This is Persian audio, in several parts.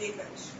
defense.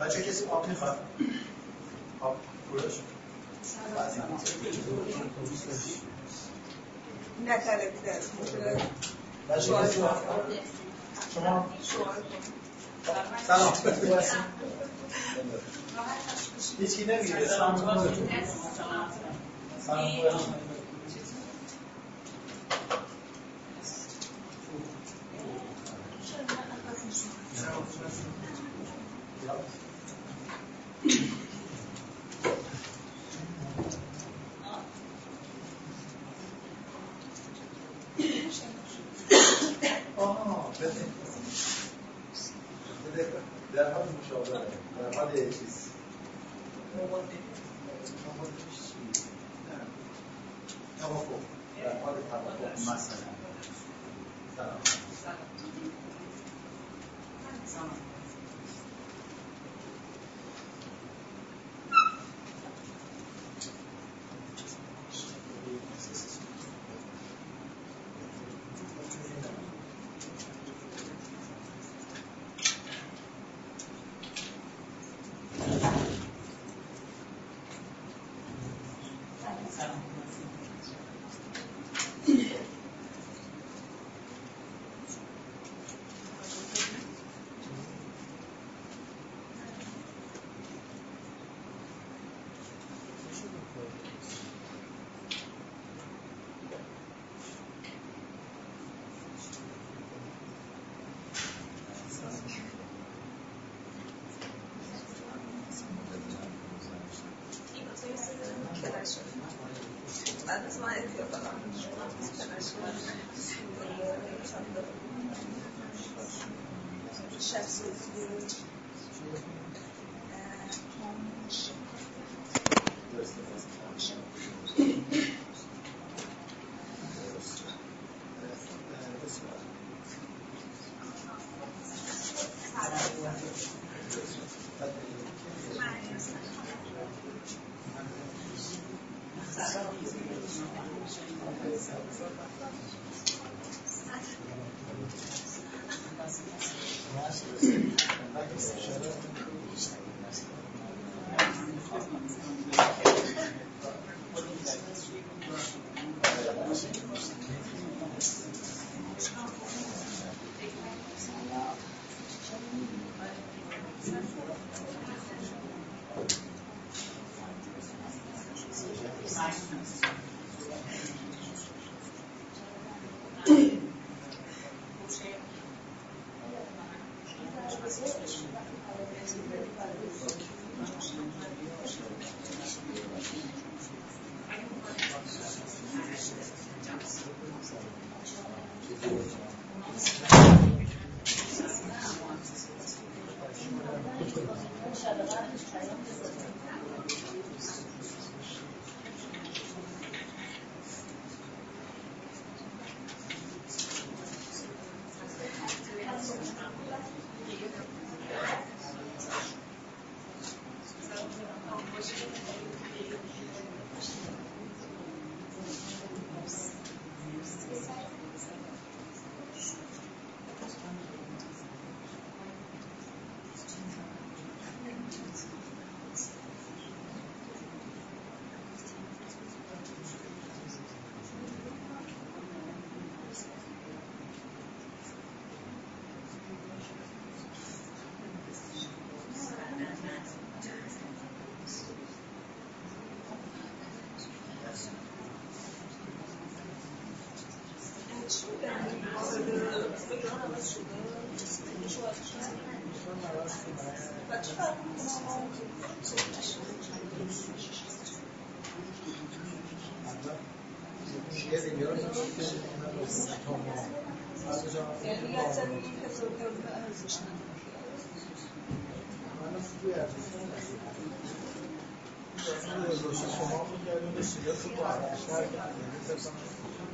بچه کسی آب می‌خواد؟ آب طلبیده بچه شما؟ سلام. هیچی نمیگه. سلام. سلام. saçma ediyor falan. Şahsi özgürlüğü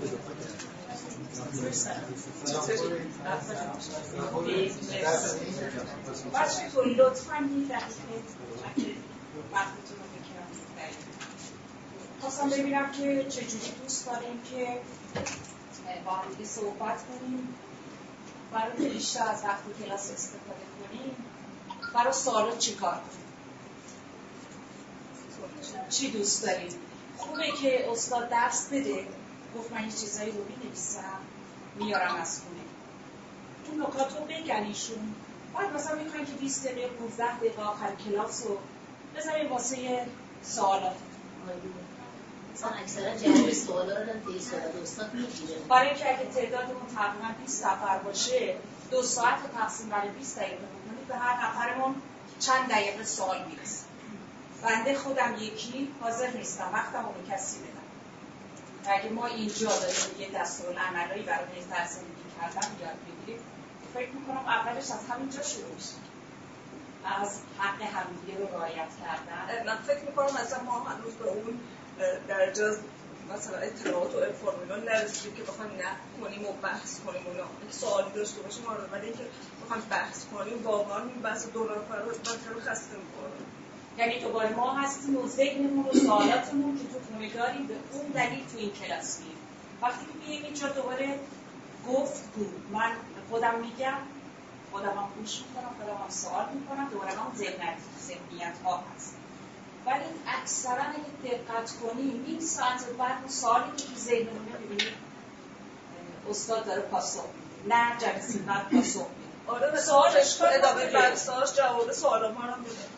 شما لطفا یه خواستم ببینم که چجوری دوست داریم که با هم صحبت کنیم. برای بیشتر از وقتی کلاس استفاده کنیم. برای سوالات چی کار کنیم؟ چی دوست داریم؟ خوبه که استاد درس بده. گفت من یه چیزایی رو بنویسم میارم از خونه. اون نکات رو بگن ایشون. بعد مثلا می‌خواین که 20 دقیقه 15 دقیقه آخر کلاس رو بذاریم واسه سوالات. مثلا اکثرا جواب سوالا رو استاد می‌گیره. برای اینکه اگه تعدادمون تقریبا 20 نفر باشه دو ساعت رو تقسیم برای 20 دقیقه بکنید به هر نفرمون چند دقیقه سوال می‌رسه. بنده خودم یکی حاضر نیستم وقتم رو کسی بدم. اگه ما اینجا داریم یه دستور عملایی برای بهتر زندگی کردن یاد بگیریم فکر می‌کنم اولش از همینجا شروع میشه. از حق همدیگه رو رعایت کردن. من فکر می‌کنم مثلا ما هنوز به اون درجه مثلا اطلاعات و فرمولا نرسیدیم که بخوایم نه کنیم و بحث کنیم اونا یک سوالی داشته باشیم آره ولی اینکه بخوایم بحث کنیم واقعا این بحث دوران فرار خسته می‌کنه یعنی دوباره ما هستیم و ذهنمون و سوالاتمون که تو خونه داریم به اون دلیل تو این کلاس میریم. وقتی که بیایم اینجا دوباره گفت بود من خودم میگم خودم هم گوش می‌کنم خودم هم سوال می‌کنم دوباره هم ذهنیت ها هست. ولی اکثرا اگه دقت کنیم این ساعت بعد سوالی که تو ذهنمونه ببینید استاد داره پاسخ نه جلسه بعد پاسخ آره سوالش ادامه بحثاش جواب سوالا ما رو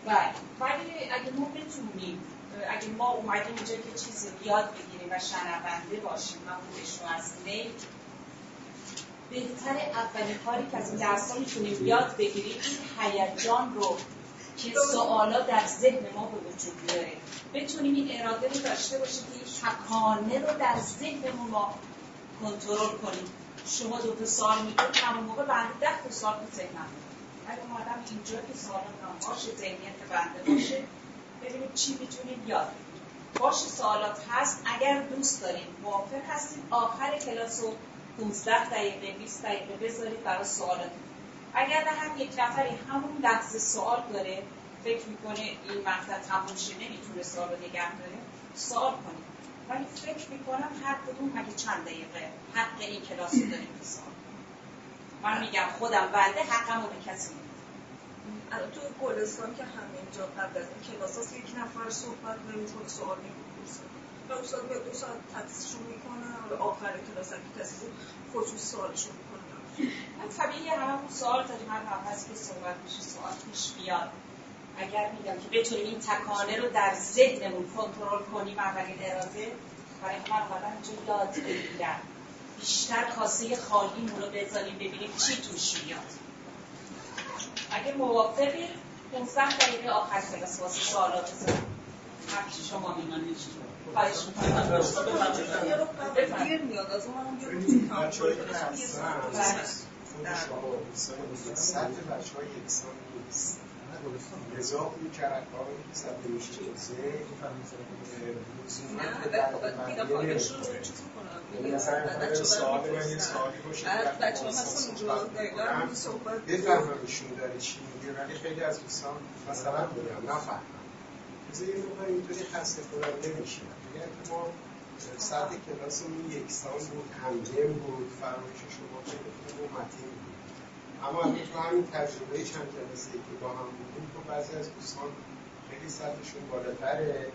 بله. ولی اگه ما بتونیم اگه ما اومدیم اینجا که چیزی یاد بگیریم و شنونده باشیم و رو از نیل بهتر اولین کاری که از این درس می‌تونیم یاد بگیریم این هیجان رو که سوالا در ذهن ما به وجود بیاره. بتونیم این اراده رو داشته باشیم که این تکانه رو در ذهنمون ما کنترل کنیم. شما دو تا سال میگید همون موقع بنده ده تا سال تو ذهنم اگه آدم اینجا که سال باشه ذهنیت بنده باشه. ببینیم چی می‌تونیم یاد باشه سوالات هست اگر دوست داریم موافق هستیم. آخر کلاس رو 15 دقیقه 20 دقیقه بذارید برای سوالات. اگر نه هم یک نفری همون لحظه سوال داره فکر می‌کنه این مقطع تموم شه نمی‌تونه سوال رو نگه داره سوال کنید. ولی فکر می‌کنم هر کدوم اگه چند دقیقه حق این کلاس رو داریم که سوال من میگم خودم بعده حقم رو به کسی الان تو گلستان که همینجا قبل از این کلاس هست یک نفر صحبت نمی‌کنه سوال نمی‌پرسه و استاد به دو ساعت تدریسشون می‌کنه و آخر کلاس هم کسی خصوص سوالشون می‌کنه. طبیعی هممون سوال داریم هر هست که صحبت میشه سوال پیش بیاد. اگر میگم که بتونیم این تکانه رو در ذهنمون کنترل کنیم اولین اراده برای من اومدم اینجا یاد بگیرم بیشتر کاسه خالیمون رو بذاریم ببینیم چی توش میاد. اگه موافقی 15 دقیقه آخر کلاس واسه سوالات بزنیم هر شما میمانید خواهش دیر میاد از اون لذا سوال من یه سوالی باشه بفهمم ایشون داره چی میگه ولی خیلی از دوستان مثلا میگم نفهمم بذار یه موقع اینطوری خسته کننده میشه اگر که ما سطح کلاسمون یکسان بود همگن بود فرمایش شما خیلی خوب و متین بود اما اگه تو همین تجربه چند جلسه که با هم بودیم تو بعضی از دوستان خیلی سطحشون بالاتره.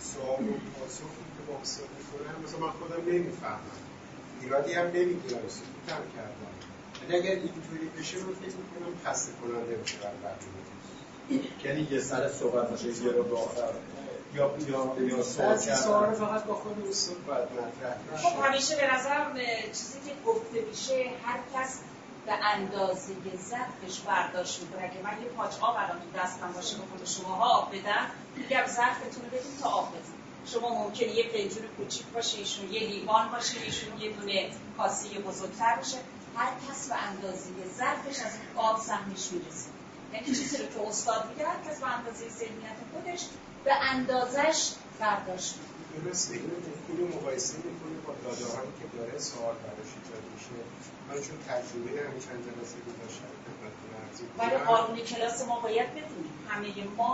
سوال و پاسخی که با استاد می‌کنن مثلا من خودم نمی‌فهمم. ایرادی هم نمی‌گیرم سکوتم کردم. ولی اگر اینطوری بشه من فکر می‌کنم خسته کننده بشه برای بقیه یعنی یه سر صحبت باشه یه رو به آخر. یا یا یا سوال سوال فقط با خود استاد باید مطرح خب همیشه به نظرم چیزی که گفته میشه هر کس به اندازه ظرفش برداشت می‌کنه. اگه من یه پاچ آب الان تو دستم باشه به خود شماها آب بدم میگم رو بدین تا آب بدین. شما ممکنه یه فنجون کوچیک باشه ایشون یه لیوان باشه ایشون یه دونه کاسه بزرگتر باشه. هر کس به اندازه ظرفش از آب سهمش می‌رسه. یعنی چیزی رو که استاد میگه هر کس به اندازه ذهنیت خودش به اندازش برداشت می‌کنه. درسته اینو اینو مقایسه می‌کنه با داده هایی که داره سوال براش ایجاد میشه. من چون تجربه همین چند جلسه گذاشتم خدمتتون عرض ولی. قانون کلاس ما باید بدونیم. همه ما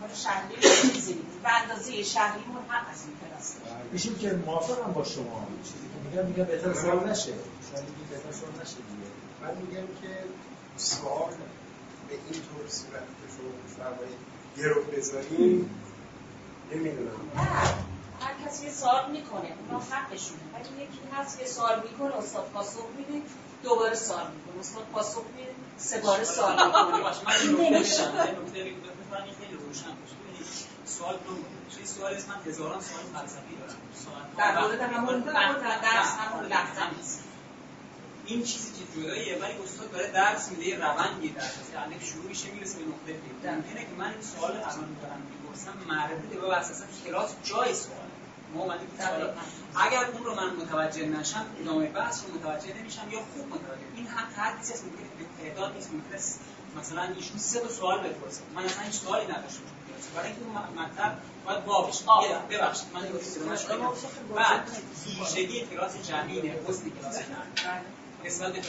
حالا شهری چیزی به اندازه شهریمون هم از این کلاس. بله. میشیم که موافقم با شما. چیزی که میگم میگم بهتر سوال نشه. شما میگید بهتر سوال نشه دیگه. من میگم که سوال به این طور صورت که شما میفرمایید یه رو بذاریم. نمی‌دونم. نه هر کسی یه سوال می‌کنه اونا حقشونه. ولی یکی هست یه سوال می‌کنه استاد پاسخ میده دوباره سوال می‌کنه. استاد پاسخ میده سه بار سوال می‌کنه. این نمیشه خیلی روشن سوال دو توی سوال من هزاران سوال فلسفی دارم. سوال- در مورد همون درس همون لحظه نیست. این چیزی که جداییه ولی استاد داره درس میده یه روندی درس یعنی شروع میشه می‌رسه به نقطه پی ممکنه که من این سوال الان دارم می‌پرسم مربوط به اساسا کلاس جای سوال. ما اومدیم اگر اون رو من متوجه نشم ادامه بحث رو متوجه نمیشم یا خوب متوجه این هم هر هست ممکنه به تعداد نیست ممکنه مثلا ایشون سه تا سوال بپرسه. من اصلا هیچ سوالی نداشتم. برای اینکه اون مطلب باید بابش ببخشید. من دیگه صدامش نمیاد. بعد ویژگی کلاس جمعینه حسن کلاس جمعی. نسبت به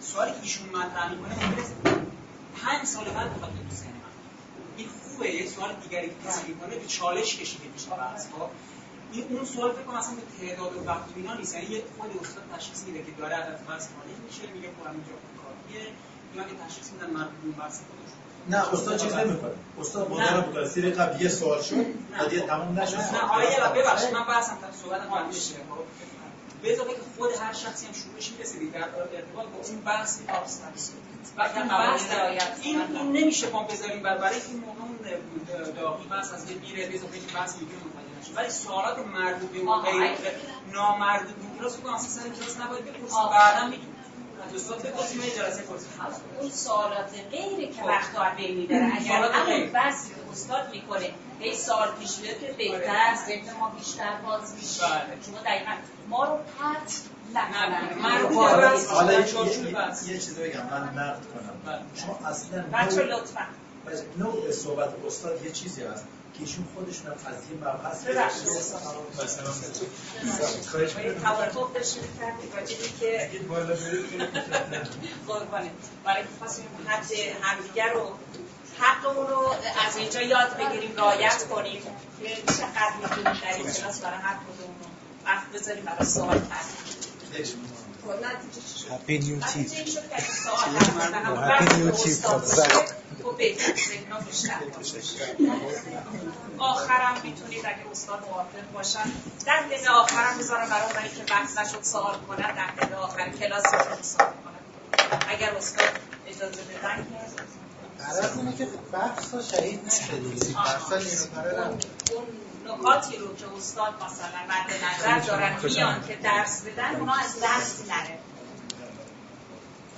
سوالی که ایشون مطرح می‌کنه ممکنه پنج سال بعد بخواد تو ذهن من این خوبه یه سوال دیگری که کسی می‌کنه به چالش کشیده میشه بحث ها این اون سوال فکر کنم اصلا به تعداد و وقت اینا نیست. یعنی یه خود استاد تشخیص میده که داره عدد فرض خارج میشه میگه خب اینجا کاریه. یا که تشخیص میدن مربوط به بحث نه استاد چیز نمی‌کنه. استاد مدل بود سری قبل یه سوال شد. بعد یه تموم نشد. نه لحظه ببخشید من بحثم تا صحبتم تموم شه به اضافه که خود هر شخصی هم شروعش می‌رسه دیگه در ارتباط با اون بحث آبستنس وقتی هم بحث این این نمیشه ما بذاریم بر برای این موقع اون داغی بحث از میره به اضافه که بحث میگه متوجه نشه ولی سوالات مربوط به اگه- نامربوط به کلاس رو اصلا سر کلاس نباید بپرسیم. آها. بعدا می‌تونیم دوستان بپرسیم یه جلسه پرسیم اون سوالات غیره که وقت بینی داره اگر همون غیر. بحثی که استاد می‌کنه هی سال پیش بیاد که بهتر ذهن ما بیشتر باز میشه. بله. شما دقیقا ما رو پرت. حالا یه- چیزی بگم. من نقد کنم. بله. شما اصلا بچه لطفا. بله، نوع صحبت استاد یه چیزی هست. که ایشون خودشون هم از یه مبحث. توافق داشتیم کردیم که قربانه برای که خواستیم حد همدیگر رو حقمون رو از اینجا یاد بگیریم رعایت کنیم. که چقدر می‌تونیم در این کلاس برای هر کدوم وقت بذاریم برای سوال کردیم باشه خب بهتر ذهن‌ها بیشتر باشه آخرم می‌تونید اگه استاد موافق باشن. ده دقیقه آخرم بذارم برای اونایی که بحث نشد سوال کنن ده دقیقه آخر کلاس رو سوال کنن اگر استاد اجازه بدن. که قرار اینه که بحث ها شهید نشه دیگه بحث ها نیروکاره نکاتی رو که استاد مثلا مد نظر دارن میان که درس بدن اونا از دست نره.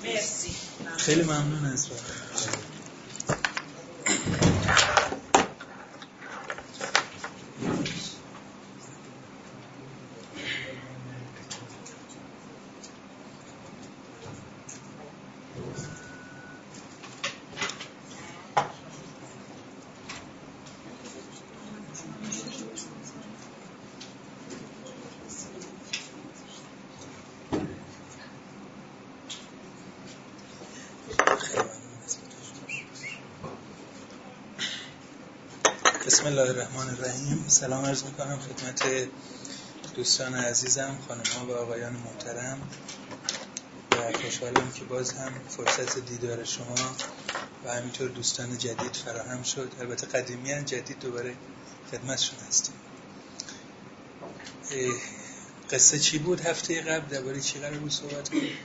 مرسی. خیلی ممنون از بسم الله الرحمن الرحیم. سلام عرض می‌کنم خدمت دوستان عزیزم خانم ها و آقایان محترم. و خوشحالم که باز هم فرصت دیدار شما و همینطور دوستان جدید فراهم شد. البته قدیمی هم جدید دوباره خدمتشون هستیم. قصه چی بود هفته قبل؟ درباره چی قرار بود صحبت کنیم؟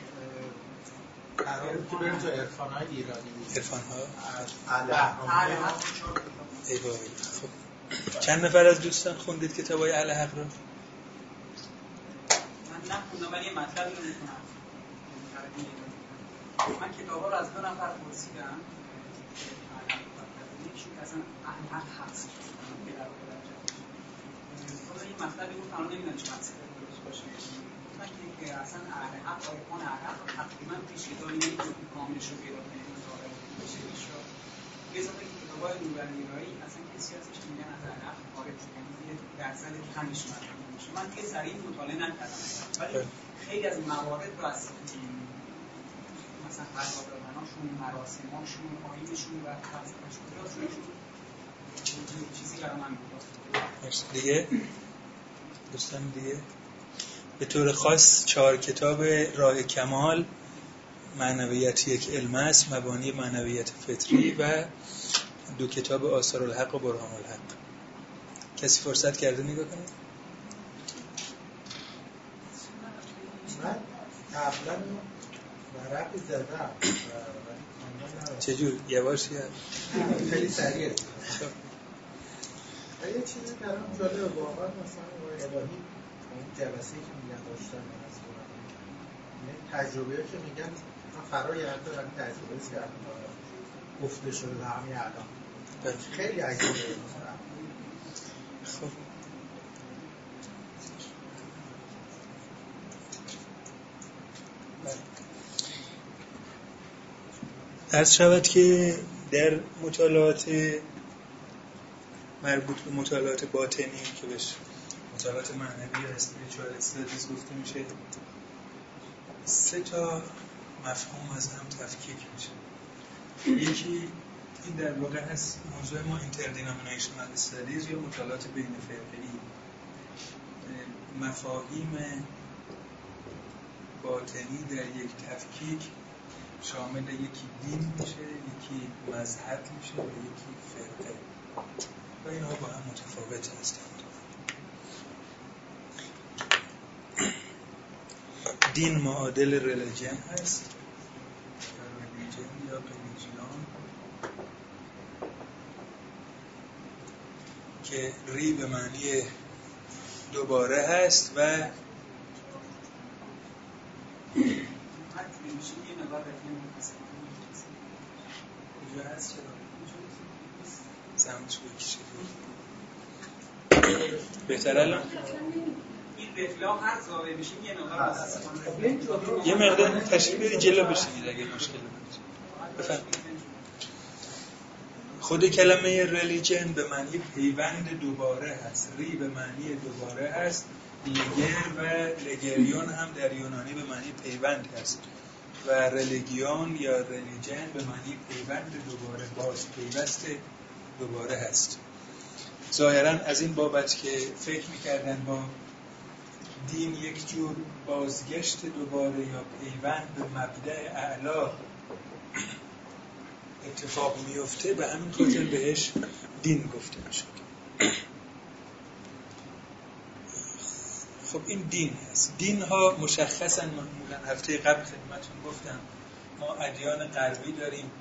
قرار بود بریم تو عرفان های ایرانی عرفان. ها ای وای. خب چند نفر از دوستان خوندید کتاب های حق رو من نخوندم ولی یه مطلبی رو می‌کنم من کتاب رو از دو نفر پرسیدم. یکیشون که اصلا اهل حق هست. خدا یه مطلبی بود الان نمی‌دونم چه مطلبی درست باشه. من که اصلا اهل حق آیقان اهل حق تقریبا پیش کتابی نمی‌تونی کاملش رو پیدا کنی مطابق بشه بشه یه اضافه که کتابای نورانیرایی اصلا کسی هستش که میگن از اهل حق خارج یعنی درصد کمش میشه من توی سریع مطالعه نکردم. ولی خیلی. از موارد رو از مثلا قضا دادناشون مراسماشون آیینشون و فلسفه‌شون چیزی برای من بود. دیگه؟ دوستان دیگه؟ به طور خاص چهار کتاب راه کمال معنویت یک علم است مبانی معنویت فطری و دو کتاب آثار الحق و برهان الحق کسی فرصت کرده نگاه کنه من قبلا ورقی زدم. چجور یواش یا خیلی سریع یه چیزی برام جالبه واقعا مثلا آقای الهی اون جلسه که میگن داشتن از یعنی تجربه که میگن من فرای یعنی تجربه است که الان گفته شده همین الان. خیلی عجیبه. خب. عرض شود که در مطالعات مربوط به مطالعات باطنی که بهش مطالعات معنوی یا اسپریچوال استادیز گفته میشه سه تا مفهوم از هم تفکیک میشه. یکی این در واقع هست موضوع ما اینتردینامینیشنال استادیز یا مطالعات بین فرقی مفاهیم باطنی در یک تفکیک شامل یکی دین میشه یکی مذهب میشه و یکی فرقه و اینها با هم متفاوت هستند. دین معادل ریلیجن هست ریلیجن یا ریلیجیان که ری به معنی دوباره هست و زمانش بکشه بهتر الان؟ بشیم یه مقدار تشریف بدید جلو بشینید اگه مشکل بود بفرمایید. خود کلمه ریلیجن به معنی پیوند دوباره هست. ری به معنی دوباره هست. لیگر و لگریون هم در یونانی به معنی پیوند هست. و ریلیگیون یا ریلیجن به معنی پیوند دوباره باز پیوست دوباره هست. ظاهرا از این بابت که فکر می‌کردن با دین یک جور بازگشت دوباره یا پیوند به مبدع اعلا اتفاق میفته به همین خاطر بهش دین گفته میشه. خب این دین هست. دین ها مشخصا معمولا هفته قبل خدمتون گفتم ما ادیان غربی داریم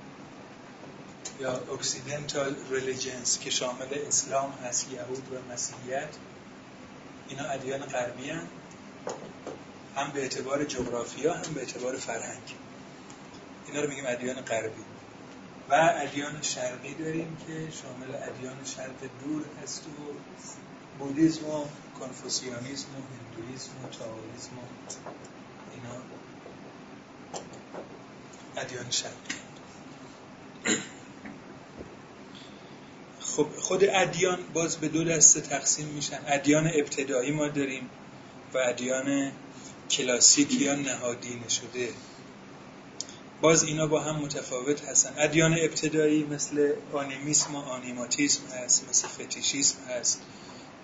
یا occidental religions که شامل اسلام هست یهود و مسیحیت. اینا ادیان غربی هم, هم به اعتبار جغرافیا هم به اعتبار فرهنگ. اینا رو میگیم ادیان غربی. و ادیان شرقی داریم که شامل ادیان شرق دور هست و بودیزم و کنفوسیانیسم و هندویسم و تاویسم و اینا. ادیان شرقی. خب خود ادیان باز به دو دسته تقسیم میشن. ادیان ابتدایی ما داریم و ادیان کلاسیک یا نهادینه شده. باز اینا با هم متفاوت هستن. ادیان ابتدایی مثل آنیمیسم و آنیماتیسم هست مثل فتیشیسم هست.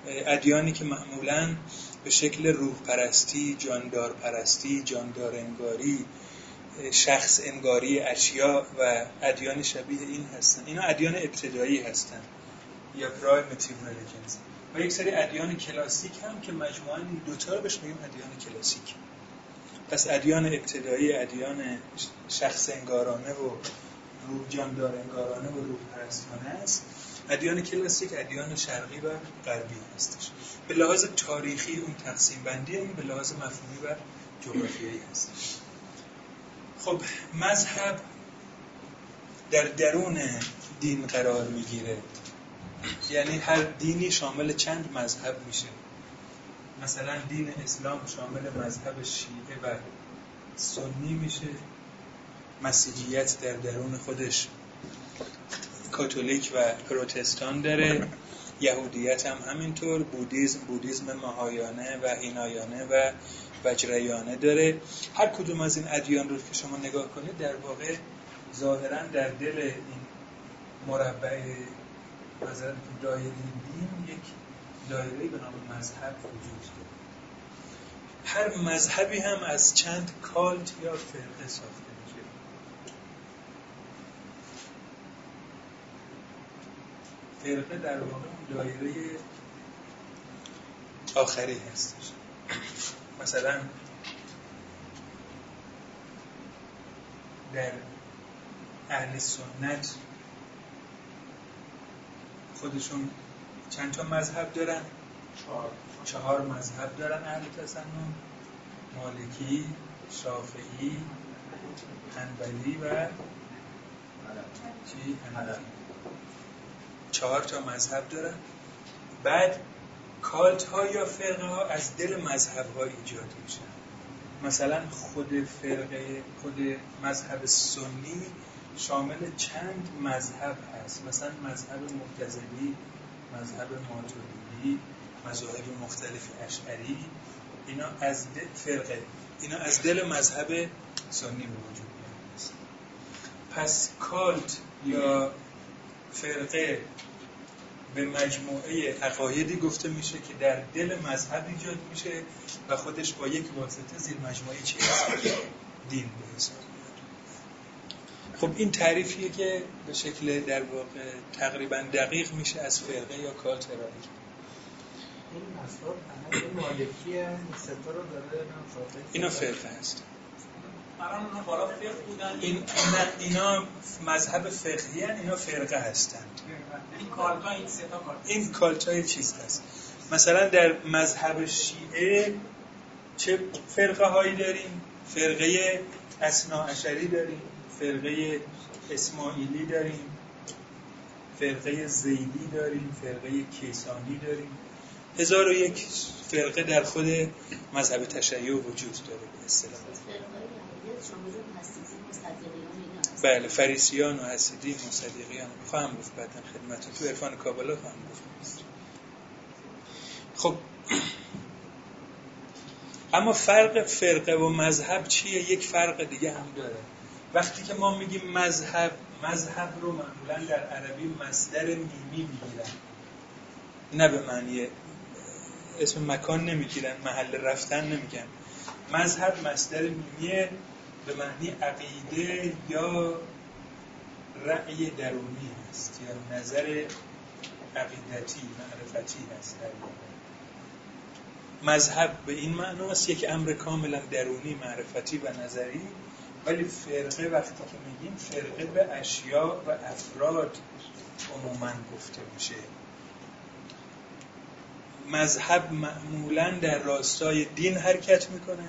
ادیانی که معمولا به شکل روح پرستی جاندار پرستی جاندار انگاری شخص انگاری اشیا و ادیان شبیه این هستن. اینا ادیان ابتدایی هستن. یا primitive religions. و یک سری ادیان کلاسیک هم که مجموعا دوتا رو بهش میگیم ادیان کلاسیک. پس ادیان ابتدایی ادیان شخص انگارانه و روح جاندار انگارانه و روح پرستانه است. ادیان کلاسیک ادیان شرقی و غربی هستش. به لحاظ تاریخی اون تقسیم بندی این به لحاظ مفهومی و جغرافیایی هستش. خب مذهب در درون دین قرار می‌گیره. یعنی هر دینی شامل چند مذهب میشه؟ مثلا دین اسلام شامل مذهب شیعه و سنی میشه. مسیحیت در درون خودش کاتولیک و پروتستان داره. یهودیت هم همینطور. بودیزم بودیزم ماهایانه و هینایانه و وجریانه داره. هر کدوم از این ادیان رو که شما نگاه کنید در واقع ظاهرا در دل این مربع نظر دایره دین یک دایره به نام مذهب وجود داره. هر مذهبی هم از چند کالت یا فرقه ساخته میشه. فرقه در واقع دایره آخری هستش. مثلا در اهل سنت خودشون چند تا مذهب دارن؟ چهار, چهار مذهب دارن اهل تسنن. مالکی شافعی حنبلی و چی؟ چهار تا مذهب دارن. بعد کالت ها یا فرقه ها از دل مذهب ها ایجاد میشن. مثلا خود فرقه خود مذهب سنی شامل چند مذهب هست؟ مثلا مذهب معتزلی مذهب ماتوریدی مذاهب مختلف اشعری اینا از دل فرقه. اینا از دل مذهب سنی به وجود پس کالت یا فرقه به مجموعه عقایدی گفته میشه که در دل مذهب ایجاد میشه و خودش با یک واسطه زیر مجموعه چی دین به حساب. خب این تعریفیه که به شکل در واقع تقریبا دقیق میشه از فرقه یا کالت ارائه این مسئله مالکی این ستا رو داره اینا فرقه هست. این اینا مذهب فقهی هن. اینا فرقه هستند این کالتا این ستا این کالتای چیز هست. مثلا در مذهب شیعه چه فرقه هایی داریم؟ فرقه اسنا اشری داریم. فرقه اسماعیلی داریم فرقه زیدی داریم فرقه کیسانی داریم. هزار و یک فرقه در خود مذهب تشیع وجود داره به اصطلاح. بله فریسیان و حسیدی مصدقیان خواهم گفت بعدا خدمت تو عرفان کابلا خواهم گفت. خب اما فرق فرقه و مذهب چیه؟ یک فرق دیگه هم داره. وقتی که ما میگیم مذهب مذهب رو معمولا در عربی مصدر میمی می‌گیرن. نه به معنی اسم مکان نمی‌گیرن محل رفتن نمیگن. مذهب مصدر میمیه به معنی عقیده یا رأی درونی هست یا نظر عقیدتی معرفتی هست در مذهب به این معناست یک امر کاملا درونی معرفتی و نظری. ولی فرقه وقتی که میگیم فرقه به اشیاء و افراد عموما گفته میشه. مذهب معمولا در راستای دین حرکت می‌کنه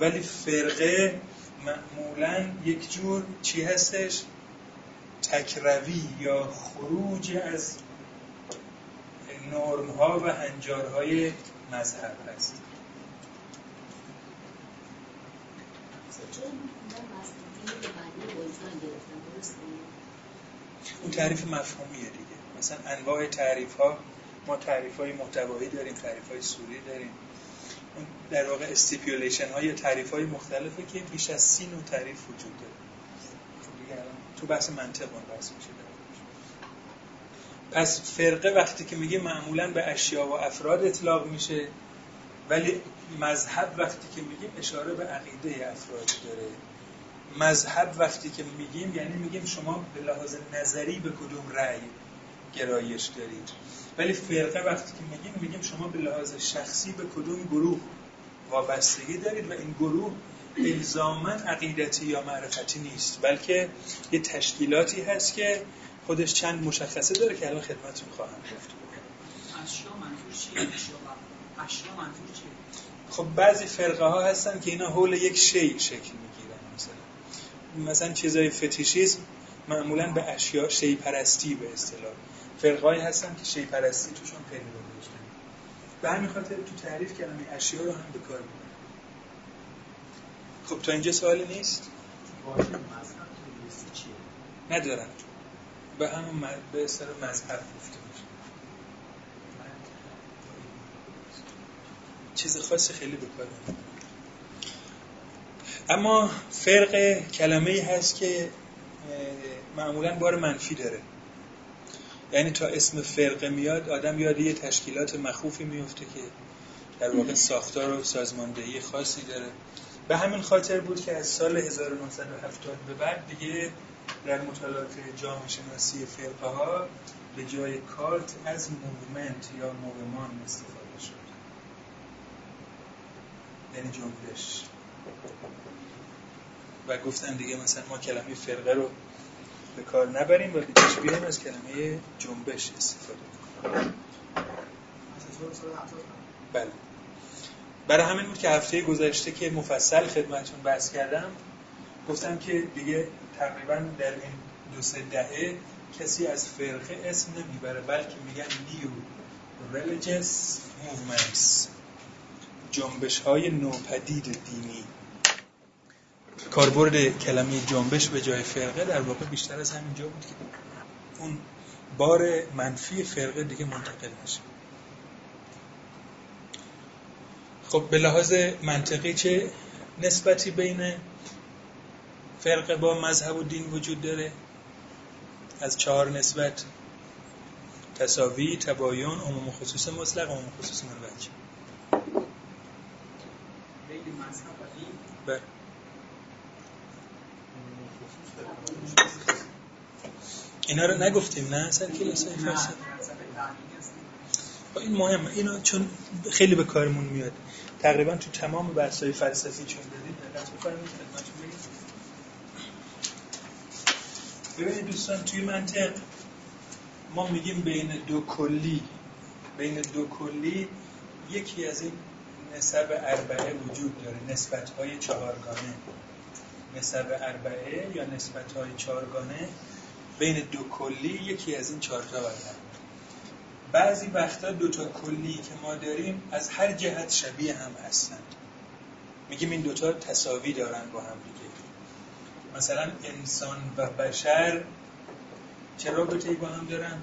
ولی فرقه معمولا یک جور چی هستش؟ تکروی یا خروج از نرم ها و هنجارهای مذهب هست. اون تعریف مفهومیه دیگه. مثلا انواع تعریف ها ما تعریف های محتوایی داریم تعریف های صوری داریم. اون در واقع stipulation های تعریف های مختلفه که بیش از سی نوع تعریف وجود داره. خب تو بحث منطق اون بحث میشه پس فرقه وقتی که میگه معمولا به اشیا و افراد اطلاق میشه ولی مذهب وقتی که میگیم اشاره به عقیده افراد داره. مذهب وقتی که میگیم یعنی میگیم شما به لحاظ نظری به کدوم رأی گرایش دارید. ولی فرقه وقتی که میگیم میگیم شما به لحاظ شخصی به کدوم گروه وابستگی دارید و این گروه الزاما عقیدتی یا معرفتی نیست بلکه یه تشکیلاتی هست که خودش چند مشخصه داره که الان خدمتتون خواهم گفت. خب بعضی فرقه ها هستن که اینا حول یک شی شکل مثلا چیزای فتیشیسم معمولا به اشیاء شی پرستی به اصطلاح. فرقایی هستن که شی پرستی توشون پیدا داشتن. به همین خاطر تو تعریف کلمه اشیاء رو هم به کار می‌برن. خب تا اینجا سوالی نیست؟ ندارن به همون به اصطلاح مذهب گفته میشه چیز خاصی خیلی به کار اما فرق کلمه هست که معمولا بار منفی داره. یعنی تا اسم فرقه میاد آدم یاد یه تشکیلات مخوفی میفته که در واقع ساختار و سازماندهی خاصی داره. به همین خاطر بود که از سال 1970 به بعد دیگه در مطالعات جامعه شناسی فرقه ها به جای cult از movement یا mouvement استفاده شد. یعنی جنبش. و گفتن دیگه مثلا ما کلمه فرقه رو به کار نبریم و به از کلمه جنبش استفاده کنیم بله. برای همین بود که هفته گذشته که مفصل خدمتون بحث کردم گفتم که دیگه تقریبا در این دو سه دهه کسی از فرقه اسم نمی‌بره بلکه میگن نیو religious movements جنبش های نوپدید دینی. کاربرد کلمه جنبش به جای فرقه در واقع بیشتر از همینجا بود که اون بار منفی فرقه دیگه منتقل نشه. خب به لحاظ منطقی چه نسبتی بین فرقه با مذهب و دین وجود داره؟ از چهار نسبت تساوی، تباین، عموم خصوص مطلق، عموم خصوص منوچ بله. اینا رو نگفتیم نه؟ سر کلاس فارسی خب این مهمه. اینا چون خیلی به کارمون میاد. تقریبا تو تمام بحث‌های فلسفی چون دادید دقت ببینید دوستان توی منطق ما میگیم بین دو کلی. بین دو کلی یکی از این نسب اربعه وجود داره نسبت های چهارگانه. نسب اربعه یا نسبت های چارگانه بین دو کلی یکی از این چهارتا برقرار بعضی وقتا دوتا کلی که ما داریم از هر جهت شبیه هم هستند میگیم این دوتا تصاوی دارن با هم دیگه. مثلا انسان و بشر چه رابطه با هم دارن؟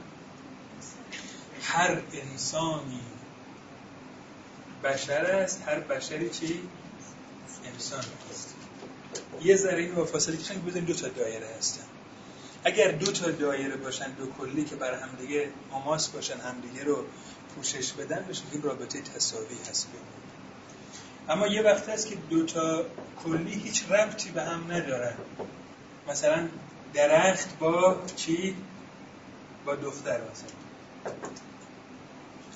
هر انسانی بشر است هر بشری چی؟ انسان است. یه ذره این فاصله که دو تا دایره هستن. اگر دو تا دایره باشن دو کلی که بر همدیگه آماس باشن همدیگه رو پوشش بدن بشه که رابطه تصاوی هست. اما یه وقت هست که دو تا کلی هیچ ربطی به هم ندارن. مثلا درخت با چی؟ با دختر مثلا.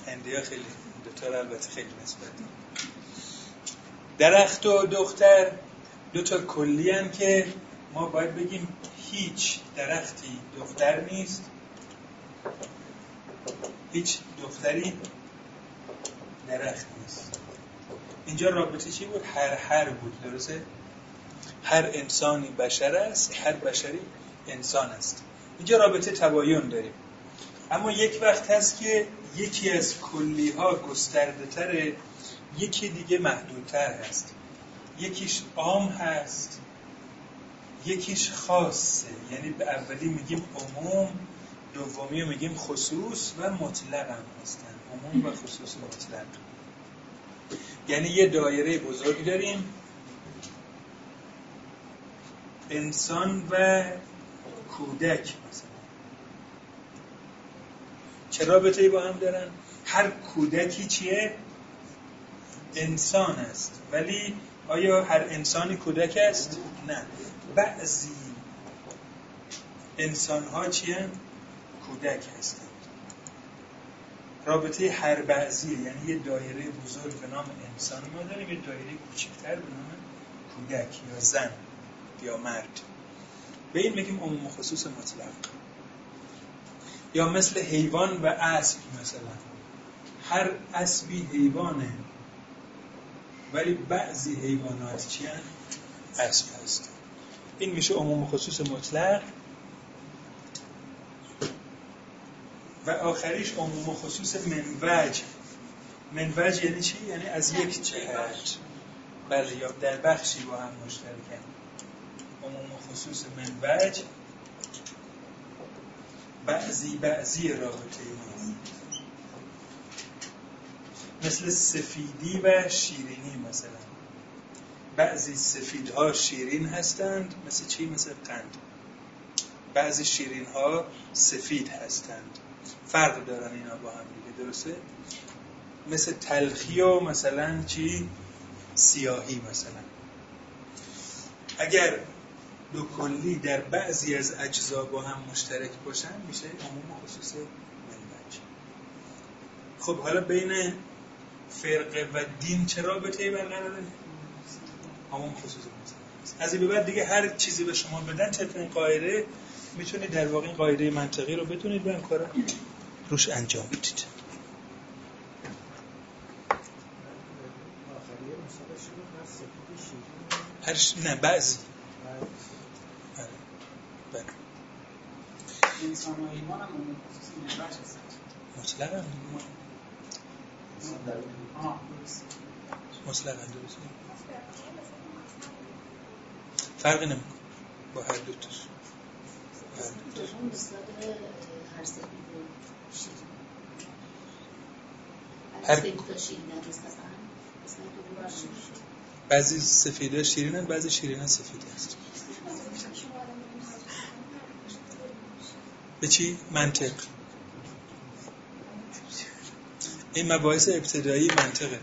هندی ها خیلی دوتا البته خیلی نسبت درخت و دختر دو تا کلی هم که ما باید بگیم هیچ درختی دختر نیست. هیچ دختری درخت نیست. اینجا رابطه چی بود؟ هر هر بود درسته؟ هر انسانی بشر است هر بشری انسان است. اینجا رابطه تباین داریم. اما یک وقت هست که یکی از کلی ها گسترده تره یکی دیگه محدودتر هست. یکیش عام هست. یکیش خاصه. یعنی به اولی میگیم عموم دومی میگیم خصوص و مطلق هم هستن. عموم و خصوص مطلق. یعنی یه دایره بزرگ داریم. انسان و کودک مثلا. چه رابطه با هم دارن؟ هر کودکی چیه؟ انسان است. ولی آیا هر انسانی کودک است؟ نه. بعضی انسان ها چیه؟ کودک هستند رابطه هر بعضی یعنی یه دایره بزرگ به نام انسان. ما داریم یه دایره کوچکتر به نام کودک یا زن یا مرد. به این میگیم عموم خصوص مطلق. یا مثل حیوان و اسب مثلا. هر اسبی حیوانه ولی بعضی حیوانات چی اسب هست این میشه عموم خصوص مطلق. و آخریش عموم خصوص منوج. منوج یعنی چی؟ یعنی از یک جهت بله یا در بخشی با هم مشترکن عموم خصوص منوج. بعضی بعضی رابطه ما مثل سفیدی و شیرینی مثلا. بعضی سفیدها شیرین هستند مثل چی؟ مثل قند بعضی شیرین ها سفید هستند فرق دارن اینا با هم دیگه درسته؟ مثل تلخی و مثلا چی؟ سیاهی مثلا اگر دو کلی در بعضی از اجزا با هم مشترک باشن میشه عموم خصوص منبج خب حالا بین فرقه و دین چه رابطه‌ای برقراره عموم خصوص از این به بعد دیگه هر چیزی به شما بدن چه این قاعده می‌تونید در واقع این قاعده منطقی رو بتونید به کارا روش انجام بدید. هر نه بعضی. انسان و ایمان هم مطلقا. مطلقا درست فرقی نمی‌کنه. با هر دو تاش. هر هر هر- هر تا باشه. بعضی سفیده شیرینن بعضی شیرینن سفید هست. به چی؟ منطق. این مباحث ابتدایی منطقه.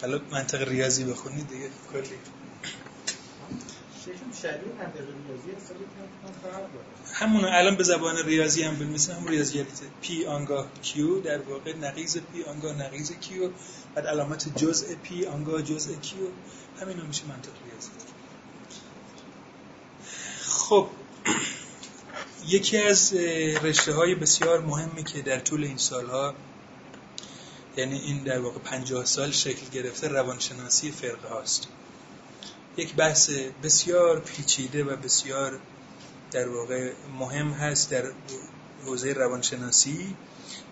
حالا منطق ریاضی بخونید دیگه کلی شکل شبیه منطق ریاضی هست ولی کم فرق داره همونو الان به زبان ریاضی هم بنویسیم همون ریاضیات p آنگاه q در واقع نقیض p آنگاه نقیض q. بعد علامت جزء p آنگاه جزء q. همین هم میشه منطق ریاضی. خب. یکی از رشته های بسیار مهمی که در طول این سالها یعنی این در واقع پنجاه سال شکل گرفته روانشناسی فرقه هاست. یک بحث بسیار پیچیده و بسیار در واقع مهم هست در حوزه روانشناسی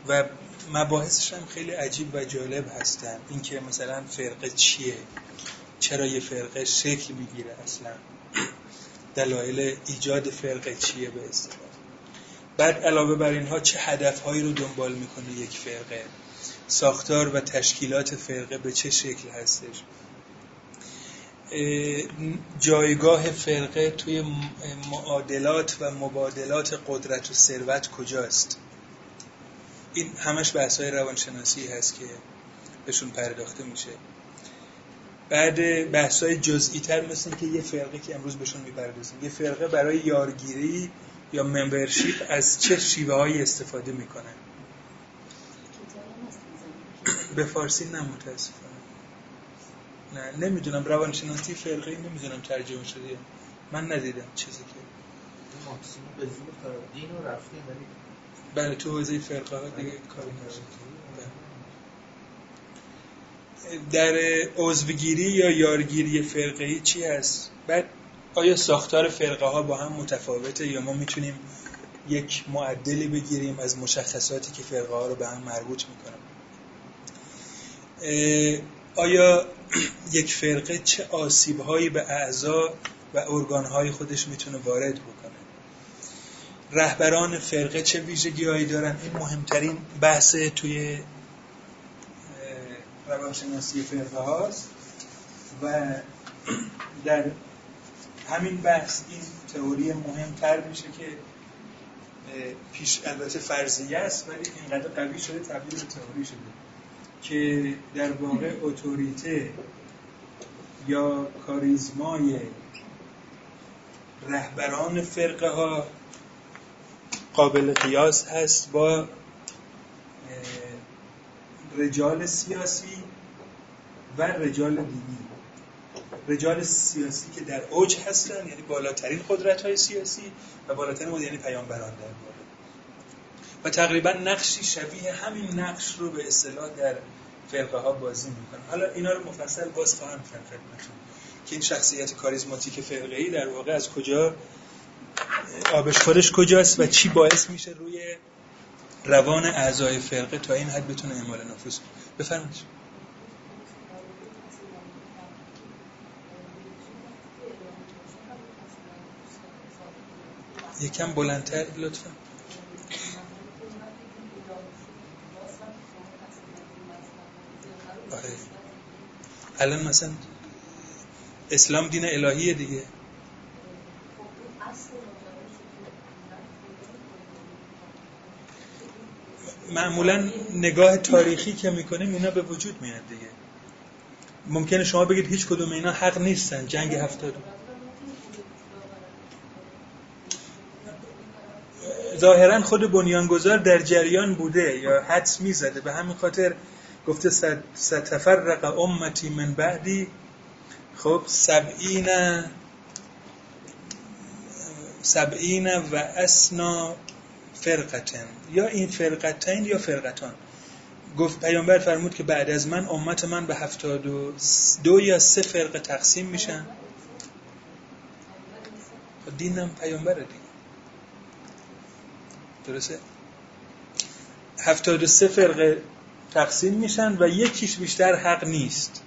و مباحثش هم خیلی عجیب و جالب هستن. اینکه مثلا فرقه چیه؟ چرا یه فرقه شکل می‌گیره اصلا؟ دلایل ایجاد فرقه چیه به اصطلاح؟ بعد علاوه بر اینها چه هدفهایی رو دنبال می‌کنه یک فرقه؟ ساختار و تشکیلات فرقه به چه شکل هستش؟ جایگاه فرقه توی معادلات و مبادلات قدرت و ثروت کجاست؟ این همش بحث های روانشناسی هست که بهشون پرداخته میشه. بعد بحث های جزئی تر مثل که یه فرقه که امروز بهشون می‌پردازیم. یه فرقه برای یارگیری یا ممبرشیپ از چه شیوه هایی استفاده می‌کنه به فارسی نه نه نمی‌دونم روانشناسی فرقه ای نمی‌دونم ترجمه شده من ندیدم چیزی که. ماکسیموم به زور دین رو رفتیم ولی بله تو حوزه فرقه ها دیگه کاری نشد در عضوگیری یا یارگیری فرقه ای چی هست؟ بعد آیا ساختار فرقه ها با هم متفاوته یا ما می‌تونیم یک معدلی بگیریم از مشخصاتی که فرقه ها رو به هم مربوط می‌کنه آیا یک فرقه چه آسیب هایی به اعضا و ارگان های خودش می‌تونه وارد بکنه؟ رهبران فرقه چه ویژگی هایی دارن؟ این مهمترین بحث توی روانشناسی فرقه هاست و در همین بحث این تئوری مهمتر میشه که پیش البته فرضیه است ولی اینقدر قوی شده تبدیل به تئوری شده. که در واقع اتوریته یا کاریزمای رهبران فرقه ها قابل قیاس هست با رجال سیاسی و رجال دینی. رجال سیاسی که در اوج هستن یعنی بالاترین قدرت های سیاسی و بالاترین یعنی پیامبران در و تقریبا نقشی شبیه همین نقش رو به اصطلاح در فرقه ها بازی می‌کنن حالا اینا رو مفصل باز خواهم کرد خدمتتون که این شخصیت کاریزماتیک فرقه ای در واقع از کجا آبش خودش کجاست و چی باعث میشه روی روان اعضای فرقه تا این حد بتونه اعمال نفوذ بفرمایید. یکم بلندتر لطفا آره الان مثلا اسلام دین الهیه دیگه. معمولا نگاه تاریخی که می‌کنیم اینا به وجود میاد دیگه. ممکنه شما بگید هیچ کدوم اینا حق نیستن جنگ هفتاد. ظاهرا خود بنیانگذار در جریان بوده یا حدس می‌زده. به همین خاطر گفته ستفرق امتی من بعدی. خب سبعین سبعین و اسنا فرقتن. یا این فرقتین یا فرقتان. گفت پیامبر فرمود که بعد از من امت من به هفتاد و دو یا سه فرقه تقسیم میشن. خب دینم پیامبره دیگه. درسته؟ هفتاد و سه فرقه تقسیم میشن و یکیش بیشتر حق نیست.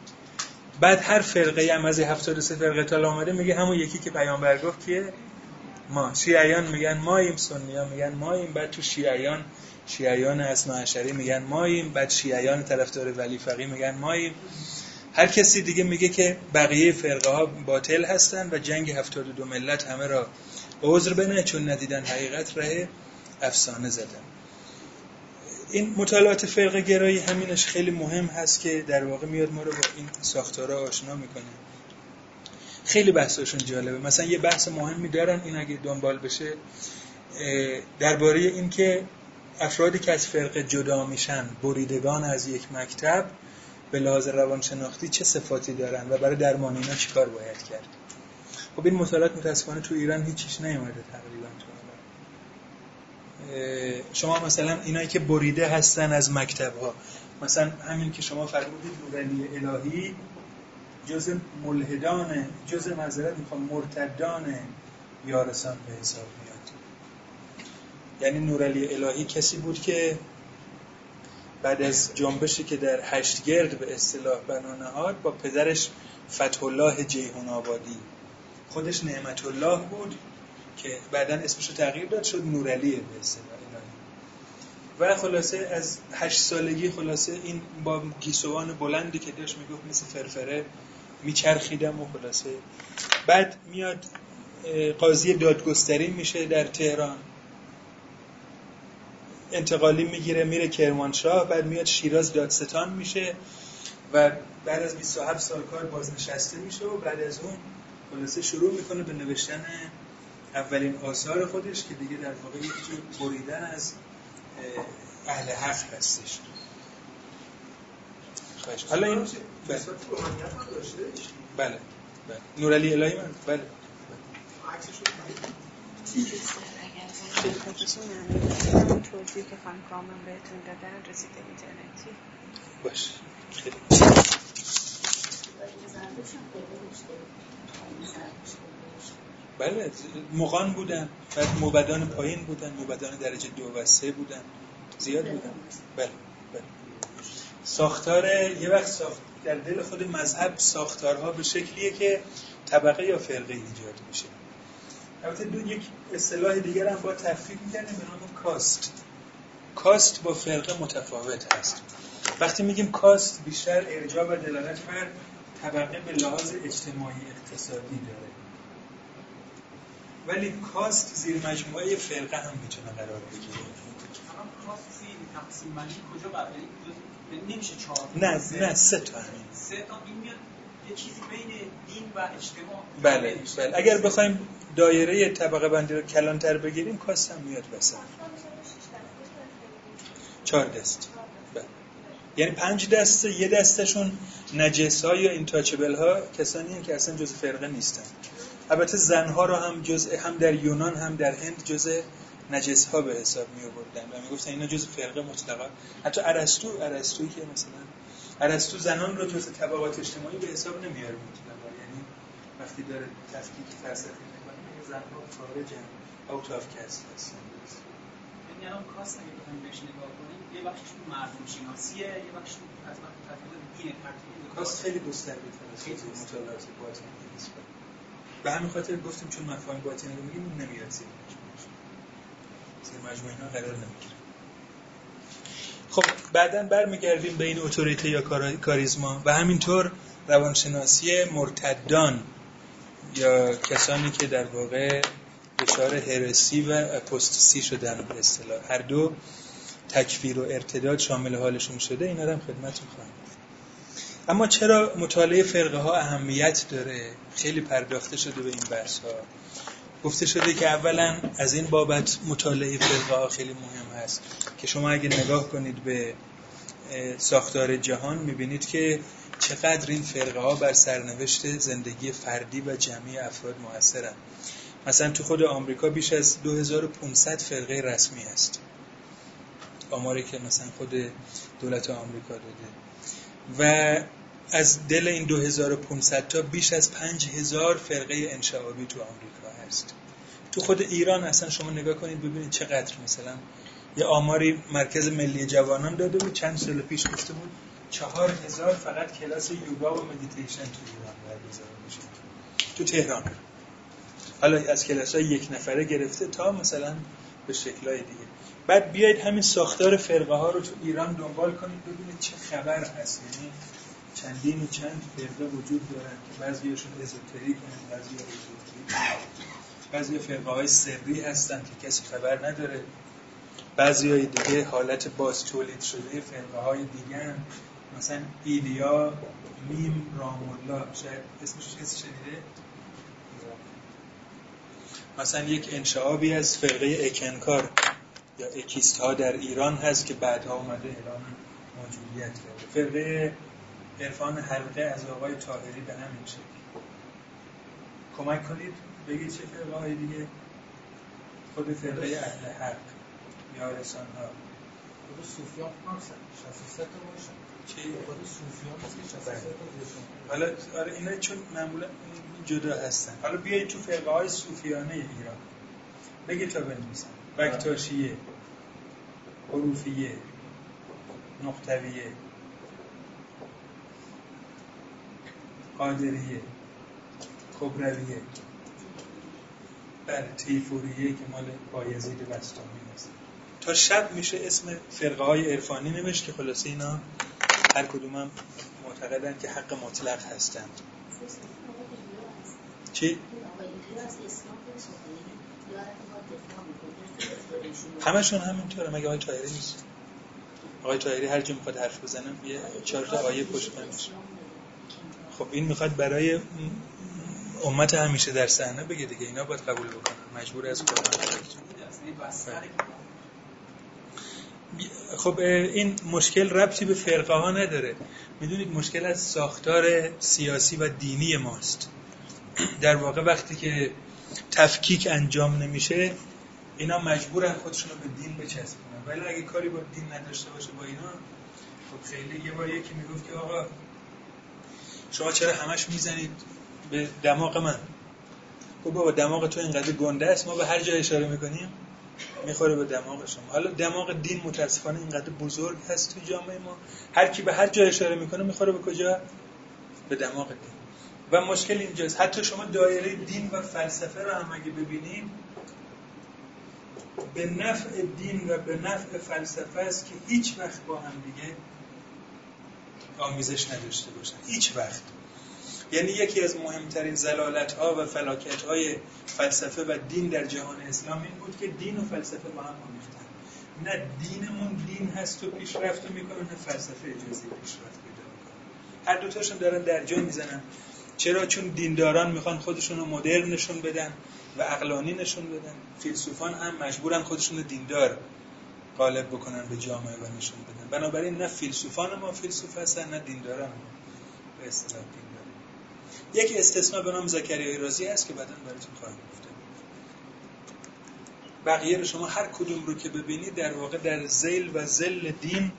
بعد هر فرقه هم از 73 فرقه تا آمده میگه همون یکی که پیامبر گفت که ما شیعیان میگن ماییم سنیان میگن ماییم بعد تو شیعیان شیعیان اسنا عشری میگن ماییم بعد شیعیان طرفدار ولی فقی میگن ماییم. هر کسی دیگه میگه که بقیه فرقه ها باطل هستن و جنگ 72 ملت همه را عذر بنه چون ندیدن حقیقت ره افسانه زدن. این مطالعات فرقه گرایی همینش خیلی مهم هست که در واقع میاد ما رو با این ساختارا آشنا می‌کنه. خیلی بحثاشون جالبه. مثلا یه بحث مهمی دارن این اگه دنبال بشه درباره این که افرادی که از فرقه جدا میشن بریدگان از یک مکتب به لحاظ روانشناختی چه صفاتی دارن و برای درمان اینا چیکار باید کرد؟ خب این مطالعات متاسفانه تو ایران هیچیش نیومده تقریبا تو شما مثلا اینایی که بریده هستن از مکتب ها مثلا همین که شما فرمودید نورانی الهی جز ملحدان جز معذرت می‌خوام مرتدان یارسان به حساب میاد. یعنی نورعلی الهی کسی بود که بعد از جنبشی که در هشتگرد به اصطلاح بنا نهاد با پدرش فتح الله جیهون آبادی. خودش نعمت الله بود. که بعدا اسمش رو تغییر داد شد نورعلی به و خلاصه از هشت سالگی خلاصه این با گیسوان بلندی که داشت می‌گفت مثل فرفره میچرخیدم و خلاصه. بعد میاد قاضی دادگستری میشه در تهران. انتقالی می‌گیره میره کرمانشاه بعد میاد شیراز دادستان میشه و بعد از 27 سال کار بازنشسته میشه و بعد از اون خلاصه شروع می‌کنه به نوشتن اولین آثار خودش که دیگه در واقع یک جور بریدن از اهل حق هستش. حالا این بله. بله. بله. نورالی الهی من. بله. توضیح که خانم کامن بهتون دادن رسیده اینترنتی باش خیلی. بله مغان بودن بعد موبدان پایین بودن موبدان درجه دو و سه بودن زیاد بودن. بله بله. ساختار یه وقت ساخت در دل خود مذهب ساختارها به شکلیه که طبقه یا فرقه ایجاد میشه. البته دو یک اصطلاح دیگر هم با تفکیک می‌کنه به نام کاست. کاست با فرقه متفاوت هست وقتی میگیم کاست بیشتر ارجاع و دلالت بر طبقه به لحاظ اجتماعی اقتصادی داره. ولی کاست زیر مجموعه فرقه هم می‌تونه قرار بگیره. نمیشه چهار نه نه سه تا همین. سه تا این میاد یه چیزی بین دین و اجتماع بله بله. اگر بخوایم دایره طبقه بندی رو کلانتر بگیریم کاست هم میاد وسط. چهار دست. بله. یعنی پنج دسته یه دستشون نجس ها یا اینتاچبل ها کسانی که اصلا جز فرقه نیستن. البته زنها رو هم جز هم در یونان هم در هند جز نجس ها به حساب می آوردن و می گفتن اینا جز فرقه مطلقا حتی ارسطو ارسطویی که مثلا ارسطو زنان رو جز طبقات اجتماعی به حساب نمیاره مطلقا یعنی وقتی داره تفکیک فلسفی می‌کنه زنها خارجن out of caste هستن یعنی الان کاست اگه بخوایم بهش نگاه کنیم یه بخشش مردم شناسیه یه بخشش از تفکیک دین ترتیب کاست خیلی گسترده تر از مطالعات باطنی نیست به همین خاطر گفتیم چون مفاهیم باطنی رو میگیم نمیاد زیر مجموعه. اینا قرار نمی‌گیره. خب بعدا برمیگردیم به این اتوریته یا کاریزما و همینطور روانشناسی مرتدان یا کسانی که در واقع دچار هرسی و اپوستسی شدن به اصطلاح. هر دو تکفیر و ارتداد شامل حالشون شده این هم خدمتتون خواهم اما چرا مطالعه فرقه ها اهمیت داره؟ خیلی پرداخته شده به این بحث ها گفته شده که اولا از این بابت مطالعه فرقه ها خیلی مهم هست که شما اگه نگاه کنید به ساختار جهان می‌بینید که چقدر این فرقه ها بر سرنوشت زندگی فردی و جمعی افراد موثرن. مثلا تو خود آمریکا بیش از 2500 فرقه رسمی هست. آماری که مثلا خود دولت آمریکا داده. و از دل این 2500 تا بیش از 5000 فرقه انشعابی تو آمریکا هست. تو خود ایران اصلا شما نگاه کنید ببینید چقدر مثلا یه آماری مرکز ملی جوانان داده بود چند سال پیش گفته بود. چهار هزار فقط کلاس یوگا و مدیتیشن تو ایران برگزار میشه. تو تهران. حالا از کلاس های یک نفره گرفته تا مثلا به شکلهای دیگه. بعد بیایید همین ساختار فرقه ها رو تو ایران دنبال کنید ببینید چه خبر هست. یعنی چندین و چند فرقه وجود دارن که بعضیاشون ازوتریک هستن بعضی بعضی فرقه های سری هستن که کسی خبر نداره. بعضی های دیگه حالت باز تولید شده فرقه های دیگه مثلا ایلیا میم رامولا. شاید اسمش کسی شنیده؟ مثلا یک انشعابی از فرقه اکنکار یا اکیست ها در ایران هست که بعدها اومده اعلام موجودیت کرده. فرقه عرفان حلقه از آقای تاهری به همین شکل. کمک کنید؟ بگید چه فرقه های دیگه؟ خود فرقه اهل حق یا رسان ها خود صوفیان هم 63 تا باشن چی؟ خود صوفیان هست که 63 تا باشن حالا آره اینا چون معمولا جدا هستن. حالا بیایید تو فرقه های صوفیانه ایران. بگید تا بنویسم بکتاشیه حروفیه نقطویه قادریه کبرویه. بله تیفوریه که مال بایزید بستامی هست. تا شب میشه اسم فرقه های عرفانی نوشت که خلاصه اینا هر کدوم هم معتقدن که حق مطلق هستند چی؟ همشون همینطوره مگه آقای تایری نیست؟ آقای تایری هر جا می‌خواد حرف بزنه یه چهار تا آیه پشت میشه. خب این می‌خواد برای امت همیشه در صحنه بگه دیگه اینا باید قبول بکنن. مجبور از قرآن خب این مشکل ربطی به فرقه ها نداره. می‌دونید مشکل از ساختار سیاسی و دینی ماست. در واقع وقتی که تفکیک انجام نمیشه اینا مجبورن خودشون رو به دین بچسبونن. ولی اگه کاری با دین نداشته باشه با اینا خب خیلی یه بار یکی می‌گفت که آقا شما چرا همش می‌زنید به دماغ من؟ خب بابا دماغ تو اینقدر گنده است ما به هر جا اشاره می‌کنیم می‌خوره به دماغ شما. حالا دماغ دین متاسفانه اینقدر بزرگ هست تو جامعه ما. هر کی به هر جا اشاره می‌کنه می‌خوره به کجا؟ به دماغ دین. و مشکل اینجاست. حتی شما دایره دین و فلسفه رو هم اگه ببینیم به نفع دین و به نفع فلسفه است که هیچ وقت با هم دیگه آمیزش نداشته باشن. هیچ وقت. یعنی یکی از مهمترین زلالت ها و فلاکت های فلسفه و دین در جهان اسلام این بود که دین و فلسفه با هم آمیختن. نه دینمون دین هست و پیشرفت می‌کنه نه فلسفه اجازه پیشرفت پیدا می‌کنه. هر دوتاشون دارن در جا می‌زنن. چرا؟ چون دینداران می‌خوان خودشون رو مدرن نشون بدن. و عقلانی نشون بدن. فیلسوفان هم مجبورن خودشون دیندار غالب بکنن به جامعه و نشون بدن. بنابراین نه فیلسوفان ما فیلسوف هستن نه دینداران ما. به اصطلاح دیندار یک استثناء به نام زکریای رازی هست که بعدا براتون خواهم گفته. بقیه رو شما هر کدوم رو که ببینید در واقع در زیل و زل دین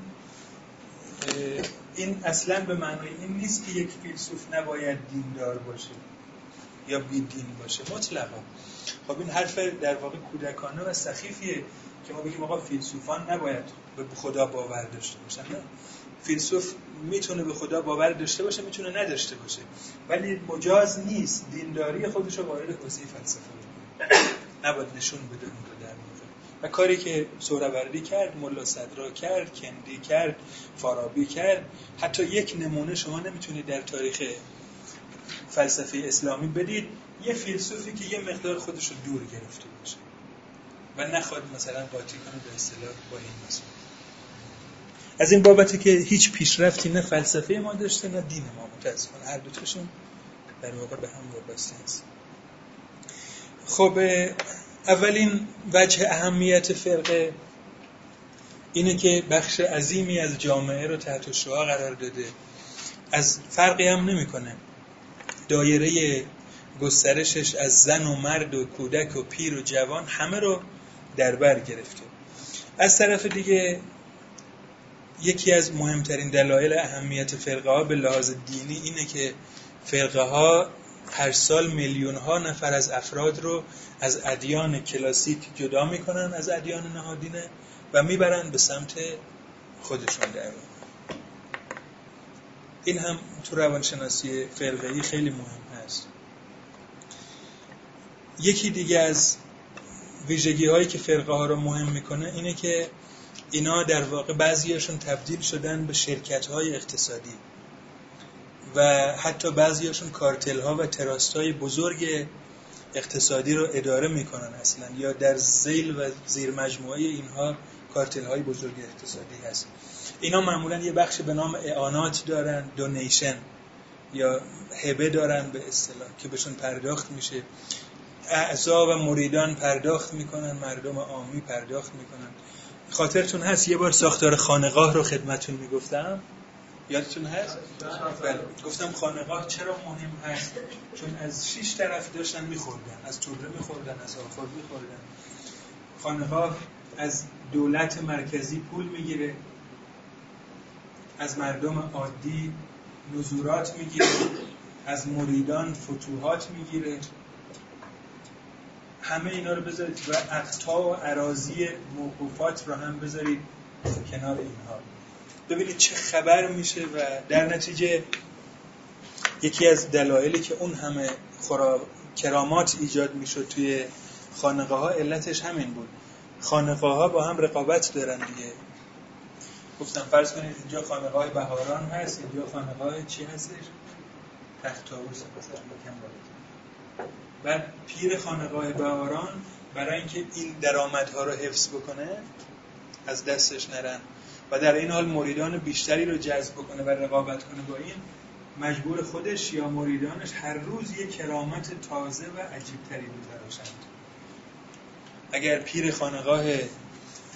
این اصلا به معنای این نیست که یک فیلسوف نباید دیندار باشه. یا بی دین باشه مطلقا. خب این حرف در واقع کودکانه و سخیفیه که ما بگیم آقا فیلسوفان نباید به خدا باور داشته باشن نه؟ فیلسوف می‌تونه به خدا باور داشته باشه می‌تونه نداشته باشه. ولی مجاز نیست دینداری خودش رو وارد حوزه فلسفه بکنه. نباید نشون بده اون رو در واقع. و کاری که سهروردی کرد ملا صدرا کرد کندی کرد فارابی کرد حتی یک نمونه شما نمی‌تونید در تاریخ فلسفه اسلامی بدید یه فیلسوفی که یه مقدار خودش رو دور گرفته باشه. و نخواد مثلا قاطی کنه به اصطلاح با این مسئله. از این بابتی که هیچ پیشرفتی نه فلسفه ما داشته نه دین ما. متاسفانه هر دوتاشون در واقع به هم وابسته است خب اولین وجه اهمیت فرقه اینه که بخش عظیمی از جامعه رو تحت شعا قرار داده. از فرقی هم نمی‌کنه. دایره گسترشش از زن و مرد و کودک و پیر و جوان همه رو در بر گرفته. از طرف دیگه یکی از مهمترین دلایل اهمیت فرقه ها به لحاظ دینی اینه که فرقه ها هر سال میلیون ها نفر از افراد رو از ادیان کلاسیک جدا می‌کنن از ادیان نهادینه و می‌برن به سمت خودشون در این هم تو روانشناسی فرقه‌ای خیلی مهم هست. یکی دیگه از ویژگی هایی که فرقه ها رو مهم می‌کنه اینه که اینا در واقع بعضیاشون تبدیل شدن به شرکت های اقتصادی و حتی بعضیاشون کارتل ها و تراست های بزرگ اقتصادی رو اداره می‌کنن اصلا یا در زیل و زیر مجموعه اینها کارتل های بزرگ اقتصادی هست. اینا معمولا یه بخش به نام اعانات دارن دونیشن یا هبه دارن به اصطلاح که بهشون پرداخت میشه. اعضا و مریدان پرداخت می‌کنن مردم عامی پرداخت می‌کنن. خاطرتون هست؟ یه بار ساختار خانقاه رو خدمتون می‌گفتم. یادتون هست؟ بله. گفتم خانقاه چرا مهم هست؟ چون از شش طرف داشتن میخوردن از توبره میخوردن از آخر میخوردن. خانقاه از دولت مرکزی پول می‌گیره. از مردم عادی نزورات می‌گیره از مریدان فتوحات می‌گیره. همه اینا رو بذارید و اقطاع و عراضی موقوفات رو هم بذارید کنار اینها. ببینید چه خبر میشه و در نتیجه یکی از دلایلی که اون همه خرا... کرامات ایجاد می‌شد توی خانقاه ها علتش همین بود. خانقاه ها با هم رقابت دارن دیگه. گفتم فرض کنید اینجا خانقاه بهاران هست اینجا خانقاه چی هستش؟ تخت طاووس مثلا بعد پیر خانقاه بهاران برای اینکه این درآمدها رو حفظ بکنه از دستش نرن. و در این حال مریدان بیشتری رو جذب بکنه و رقابت کنه با این مجبور خودش یا مریدانش هر روز یک کرامت تازه و عجیبتری بتراشند اگر پیر خانقاه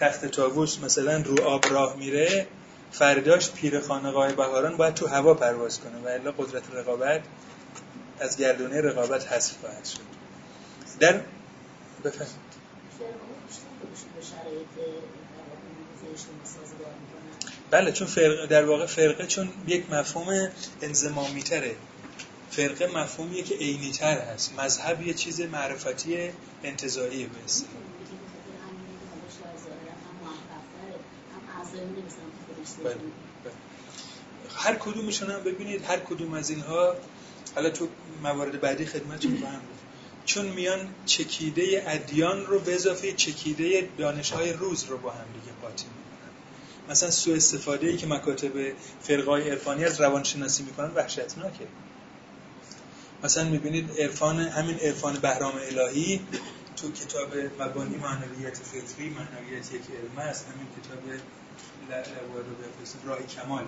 تخت تاووس مثلا رو آب راه میره فرداش پیر خانقاه بهاران باید تو هوا پرواز کنه و الا قدرت رقابت از گردونه رقابت حذف خواهد شد. در بفرمایید. بله چون فرقه در واقع فرقه چون یک مفهوم انزمامی تره فرقه مفهومیه که عینی تر هست. مذهب یه چیز معرفتی انتظاریه به اصطلاح بله، بله. هر کدومشون هم ببینید هر کدوم از اینها حالا تو موارد بعدی خدمتتون خواهم چون میان چکیده ادیان رو به اضافه چکیده دانشهای روز رو با هم دیگه قاطی می‌کنن مثلا سوء استفاده ای که مکاتب فرقای عرفانی از روانشناسی می‌کنن وحشتناکه مثلا می‌بینید عرفان همین عرفان بهرام الهی تو کتاب مبانی معنویت فطری معنویت یک علم است همین کتاب راه کمال.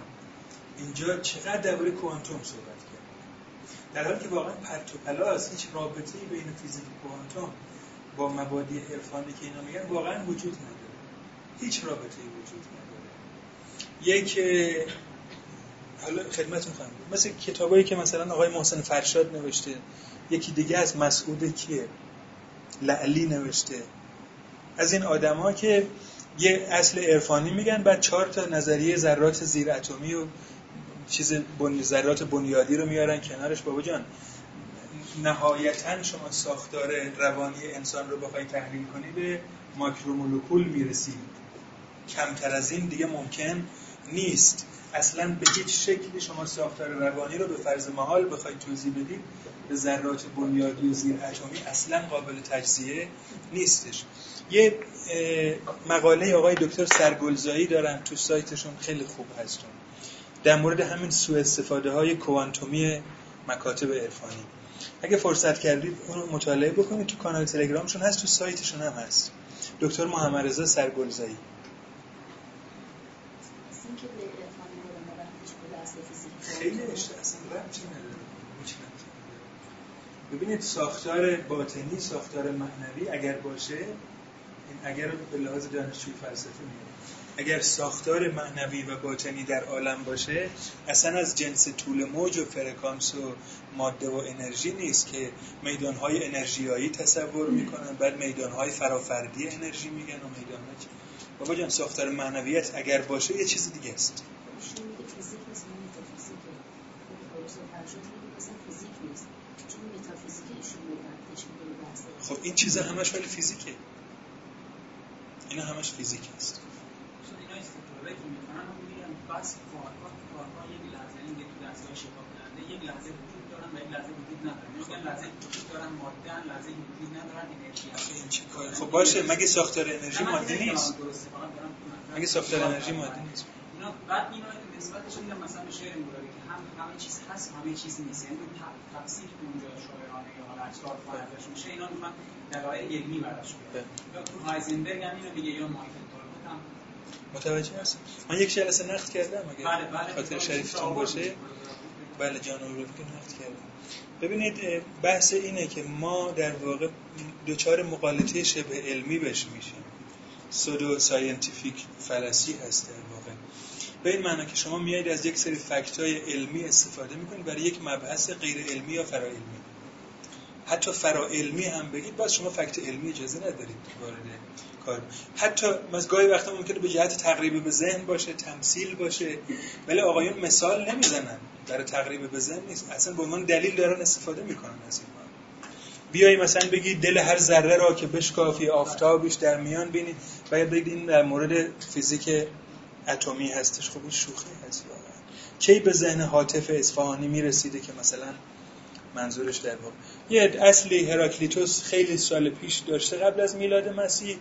اینجا چقدر درباره کوانتوم صحبت کرد؟ در حالی که واقعا پرت و هیچ رابطه‌ای بین فیزیک کوانتوم با مبادی عرفانی که اینا میگن واقعا وجود نداره. هیچ رابطه‌ای وجود نداره. یک حالا خدمتتون خواهم مثل کتابایی که مثلا آقای محسن فرشاد نوشته یکی دیگه از مسعود کیه لعلی نوشته. از این آدما که یه اصل عرفانی میگن بعد چهار تا نظریه ذرات زیر اتمی و چیز بنی ذرات بنیادی رو میارن کنارش. بابا جان نهایتا شما ساختار روانی انسان رو بخوای تحلیل کنی به ماکرومولکول می‌رسید کمتر از این دیگه ممکن نیست. اصلا به هیچ شکلی شما ساختار روانی رو به فرض محال بخوای توضیح بدید به ذرات بنیادی و زیر اتمی اصلا قابل تجزیه نیستش. یه مقاله آقای دکتر سرگلزایی دارن تو سایتشون خیلی خوب هستون. در مورد همین سوء استفاده های کوانتومی مکاتب عرفانی. اگه فرصت کردید اون مطالعه بکنید تو کانال تلگرامشون هست تو سایتشون هم هست. دکتر محمد رضا سرگلزایی. خیلی اصلا ببینید ساختار باطنی ساختار معنوی اگر باشه اگر رو به لحاظ دانشجوی فلسفه میگه اگر ساختار معنوی و باطنی در عالم باشه اصلا از جنس طول موج و فرکانس و ماده و انرژی نیست که میدانهای انرژیایی تصور می‌کنن بعد میدانهای فرافردی انرژی میگن و میدانهای بابا جان ساختار معنویت اگر باشه یه چیز دیگه است. خب این چیزا همش ولی فیزیکه. اینا همش فیزیک است اینا استفاده که می‌کنن و میگن بس کارها کارها یک لحظه این تو دستگاه شفا کننده یک لحظه وجود دارن و یک لحظه وجود ندارن. میگن لحظه وجود دارن ماده لحظه وجود ندارن انرژی هست خب باشه. مگه ساختار انرژی ماده نیست؟ مگه ساختار انرژی ماده نیست؟ اینا بعد اینا نسبتش میگم مثلا به شعر که هم همه چیز هست همه چیز نیست. یعنی تفسیر اونجا شاعرانه اجتهاد فرضش میشه اینا می‌خوان دلایل علمی براش بیارن. یا تو هایزنبرگ هم اینو میگه یا مایکل هم متوجه هست من یک جلسه نقد کردم اگه بله بله. خاطر شریفتون باشه. بله جان رو که نقد کردم. ببینید بحث اینه که ما در واقع دچار مغالطه شبه علمی بش میشیم. pseudo scientific fallacy هست در واقع. به این معنی که شما میایید از یک سری fact های علمی استفاده می‌کنید برای یک مبحث غیر علمی یا فرا علمی. حتی فرا علمی هم بگید باز شما فکت علمی اجازه ندارید وارد کار حتی مثلا گاهی وقتا ممکنه به جهت تقریب به ذهن باشه تمثیل باشه ولی آقایون مثال نمی‌زنن. برای تقریب به ذهن نیست. اصلا به عنوان دلیل دارن استفاده می‌کنن از این بیایی مثلا بگید دل هر ذره را که بشکافی آفتابش در میان بینید باید بگید این در مورد فیزیک اتمی هستش. خب این شوخی هست واقعا. کی به ذهن حاطف اصفهانی می‌رسیده که مثلا منظورش در واقع. یه اصلی هراکلیتوس خیلی سال پیش داشته قبل از میلاد مسیح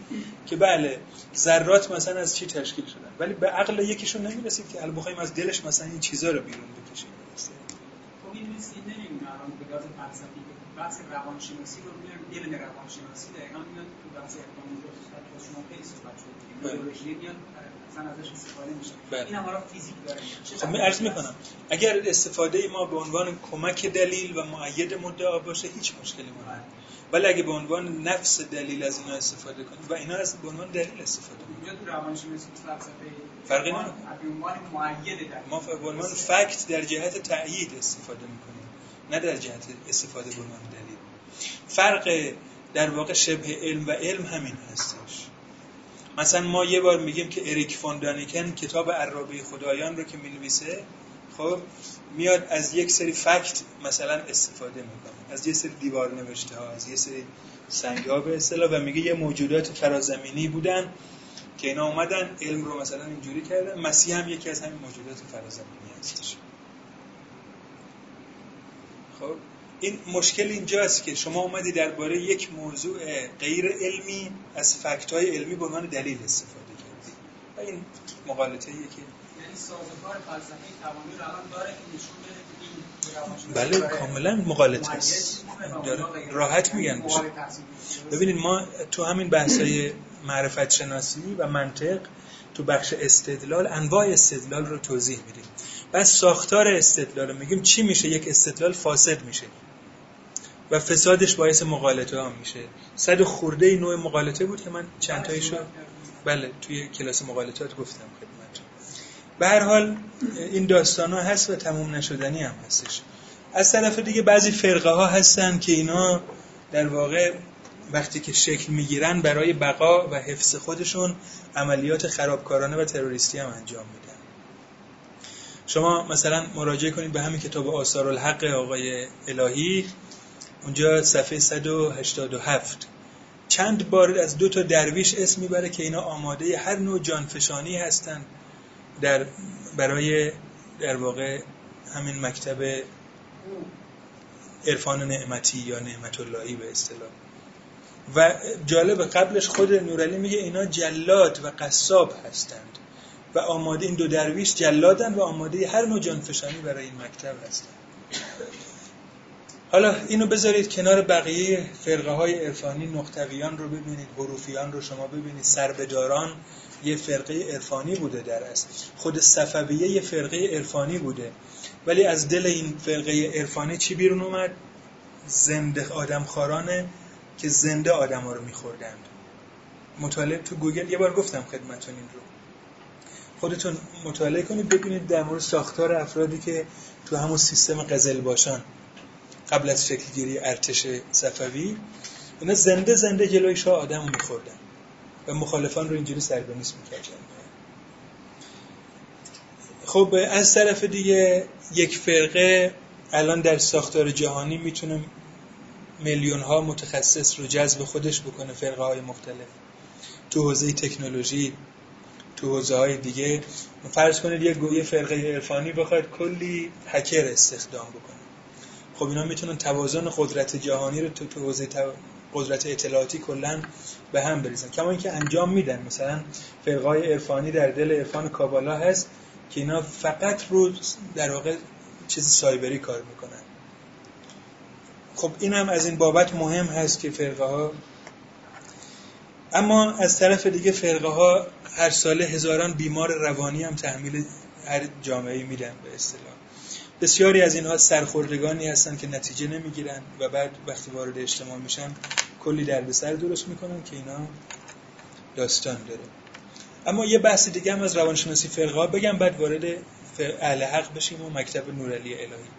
که بله ذرات مثلا از چی تشکیل شدن؟ ولی به عقل یکیشون نمی‌رسید که حالا بخوایم از دلش مثلا این چیزا رو بیرون بکشیم. خب این نیست نمیمونه الان به لحاظ فلسفی که بحث روانشناسی رو میان علم روانشناسی دقیقاً میان تو بحث رو شما خیلی صحبت شد بیولوژی اصلا ازش استفاده میشه. بله. این هم فیزیک داره. خب می عرض می‌کنم اگر استفاده ما به عنوان کمک دلیل و معید مدعا باشه هیچ مشکلی ما نداره. ولی اگه به عنوان نفس دلیل از اینا استفاده کنیم و اینا از به عنوان دلیل استفاده کنیم. اینجا تو روانشناسی فلسفه فرقی نمی‌کنه. به عنوان معید دلیل. ما به عنوان فکت در جهت تأیید استفاده می‌کنیم نه در جهت استفاده به عنوان دلیل. فرق در واقع شبه علم و علم همین هستش مثلا ما یه بار میگیم که اریک فون دانیکن کتاب عرابه خدایان رو که می‌نویسه خب میاد از یک سری فکت مثلا استفاده می‌کنه. از یه سری دیوار نوشته ها از یه سری سنگ ها به اصطلاح و میگه یه موجودات فرازمینی بودن که اینا اومدن علم رو مثلا اینجوری کردن. مسیح هم یکی از همین موجودات فرازمینی هستش. خب؟ این مشکل اینجاست که شما اومدی درباره یک موضوع غیر علمی از فکت های علمی به عنوان دلیل استفاده کردی. و این مقالطه که یعنی سازوکار فلسفه توانی رو الان داره که نشون بله کاملا. اونا غیر- راحت میگن بشه. ببینید ما تو همین بحث‌های معرفت شناسی و منطق تو بخش استدلال انواع استدلال رو توضیح میدیم. بعد ساختار استدلال رو میگیم. چی میشه؟ یک استدلال فاسد میشه. و فسادش باعث مغالطه ها میشه. صد و خورده نوع مغالطه بود که من چند تایشو بله توی کلاس مغالطات گفتم خدمتتون. به هر حال این داستان ها هست و تموم نشدنی هم هستش. از طرف دیگه بعضی فرقه ها هستن که اینا در واقع وقتی که شکل می‌گیرن برای بقا و حفظ خودشون عملیات خرابکارانه و تروریستی هم انجام میدن. شما مثلا مراجعه کنید به همین کتاب آثار الحق آقای الهی. اونجا صفحه 187 چند بار از دو تا درویش اسم می‌بره که اینا آماده هر نوع جانفشانی هستند در برای در واقع همین مکتب عرفان نعمتی یا نعمت اللهی به اصطلاح. و جالب قبلش خود نورعلی میگه اینا جلاد و قصاب هستند و آماده این دو درویش جلادن و آماده هر نوع جانفشانی برای این مکتب هستند حالا اینو بذارید کنار بقیه فرقه های عرفانی نقطویان رو ببینید حروفیان رو شما ببینید. سربداران یه فرقه عرفانی بوده در اصل. خود صفویه یه فرقه عرفانی بوده. ولی از دل این فرقه عرفانی چی بیرون اومد؟ زنده آدمخوارانه که زنده آدم ها رو میخوردند. مطالعه تو گوگل یه بار گفتم خدمتون این رو. خودتون مطالعه کنید ببینید در مورد ساختار افرادی که تو همون سیستم قزل باشان قبل از شکلگیری ارتش صفوی اینا زنده زنده جلوی شاه آدم میخوردن و مخالفان رو اینجوری سربنیست می‌کردن. خب از طرف دیگه یک فرقه الان در ساختار جهانی می‌تونه میلیون ها متخصص رو جذب خودش بکنه فرقه های مختلف. تو حوزه تکنولوژی تو حوزه های دیگه. فرض کنید یه گویه فرقه عرفانی بخواد کلی هکر استخدام بکنه. خب اینا می‌تونن توازن قدرت جهانی رو تو حوزه قدرت اطلاعاتی کلا به هم بریزن. کما اینکه انجام میدن. مثلا فرقای عرفانی در دل عرفان کابالا هست که اینا فقط رو در واقع چیز سایبری کار می‌کنن. خب این هم از این بابت مهم هست که فرقه ها اما از طرف دیگه فرقه ها هر ساله هزاران بیمار روانی هم تحمیل هر جامعه میدن به اصطلاح. بسیاری از اینها سرخوردگانی هستن که نتیجه نمی‌گیرن و بعد وقتی وارد اجتماع میشن کلی دردسر درست می‌کنن که اینا داستان داره. اما یه بحث دیگه هم از روانشناسی فرقه ها. بگم بعد وارد اهل حق بشیم و مکتب نورعلی الهی.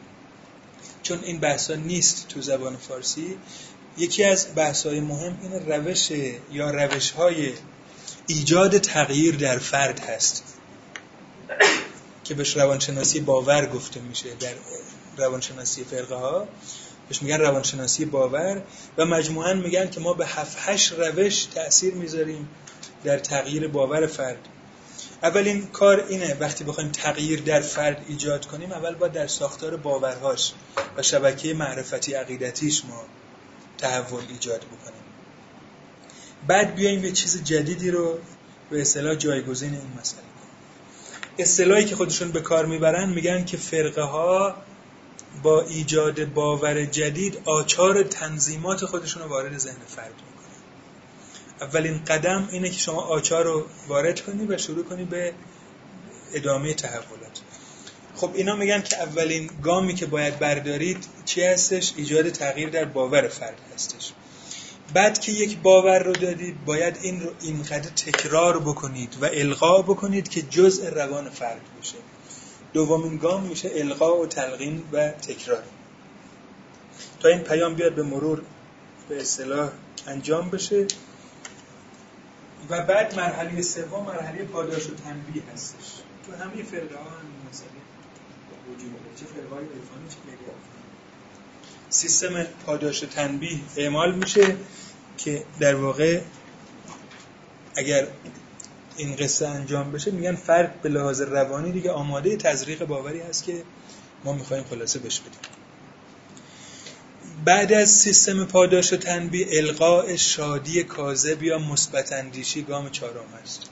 چون این بحثا نیست تو زبان فارسی. یکی از بحث‌های مهم این روش یا روش‌های ایجاد تغییر در فرد هست. که بهش روانشناسی باور گفته میشه در روانشناسی فرقه ها بهش میگن روانشناسی باور و مجموعا میگن که ما به هفت هشت روش تاثیر می‌ذاریم در تغییر باور فرد. اولین کار اینه وقتی بخوایم تغییر در فرد ایجاد کنیم اول باید در ساختار باورهاش و شبکه معرفتی عقیدتیش ما تحول ایجاد بکنیم. بعد بیایم یه چیز جدیدی رو به اصطلاح جایگزین این مسئله. اصطلاحی که خودشون به کار می‌برن میگن که فرقه ها با ایجاد باور جدید آچار تنظیمات خودشون رو وارد ذهن فرد می‌کنن. اولین قدم اینه که شما آچار رو وارد کنی و شروع کنی به ادامه تحولات. خب اینا میگن که اولین گامی که باید بردارید چی هستش؟ ایجاد تغییر در باور فرد هستش. بعد که یک باور رو دادید باید این رو اینقدر تکرار بکنید و القا بکنید که جزء روان فرد بشه. دومین گام میشه القا و تلقین و تکرار. تا این پیام بیاد به مرور به اصطلاح انجام بشه. و بعد مرحله سوم مرحله پاداش و تنبیه هستش. تو همه فرقه ها هم مسئله وجود چه فرقه های عرفانی چه سیستم پاداش و تنبیه اعمال میشه. که در واقع اگر این قصه انجام بشه میگن فرد به لحاظ روانی دیگه آماده تزریق باوری هست که ما می‌خوایم خلاصه بش بدیم. بعد از سیستم پاداش و تنبیه القاء شادی کاذب یا مثبت اندیشی گام چهارم است.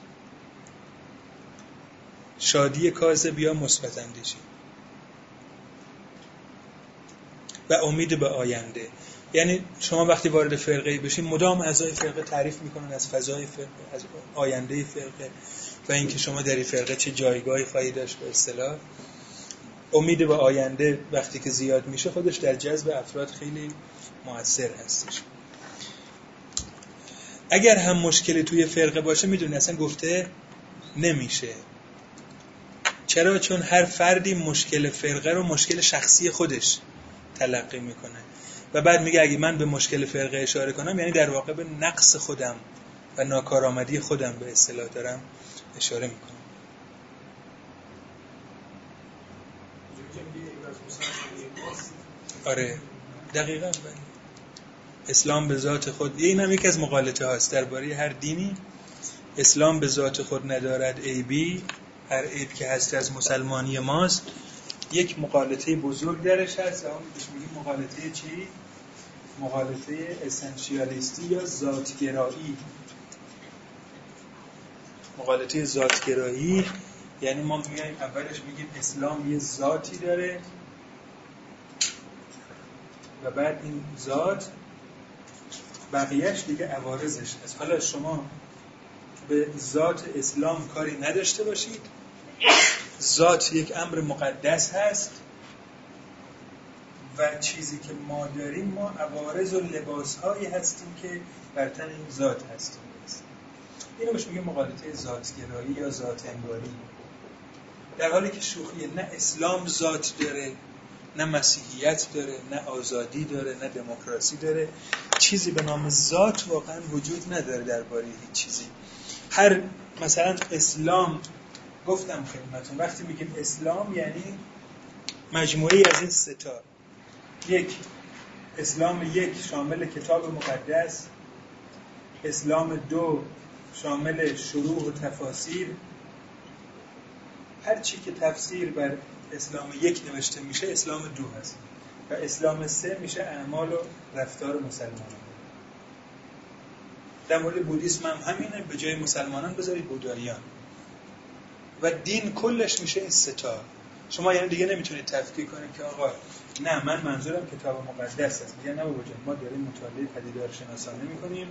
شادی کاذب یا مثبت اندیشی. و امید به آینده. یعنی شما وقتی وارد فرقه بشین مدام اعضای فرقه تعریف می‌کنن از فضای فرقه از آینده فرقه و اینکه شما در این فرقه چه جایگاهی خواهید داشت به اصطلاح. امید به آینده وقتی که زیاد میشه خودش در جذب افراد خیلی موثر هستش. اگر هم مشکلی توی فرقه باشه می‌دونی اصلا گفته نمیشه. چرا؟ چون هر فردی مشکل فرقه رو مشکل شخصی خودش تلقی می‌کنه. و بعد میگه اگه من به مشکل فرقه اشاره کنم یعنی در واقع به نقص خودم و ناکارآمدی خودم به اصطلاح دارم اشاره می‌کنم. آره. دقیقا بله. اسلام به ذات خود این هم یکی از مقالطه هاست. درباره هر دینی اسلام به ذات خود ندارد. عیبی هر عیب که هست از مسلمانی ماست یک مقالطه بزرگ درش هست. اون میگیم مقالطه چی؟ مقالطه اسنشیالیستی یا ذاتگرایی. مقالطه ذاتگرایی یعنی ما میایم اولش میگیم اسلام یه ذاتی داره و بعد این ذات بقیهش دیگه عوارضش هست حالا شما به ذات اسلام کاری نداشته باشید. ذات یک امر مقدس هست. و چیزی که ما داریم ما عوارض و لباس هایی هستیم که بر تن این ذات هستیم. اینو بهش میگه مقالطه ذاتگرایی یا ذات انگاری در حالی که شوخیه نه اسلام ذات داره نه مسیحیت داره نه آزادی داره نه دموکراسی داره چیزی به نام ذات واقعا وجود نداره درباره هیچ چیزی. هر مثلا اسلام گفتم خدمتون وقتی میگیم اسلام یعنی مجموعه از این ستا. یک اسلام یک شامل کتاب مقدس اسلام دو شامل شروع و تفاسیر. هر چی که تفسیر بر اسلام یک نوشته میشه اسلام دو هست و اسلام سه میشه اعمال و رفتار مسلمانان. در مورد بودیسم هم همینه به جای مسلمانان بذارید بوداییان. و دین کلش میشه این ستا شما یعنی دیگه نمی‌تونید تفکیک کنید که آقا نه من منظورم کتاب مقدس است. میگن نه بابا ما داریم مطالعه پدیدار شناسانه می‌کنیم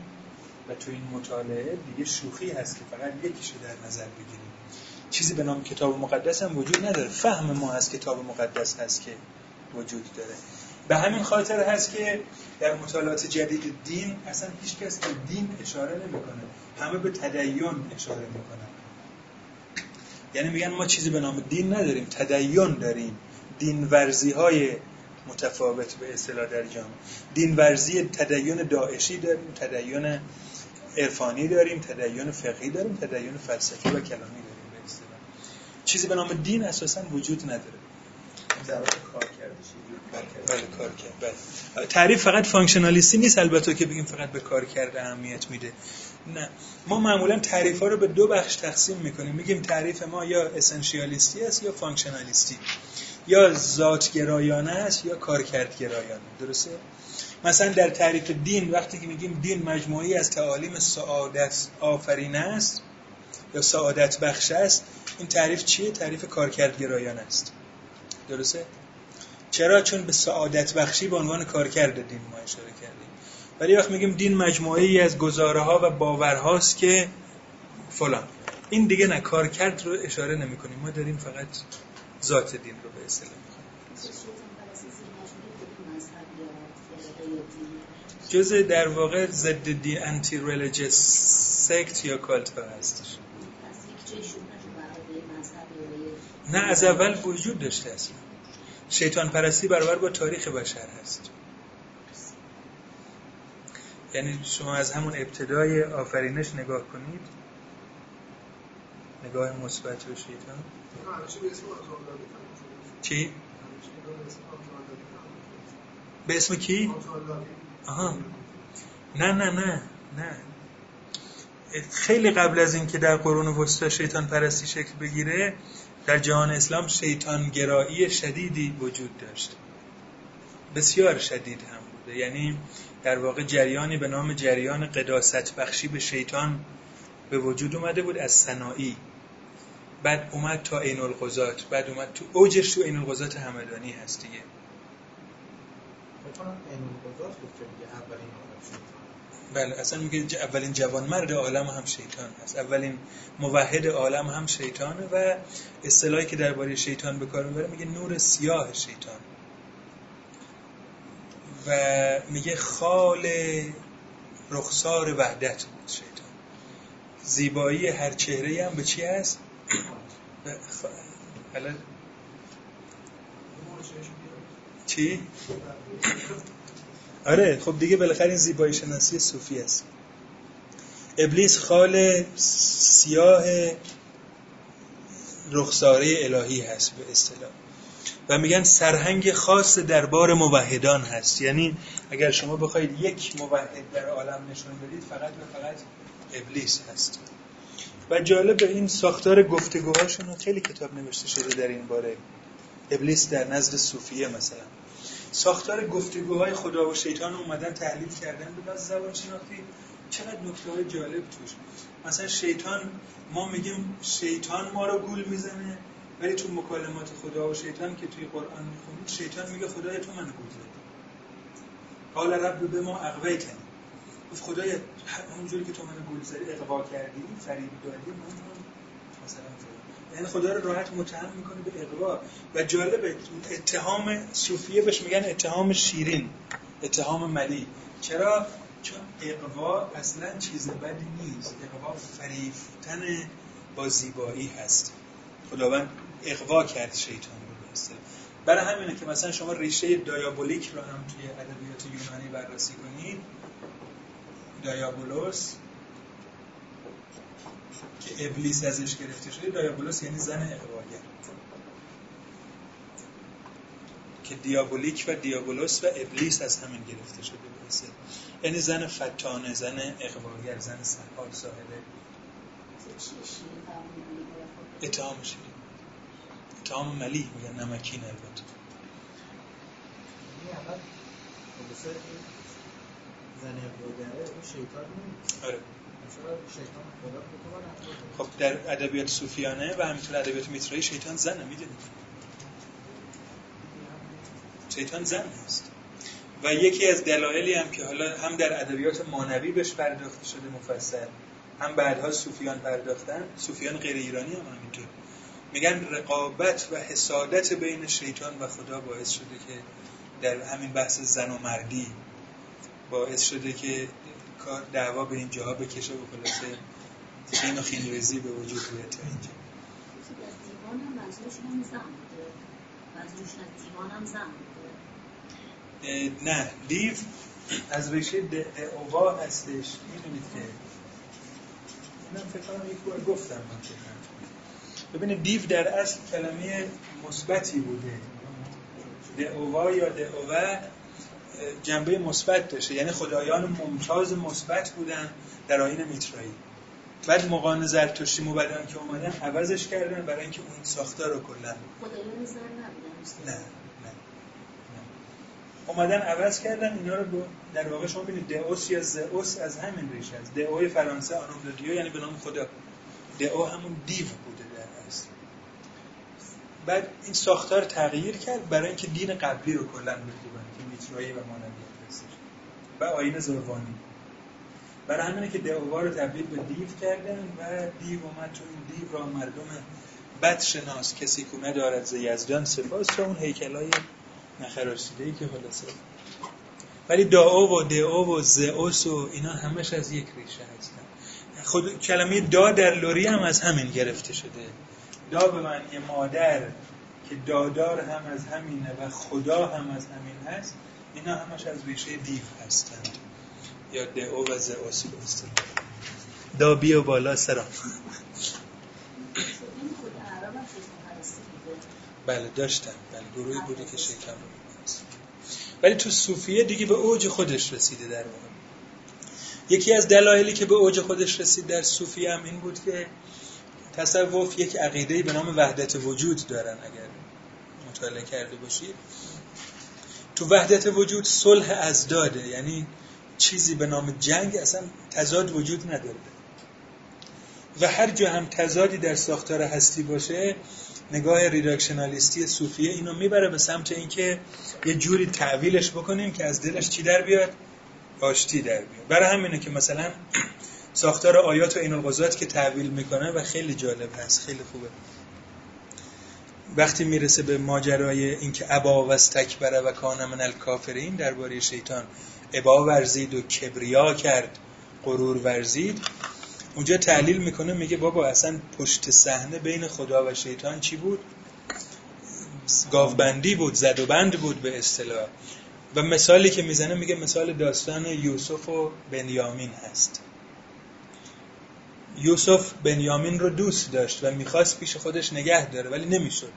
و تو این مطالعه دیگه شوخی هست که فقط یکیشو در نظر بگیریم. چیزی به نام کتاب مقدس هم وجود نداره. فهم ما از کتاب مقدس هست که وجود داره. به همین خاطر هست که در مطالعات جدید دین اصلا هیچ کس به دین اشاره نمی‌کنه. همه به تدین اشاره می‌کنن. یعنی میگن ما چیزی به نام دین نداریم تدین داریم. دین ورزی های متفاوت به اصطلاح در جامعه دین ورزی تدین داعشی داریم تدین عرفانی داریم تدین فقهی داریم تدین فلسفی و کلامی داریم به اصطلاح. چیزی به نام دین اساسا وجود نداره. در کارکرد بله کارکرد بله. تعریف فقط functionalistی نیست البته که بگیم فقط به کارکرد اهمیت میده. نه. ما معمولا تعریف ها رو به دو بخش تقسیم می‌کنیم. میگیم تعریف ما یا essentialistی است یا functionalistی. یا ذاتگرایانه است یا کارکردگرایانه. درسته؟ مثلا در تعریف دین وقتی که میگیم دین مجموعی از تعالیم سعادت آفرینه است یا سعادت بخش است این تعریف چیه؟ تعریف کارکردگرایانه است. درسته؟ چرا؟ چون به سعادت بخشی به عنوان کارکرد دین ما اشاره کردیم. ولی وقت میگیم دین مجموعه ای از گزاره ها و باورهاست که فلان. این دیگه نه کارکرد رو اشاره نمی کنیم ما داریم فقط ذات دین رو به اصطلاح جز در واقع ضد دی انتی ریلیجیس سکت یا کالت ها هستش. نه از اول وجود داشته اصلا. شیطان پرستی برابر با تاریخ بشر هست. یعنی شما از همون ابتدای آفرینش نگاه کنید. نگاه مثبت به شیطان چی؟ به اسم کی؟ آها. نه نه نه نه. خیلی قبل از اینکه در قرون وسطا شیطان پرستی شکل بگیره در جهان اسلام شیطان گرایی شدیدی وجود داشت. بسیار شدید هم بوده. یعنی در واقع جریانی به نام جریان قداست بخشی به شیطان به وجود اومده بود از صناعی. بعد اومد تا عین القضات بعد اومد تو اوجش تو عین القضات همدانی هست دیگه. بله اصلا میگه اولین جوان مرد عالم هم شیطان هست. اولین موحد عالم هم شیطانه و اصطلاحی که درباره شیطان به کار می‌بره میگه نور سیاه شیطان. و میگه خال رخسار وحدت بود شیطان. زیبایی هر چهره هم به چی هست؟ چی؟ آره خب دیگه بالاخره این زیبایی شناسی صوفی است. ابلیس خال سیاه رخساره الهی هست به اصطلاح. و میگن سرهنگ خاص دربار موحدان هست. یعنی اگر شما بخواید یک موحد در عالم نشون بدید فقط و فقط ابلیس هست. و جالب این ساختار گفتگوهاشون خیلی کتاب نوشته شده در این باره. ابلیس در نزد صوفیه مثلا. ساختار گفتگوهای خدا و شیطان اومدن تحلیل کردن به بس زبان شناختی. چقدر نکته های جالب توش. مثلا شیطان ما میگیم شیطان ما رو گول می‌زنه ولی تو مکالمات خدا و شیطان که توی قرآن می‌خونید شیطان میگه خدای تو من گول زدی قال رب به ما اقویتنی گفت خدای همونجوری که تو من گول زدی اقوا کردی فریب دادی من مثلا یعنی خدا رو راحت متهم می‌کنه به اقوا و جالبه اتهام صوفیه بهش میگن اتهام شیرین اتهام ملی. چرا؟ چون اقوا اصلا چیز بدی نیست. اقوا فریفتن با زیبایی هست. خداوند اقوا کرد شیطان رو بسته. برای همینه که مثلا شما ریشه دایابولیک رو هم توی ادبیات یونانی بررسی کنید. دایابولوس که ابلیس ازش گرفته شده دایابولوس یعنی زن اقواگر. که دیابولیک و دیابولوس و ابلیس از همین گرفته شده برسه یعنی زن فتانه زن اقواگر زن سرحال صاحبه اتهام شده. اتهام ملی میگن نمکین البته زن اقواگره اون شیطان نیست آره. خب در ادبیات صوفیانه و همینطور ادبیات میترایی شیطان زنه می‌دونید شیطان زن هست و یکی از دلایلی هم که حالا هم در ادبیات مانوی بهش پرداخته شده مفصل هم بعدها صوفیان پرداختن. صوفیان غیر ایرانی هم همینطور. میگن رقابت و حسادت بین شیطان و خدا باعث شده که در همین بحث زن و مردی باعث شده که کار دعوا به این جاها بکشه و خلاصه خین و خین ریزی به وجود بیاد تا اینجا. اه، نه دیو از ریشه دعوا هستش. می‌دونید که اینم فکر کنم یک بار گفتم من نه. ببینید دیو در اصل کلمه مثبتی بوده. دعوا یا دعوه جنبه مثبت داشته. یعنی خدایان ممتاز مثبت بودن در آیین میترایی. بعد مقان زرتشتی موبدان که اومدن عوضش کردن برای اینکه اون ساختار رو کلا خدایان زن. نه نه. اومدن عوض کردن اینا رو در واقع شما ببینید دئوس یا زئوس از همین ریشه است. دئوی فرانسه آنوم دیو یعنی به نام خدا. دئو همون دیو بوده در اصل. بعد این ساختار تغییر کرد برای اینکه دین قبلی رو کلا بکوبن میترایی و مانویت هستش و آیین زروانی برای همینه که دعوا رو تبدیل به دیو کردن و دیو اومد این دیو را مردم بد شناس کسی که ندارد ز یزدان سپاس و اون هیکلای نخراشیده ای که خلاصه. ولی دعا و دعا و زئوس و اینا همش از یک ریشه هستن. خود کلمه دا در لوری هم از همین گرفته شده. دا به معنی مادر که دادار هم از همینه و خدا هم از همین هست. اینا همش از ریشه دیو هستند یا دعو و اصطلاح دا بیا بالا سرم. بله داشتن. بله گروهی بوده که شکم. ولی تو صوفیه دیگه به اوج خودش رسیده در واقع. یکی از دلایلی که به اوج خودش رسید در صوفیه هم این بود که تصوف یک عقیده به نام وحدت وجود دارن. اگر مطالعه کرده باشید تو وحدت وجود صلح ازداده یعنی چیزی به نام جنگ اصلا تضاد وجود نداره. و هر جا هم تضادی در ساختار هستی باشه نگاه ریداکشنالیستی صوفیه اینو می‌بره به سمت اینکه یه جوری تعویلش بکنیم که از دلش چی در بیاد؟ آشتی در بیاد. برای همینه که مثلا ساختار آیات و این که تعویل می‌کنه و خیلی جالب هست خیلی خوبه. وقتی می‌رسه به ماجرای اینکه ابا و استکبر و کان من الکافرین درباره شیطان ابا ورزید و کبریا کرد غرور ورزید اونجا تحلیل می‌کنه میگه بابا اصلا پشت صحنه بین خدا و شیطان چی بود؟ گاوبندی بود زد و بند بود به اصطلاح. و مثالی که می‌زنه میگه مثال داستان یوسف و بنیامین هست. یوسف بنیامین رو دوست داشت و می‌خواست پیش خودش نگه داره ولی نمی‌شد.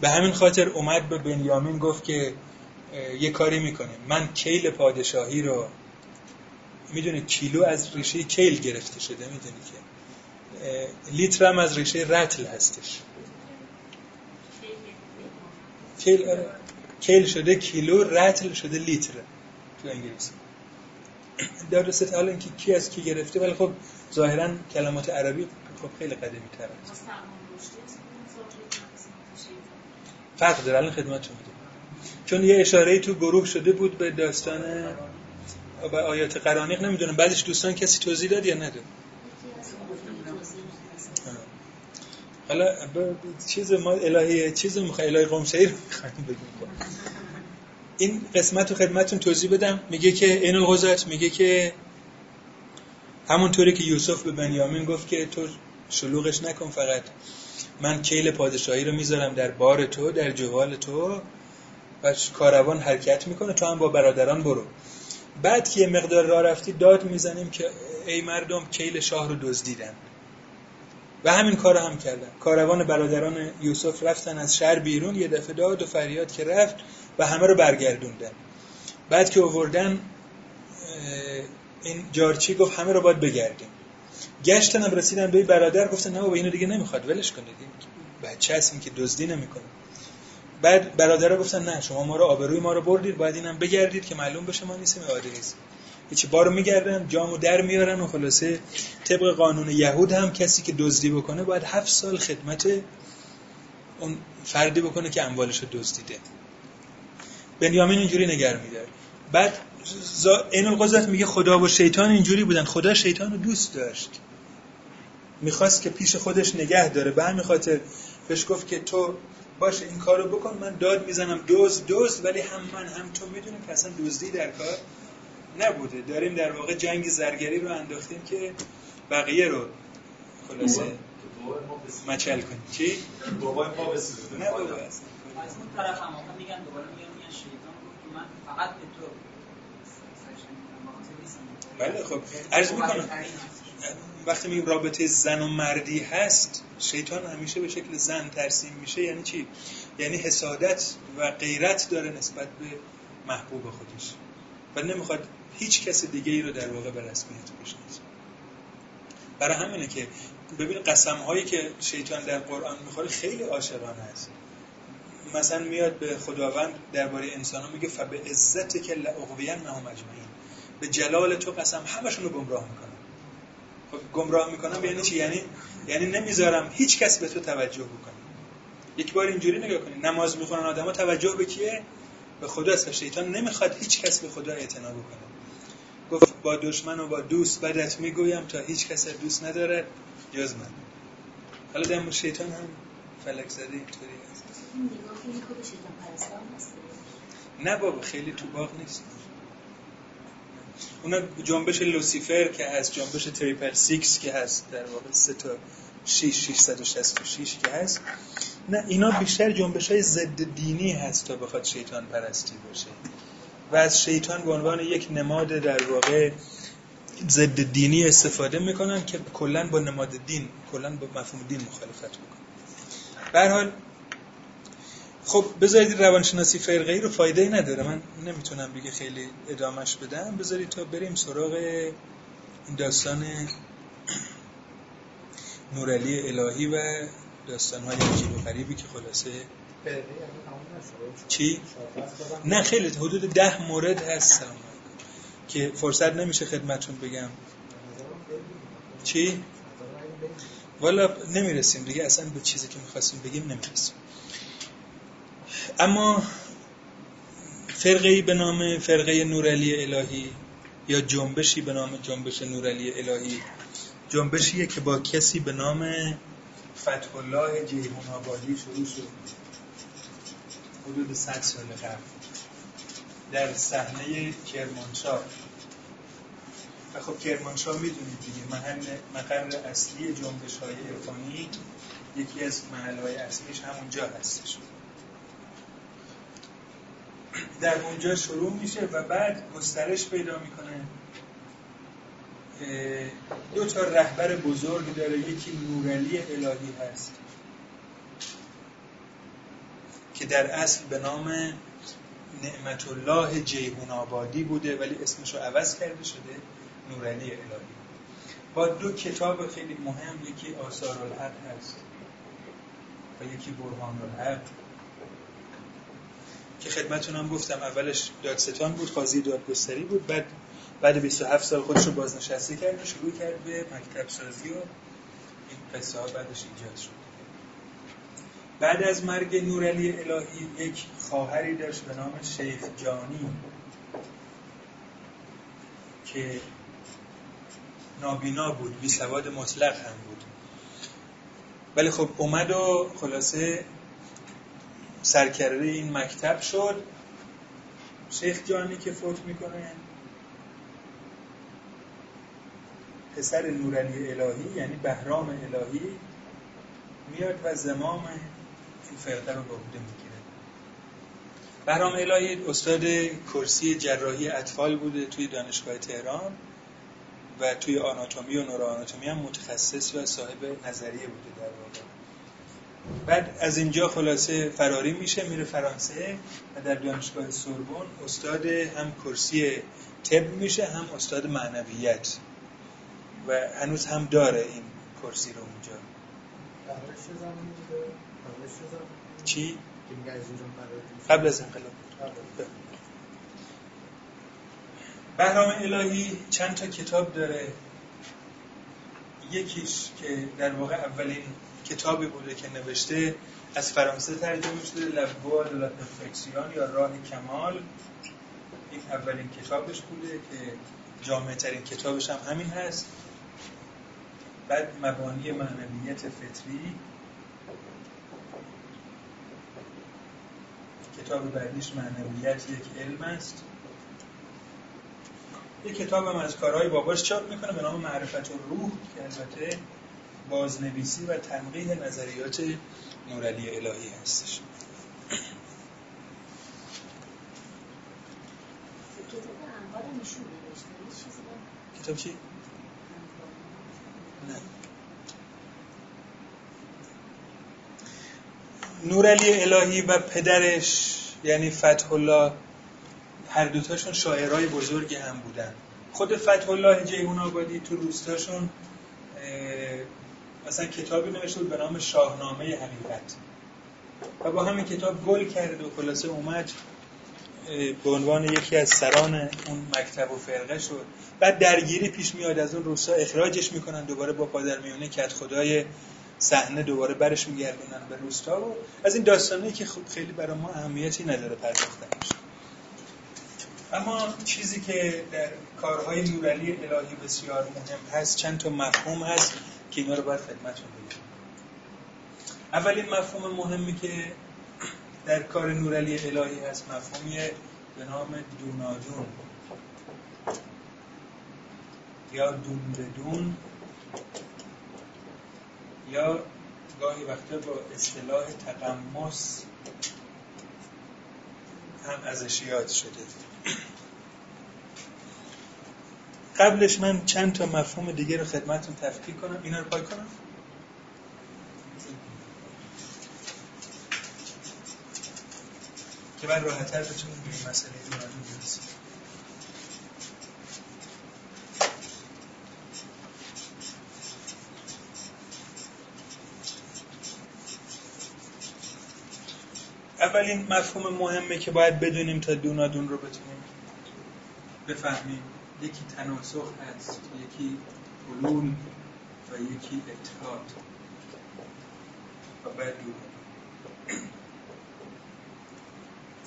به همین خاطر اومد به بنیامین گفت که یه کاری می‌کنیم. من کیل پادشاهی رو می‌دونه کیلو از ریشه کیل گرفته شده می‌دونی که؟ لیتر هم از ریشه رتل هستش. کیل آره. کیل شده کیلو رتل شده لیتر تو انگلیسی. درسته حالا اینکه کی از کی گرفته ولی خب ظاهرا کلمات عربی خب خیلی قدیمی تر هست فرق داره الان خدمتتون میگم. چون یه اشاره تو گروه شده بود به داستان و آیات قرانیق نمی‌دونم بعدش دوستان کسی توضیح داد یا نداد. حالا چیز ما الهی چیز می‌خوای الهی قمشهی رو می‌خوایم بگیم. این قسمت رو خدمتتون توضیح بدم. میگه که این الغزات میگه که همونطوری که یوسف به بنیامین گفت که تو شلوغش نکن فقط. من کیل پادشاهی رو می‌ذارم در بار تو در جوال تو و کاروان حرکت می‌کنه. تو هم با برادران برو. بعد که مقدار راه رفتی داد می‌زنیم که ای مردم کیل شاه رو دزدیدن. و همین کار هم کردن. کاروان برادران یوسف رفتن از شهر بیرون یه دفعه داد و فریاد که رفت. و همه رو برگردوندن. بعد که آوردن این جارچی گفت همه رو باید بگردیم. گشتن رسیدن به برادر گفتن نه بابا اینو دیگه نمی‌خواد ولش کنید بچه هست این که دزدی نمی‌کنه. بعد برادرها گفتن نه شما ما رو آبروی ما رو بردید باید اینم بگردید که معلوم بشه ما نیستیم عادی نیست هیچ بارو میگردن جامو در میارن و خلاصه طبق قانون یهود هم کسی که دزدی بکنه باید هفت سال خدمت اون فردی بکنه که اموالش رو دزدیده. بنیامین اینجوری نگر میدار بعد این القضات میگه خدا و شیطان اینجوری بودن. خدا شیطان رو دوست داشت. می‌خواست که پیش خودش نگه داره. به همین خاطر بهش گفت که تو باشه این کارو بکن. من داد می‌زنم. دوز دوز ولی هم من هم تو می‌دونیم که اصلا دزدی در کار نبوده. داریم در واقع جنگ زرگری رو انداختیم که بقیه رو خلاصه مچل کنیم. چی؟ بابای ما بسوزونه. نه بابا. اصلا. از اون طرف هم میگن دوباره میگن میگن شیطان گفت من فقط به تو. بله خب عرض می‌کنم. وقتی میگیم رابطه زن و مردی هست شیطان همیشه به شکل زن ترسیم میشه یعنی چی یعنی حسادت و غیرت داره نسبت به محبوب خودش و نمی‌خواد هیچ کس دیگه ای رو در واقع به رسمیت بشناسه برای همینه که ببین قسم هایی که شیطان در قرآن می‌خوره خیلی عاشقانه است مثلا میاد به خداوند درباره انسان ها میگه فبه عزت که لعقوین نهم اجمعین. به جلال تو قسم همشون رو گمراه می‌کنم. خب گمراه می‌کنم یعنی چی؟ یعنی یعنی نمی‌ذارم هیچ کس به تو توجه بکنه. یک بار اینجوری نگاه کنید نماز می‌خونن آدما توجه به کیه؟ به خدا است شیطان نمی‌خواد هیچ کس به خدا اعتنا بکنه. گفت با دشمن و با دوست بدت می‌گویم تا هیچ کس دوست نداره. جز من. حالا مورد شیطان هم فلک زده اینطوری هست. این شیطان نه بابا خیلی تو باغ نیست. اونا جنبش لوسیفر که هست جنبش triple six که هست در واقع سه تا 6 666 که هست. نه اینا بیشتر جنبش های ضد دینی هست تا بخواد شیطان پرستی باشه. و از شیطان به عنوان یک نماد در واقع ضد دینی استفاده می‌کنن که کلا با نماد دین کلا با مفهوم دین مخالفت می‌کنن. به حال خب بذارید روانشناسی فرقه ای رو فایده ای نداره من نمی‌تونم دیگه خیلی ادامش بدم بذارید تا بریم سراغ این داستان نورعلی الهی و داستان های عجیب و غریبی که خلاصه. چی؟ نه خیلی حدود ده مورد هست. که فرصت نمیشه خدمتون بگم. چی؟ والا نمی‌رسیم دیگه اصلا به چیزی که می‌خواستیم بگیم نمی‌رسیم اما فرقه به نام فرقه نورعلی الهی یا جنبشی به نام جنبش نورعلی الهی. جنبشیه که با کسی به نام فتح الله جیهون آبادی شروع شد. حدود 100 سال قبل. در صحنه کرمانشاه. و خب کرمانشاه می‌دونید دیگه محل مقر اصلی جنبش های عرفانی یکی از محل های اصلیش همونجا هستش. در اونجا شروع میشه و بعد گسترش پیدا می‌کنه. دو تا رهبر بزرگ داره. یکی نورعلی الهی هست که در اصل به نام نعمت الله جیهون آبادی بوده ولی اسمش رو عوض کرده شده نورعلی الهی. با دو کتاب خیلی مهم یکی آثار الحق هست و یکی برهان الحق که خدمتون هم گفتم اولش دادستان بود قاضی دادگستری بود بعد بعد 27 سال خودش رو بازنشسته کرد و شروع کرد به مکتب سازی و این قصه ها بعدش ایجاد شد. بعد از مرگ نورعلی الهی یک خواهری داشت به نام شیخ جانی که نابینا بود بی سواد مطلق هم بود. ولی خب اومد و خلاصه سرکرده این مکتب شد. شیخ جانی که فوت می‌کنه. پسر نورعلی الهی یعنی بهرام الهی میاد و زمام این فرقه رو به عهده می‌گیره. بهرام الهی استاد کرسی جراحی اطفال بوده توی دانشگاه تهران و توی آناتومی و نوروآناتومی هم متخصص و صاحب نظریه بوده در واقع. بعد از اینجا خلاصه فراری میشه میره فرانسه و در دانشگاه سوربن استاد هم کرسی طب میشه هم استاد معنویت و هنوز هم داره این کرسی رو اونجا؟ چی؟ قبل از انقلاب. بهرام الهی چند تا کتاب داره یکیش که در واقع اولین کتابی بوده که نوشته از فرانسه ترجمه شده لبوا la perfection یا راه کمال. این اولین کتابش بوده که جامعه ترین کتابش هم همین هست. بعد مبانی معنویت فطری. کتاب بعدیش معنویت یک علم است. یک کتاب هم از کارهای باباش چاپ می‌کنه به نام معرفت روح که البته بازنویسی و تنقیح نظریات نورعلی الهی هستش. کتاب چی؟ نه. نورعلی الهی و پدرش یعنی فتح الله هر دوتاشون شاعرای بزرگی هم بودن. خود فتح الله جیهون آبادی تو روستاشون اه، مثلا کتابی نوشته بود به نام شاهنامه حقیقت. و با همین کتاب گل کرد و خلاصه اومد به عنوان یکی از سران اون مکتب و فرقه شد بعد درگیری پیش میاد از اون روستا اخراجش می‌کنن دوباره با پادر میونه کت خدای صحنه دوباره برش میگردونن به روستا و از این داستانی که خب خیلی برای ما اهمیتی نداره پرداختنش. اما چیزی که در کارهای نورعلی الهی بسیار مهم هست چند تا مفهوم هست که اینا رو باید خدمتتون بگم. اولین مفهوم مهمی که در کار نورعلی الهی هست مفهومی به نام دونادون. یا دون به دون یا گاهی وقتا با اصطلاح تقمص هم ازش یاد شده. قبلش من چند تا مفهوم دیگه رو خدمتتون تفکیک کنم. اینا رو پای کنم؟ که بعد راحت‌تر بتونیم به این مسئله برسیم اولین مفهوم مهمه که باید بدونیم تا دونادون رو بتونیم بفهمیم. یکی تناسخ هست یکی حلول و یکی اتحاد و بعد دونادون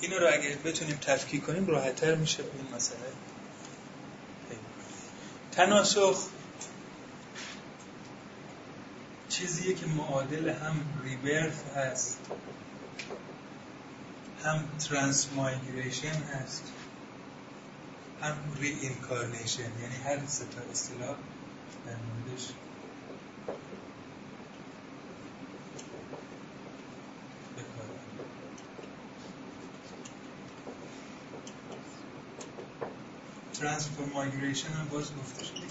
اینو رو اگه بتونیم تفکیک کنیم راحتتر میشه به این مسئله. تناسخ چیزیه که معادل هم rebirth هست هم transmigration هست. هم reincarnation یعنی هر سه تا اصطلاح در موردش برده. transmigration هم باز گفته شده.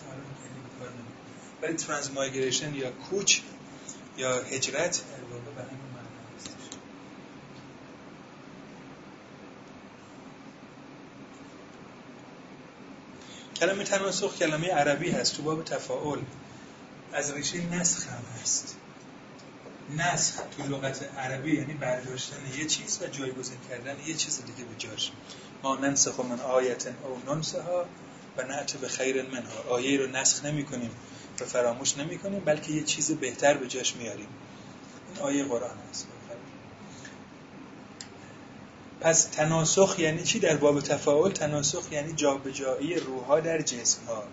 ولی ترانسمایگریشن یا کوچ یا هجرت به همین معنی هستش کلمه تناسخ کلمه عربی هست. تو باب تفاعل از ریشه نسخ هم هست. نسخ تو لغت عربی یعنی برداشتن یه چیز و جایگزین کردن یه چیز دیگه به جاش. ما ننسخ من آیت او ننسها و نعت به خیر منها. آیه رو نسخ نمی کنیم و فراموش نمی کنیم بلکه یه چیز بهتر به جاش میاریم. این آیه قرآن هست. پس تناسخ یعنی چی در باب تفاعل؟ تناسخ یعنی جابجایی روحها در جسمها.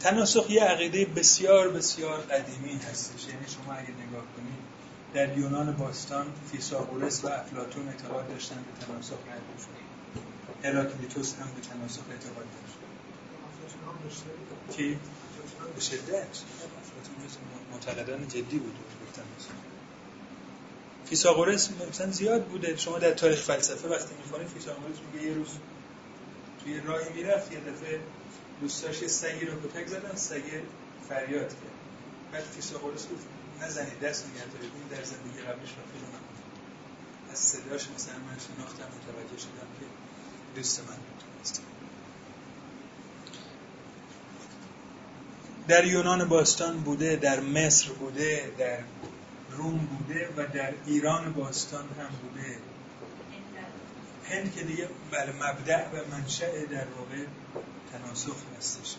تناسخ یه عقیده بسیار بسیار قدیمی هستش. یعنی شما اگه نگاه کنید در یونان باستان فیثاغورس و افلاطون اعتقاد داشتن به تناسخ نداشتن هراکلیتوس هم به تناسخ اعتقاد داشت. کی؟ به شدت. معتقدان جدی بود. فیثاغورس مثلا زیاد بوده. شما در تاریخ فلسفه وقتی می‌خونید فیثاغورس میگه یه روز توی راهی می‌رفت یه دفعه دوستاش سگی رو کتک زدن سگ فریاد کرد. بعد فیثاغورس گفت نزنید دست دارید این در زندگی قبلش رفیق من از صداش مثلا من شناختم متوجه شدم که دوست من بود. در یونان باستان بوده در مصر بوده در روم بوده و در ایران باستان هم بوده. هند که دیگه بله مبدع و منشأ در واقع تناسخ هستش.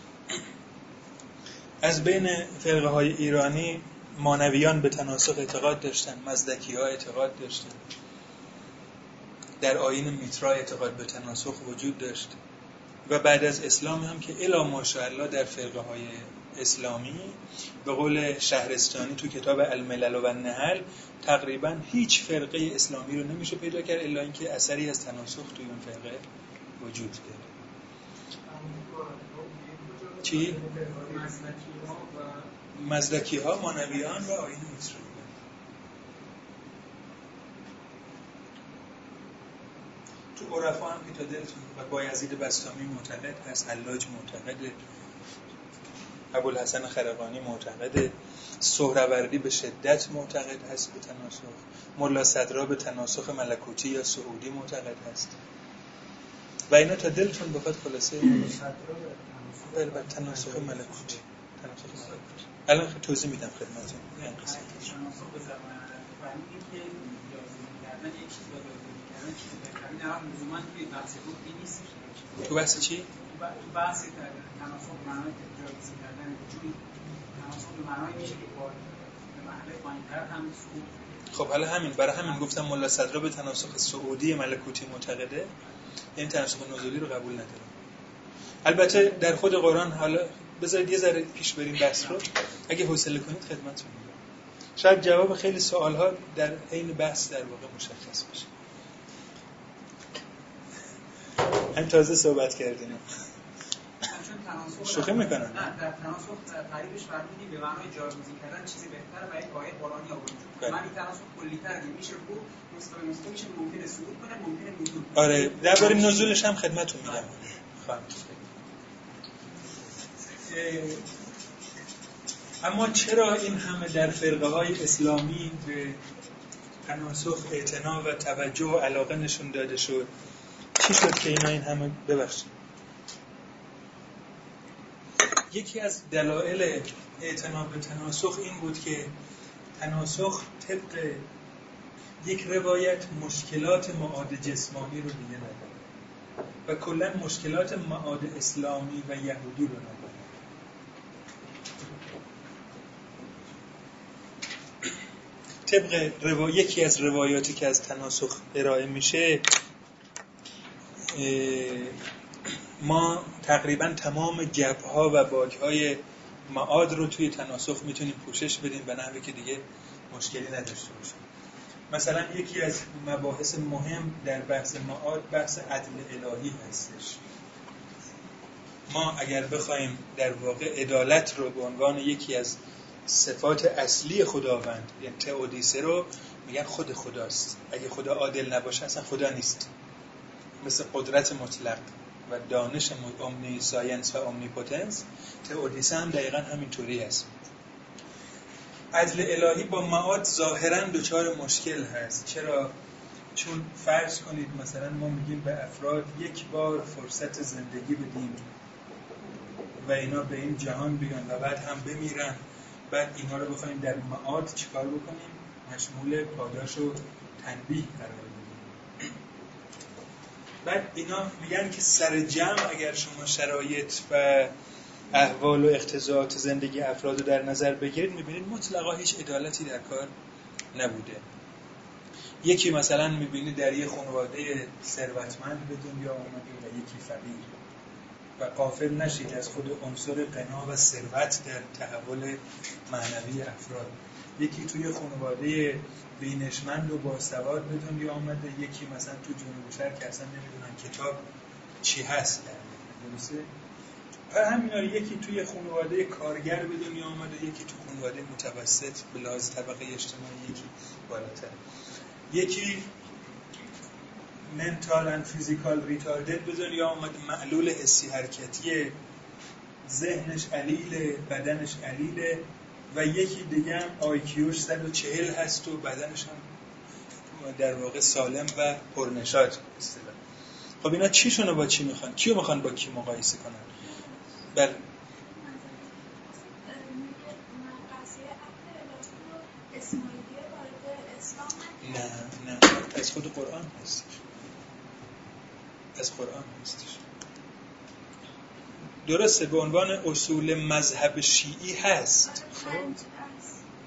از بین فرقه های ایرانی مانویان به تناسخ اعتقاد داشتن مزدکی ها اعتقاد داشتن. در آین میترا اعتقاد به تناسخ وجود داشت. و بعد از اسلام هم که الا ماشاءالله در فرقه های اسلامی به قول شهرستانی تو کتاب الملل و النحل تقریبا هیچ فرقه اسلامی رو نمیشه پیدا کرد الا اینکه اثری از تناسخ توی اون فرقه وجود داره. چی؟ مزدکی ها مانویان و آین میترا تو عرفا هم که تا دلتون و بایزید بستامی معتقد هست حلاج معتقده. ابوالحسن خرقانی معتقده سهروردی به شدت معتقد هست به تناسخ. ملا صدرا به تناسخ ملکوتی یا سعودی معتقد هست. و اینا تا دلتون بخواد خلاصه. بله بله تناسخ ملکوتی. تناسخ ملکوتی. الان توضیح میدم خدمتتون. این نیست. تو بحث چی؟ بحث تناسخ به معنای کردن به معنای میشه که محله پایینتر هم خب حالا همین برای همین گفتم ملا صدرا به تناسخ سعودی ملکوتی معتقده. این تناسخ نزولی رو قبول نداره البته در خود قرآن حالا بذارید یه ذره پیش بریم بحث رو. اگه حوصله کنید خدمتتون میگم شاید جواب خیلی سوال ها در حین بحث در واقع مشخص بشه. هم تازه صحبت کردیم. شوخی می‌کنن. نه در تناسخ تعریفش فرمودیم به معنای جایگزین کردن چیزی بهتر و یک آیه قرآنی آورد بله. من این تناسخ کلی‌تر میشه کو مستقیم مستقیم میشه ممکنه صعود کنه ممکنه نزول آره درباره نزولش هم خدمتتون میگم. گفت. اه، اما چرا این همه در فرقه های اسلامی به تناسخ اعتنا و توجه و علاقه نشون داده شد؟ چی شد که اینا این همه؟ ببخشید. یکی از دلایل اعتنا به تناسخ این بود که تناسخ طبق یک روایت مشکلات معاد جسمانی رو دیگه نداره و کلا مشکلات معاد اسلامی و یهودی رو نداره. طبق روا... یکی از روایاتی که از تناسخ ارائه میشه ما تقریبا تمام گپها و باگهای معاد رو توی تناسخ می‌تونیم پوشش بدیم به نحوی که دیگه مشکلی نداشته باشیم. مثلا یکی از مباحث مهم در بحث معاد بحث عدل الهی هستش. ما اگر بخوایم در واقع عدالت رو به عنوان یکی از صفات اصلی خداوند یعنی تئودیسه رو میگن خود خداست. اگه خدا عادل نباشه اصلا خدا نیست. مثل قدرت مطلق. و دانش omniscience و omnipotence theodicy هم دقیقا همینطوری هست. عدل الهی با معاد ظاهرا دچار مشکل هست. چرا؟ چون فرض کنید مثلا ما میگیم به افراد یک بار فرصت زندگی بدیم و اینا به این جهان بیان و بعد هم بمیرن. بعد اینا رو بخوایم در معاد چیکار بکنیم؟ مشمول پاداش و تنبیه قرار بعد اینا میگن که سر جمع اگر شما شرایط و احوال و اقتضاعات زندگی افراد رو در نظر بگیرید می‌بینید مطلقا هیچ عدالتی در کار نبوده. یکی مثلا می‌بینید در یه خانواده ثروتمند به دنیا آمده و یکی فقیر و قافل نشید از خود عنصر قنا و ثروت در تحول معنوی افراد. یکی توی خانواده بینشمند و باسواد به دنیا آمده. یکی مثلا تو جنوب شهر که اصلا نمی‌دونن کتاب چی هست. در درسته؟ و همینا یکی توی خانواده کارگر به دنیا آمده یکی تو خانواده متوسط به لحاظ طبقه اجتماعی یکی بالاتر. یکی منتال اند فیزیکال ریتاردد به دنیا آمده معلول حسی حرکتی ذهنش علیل بدنش علیله و یکی دیگه هم آیکیوش 140 هست و بدنش هم در واقع سالم و پرنشاط اصطلاح. خب اینا چیشون رو با چی می‌خوان؟ کیو می‌خوان با کی مقایسه کنن؟ بله. نه نه. از خود قرآن هستش. از قرآن هستش. درسته به عنوان اصول مذهب شیعی هست. خب.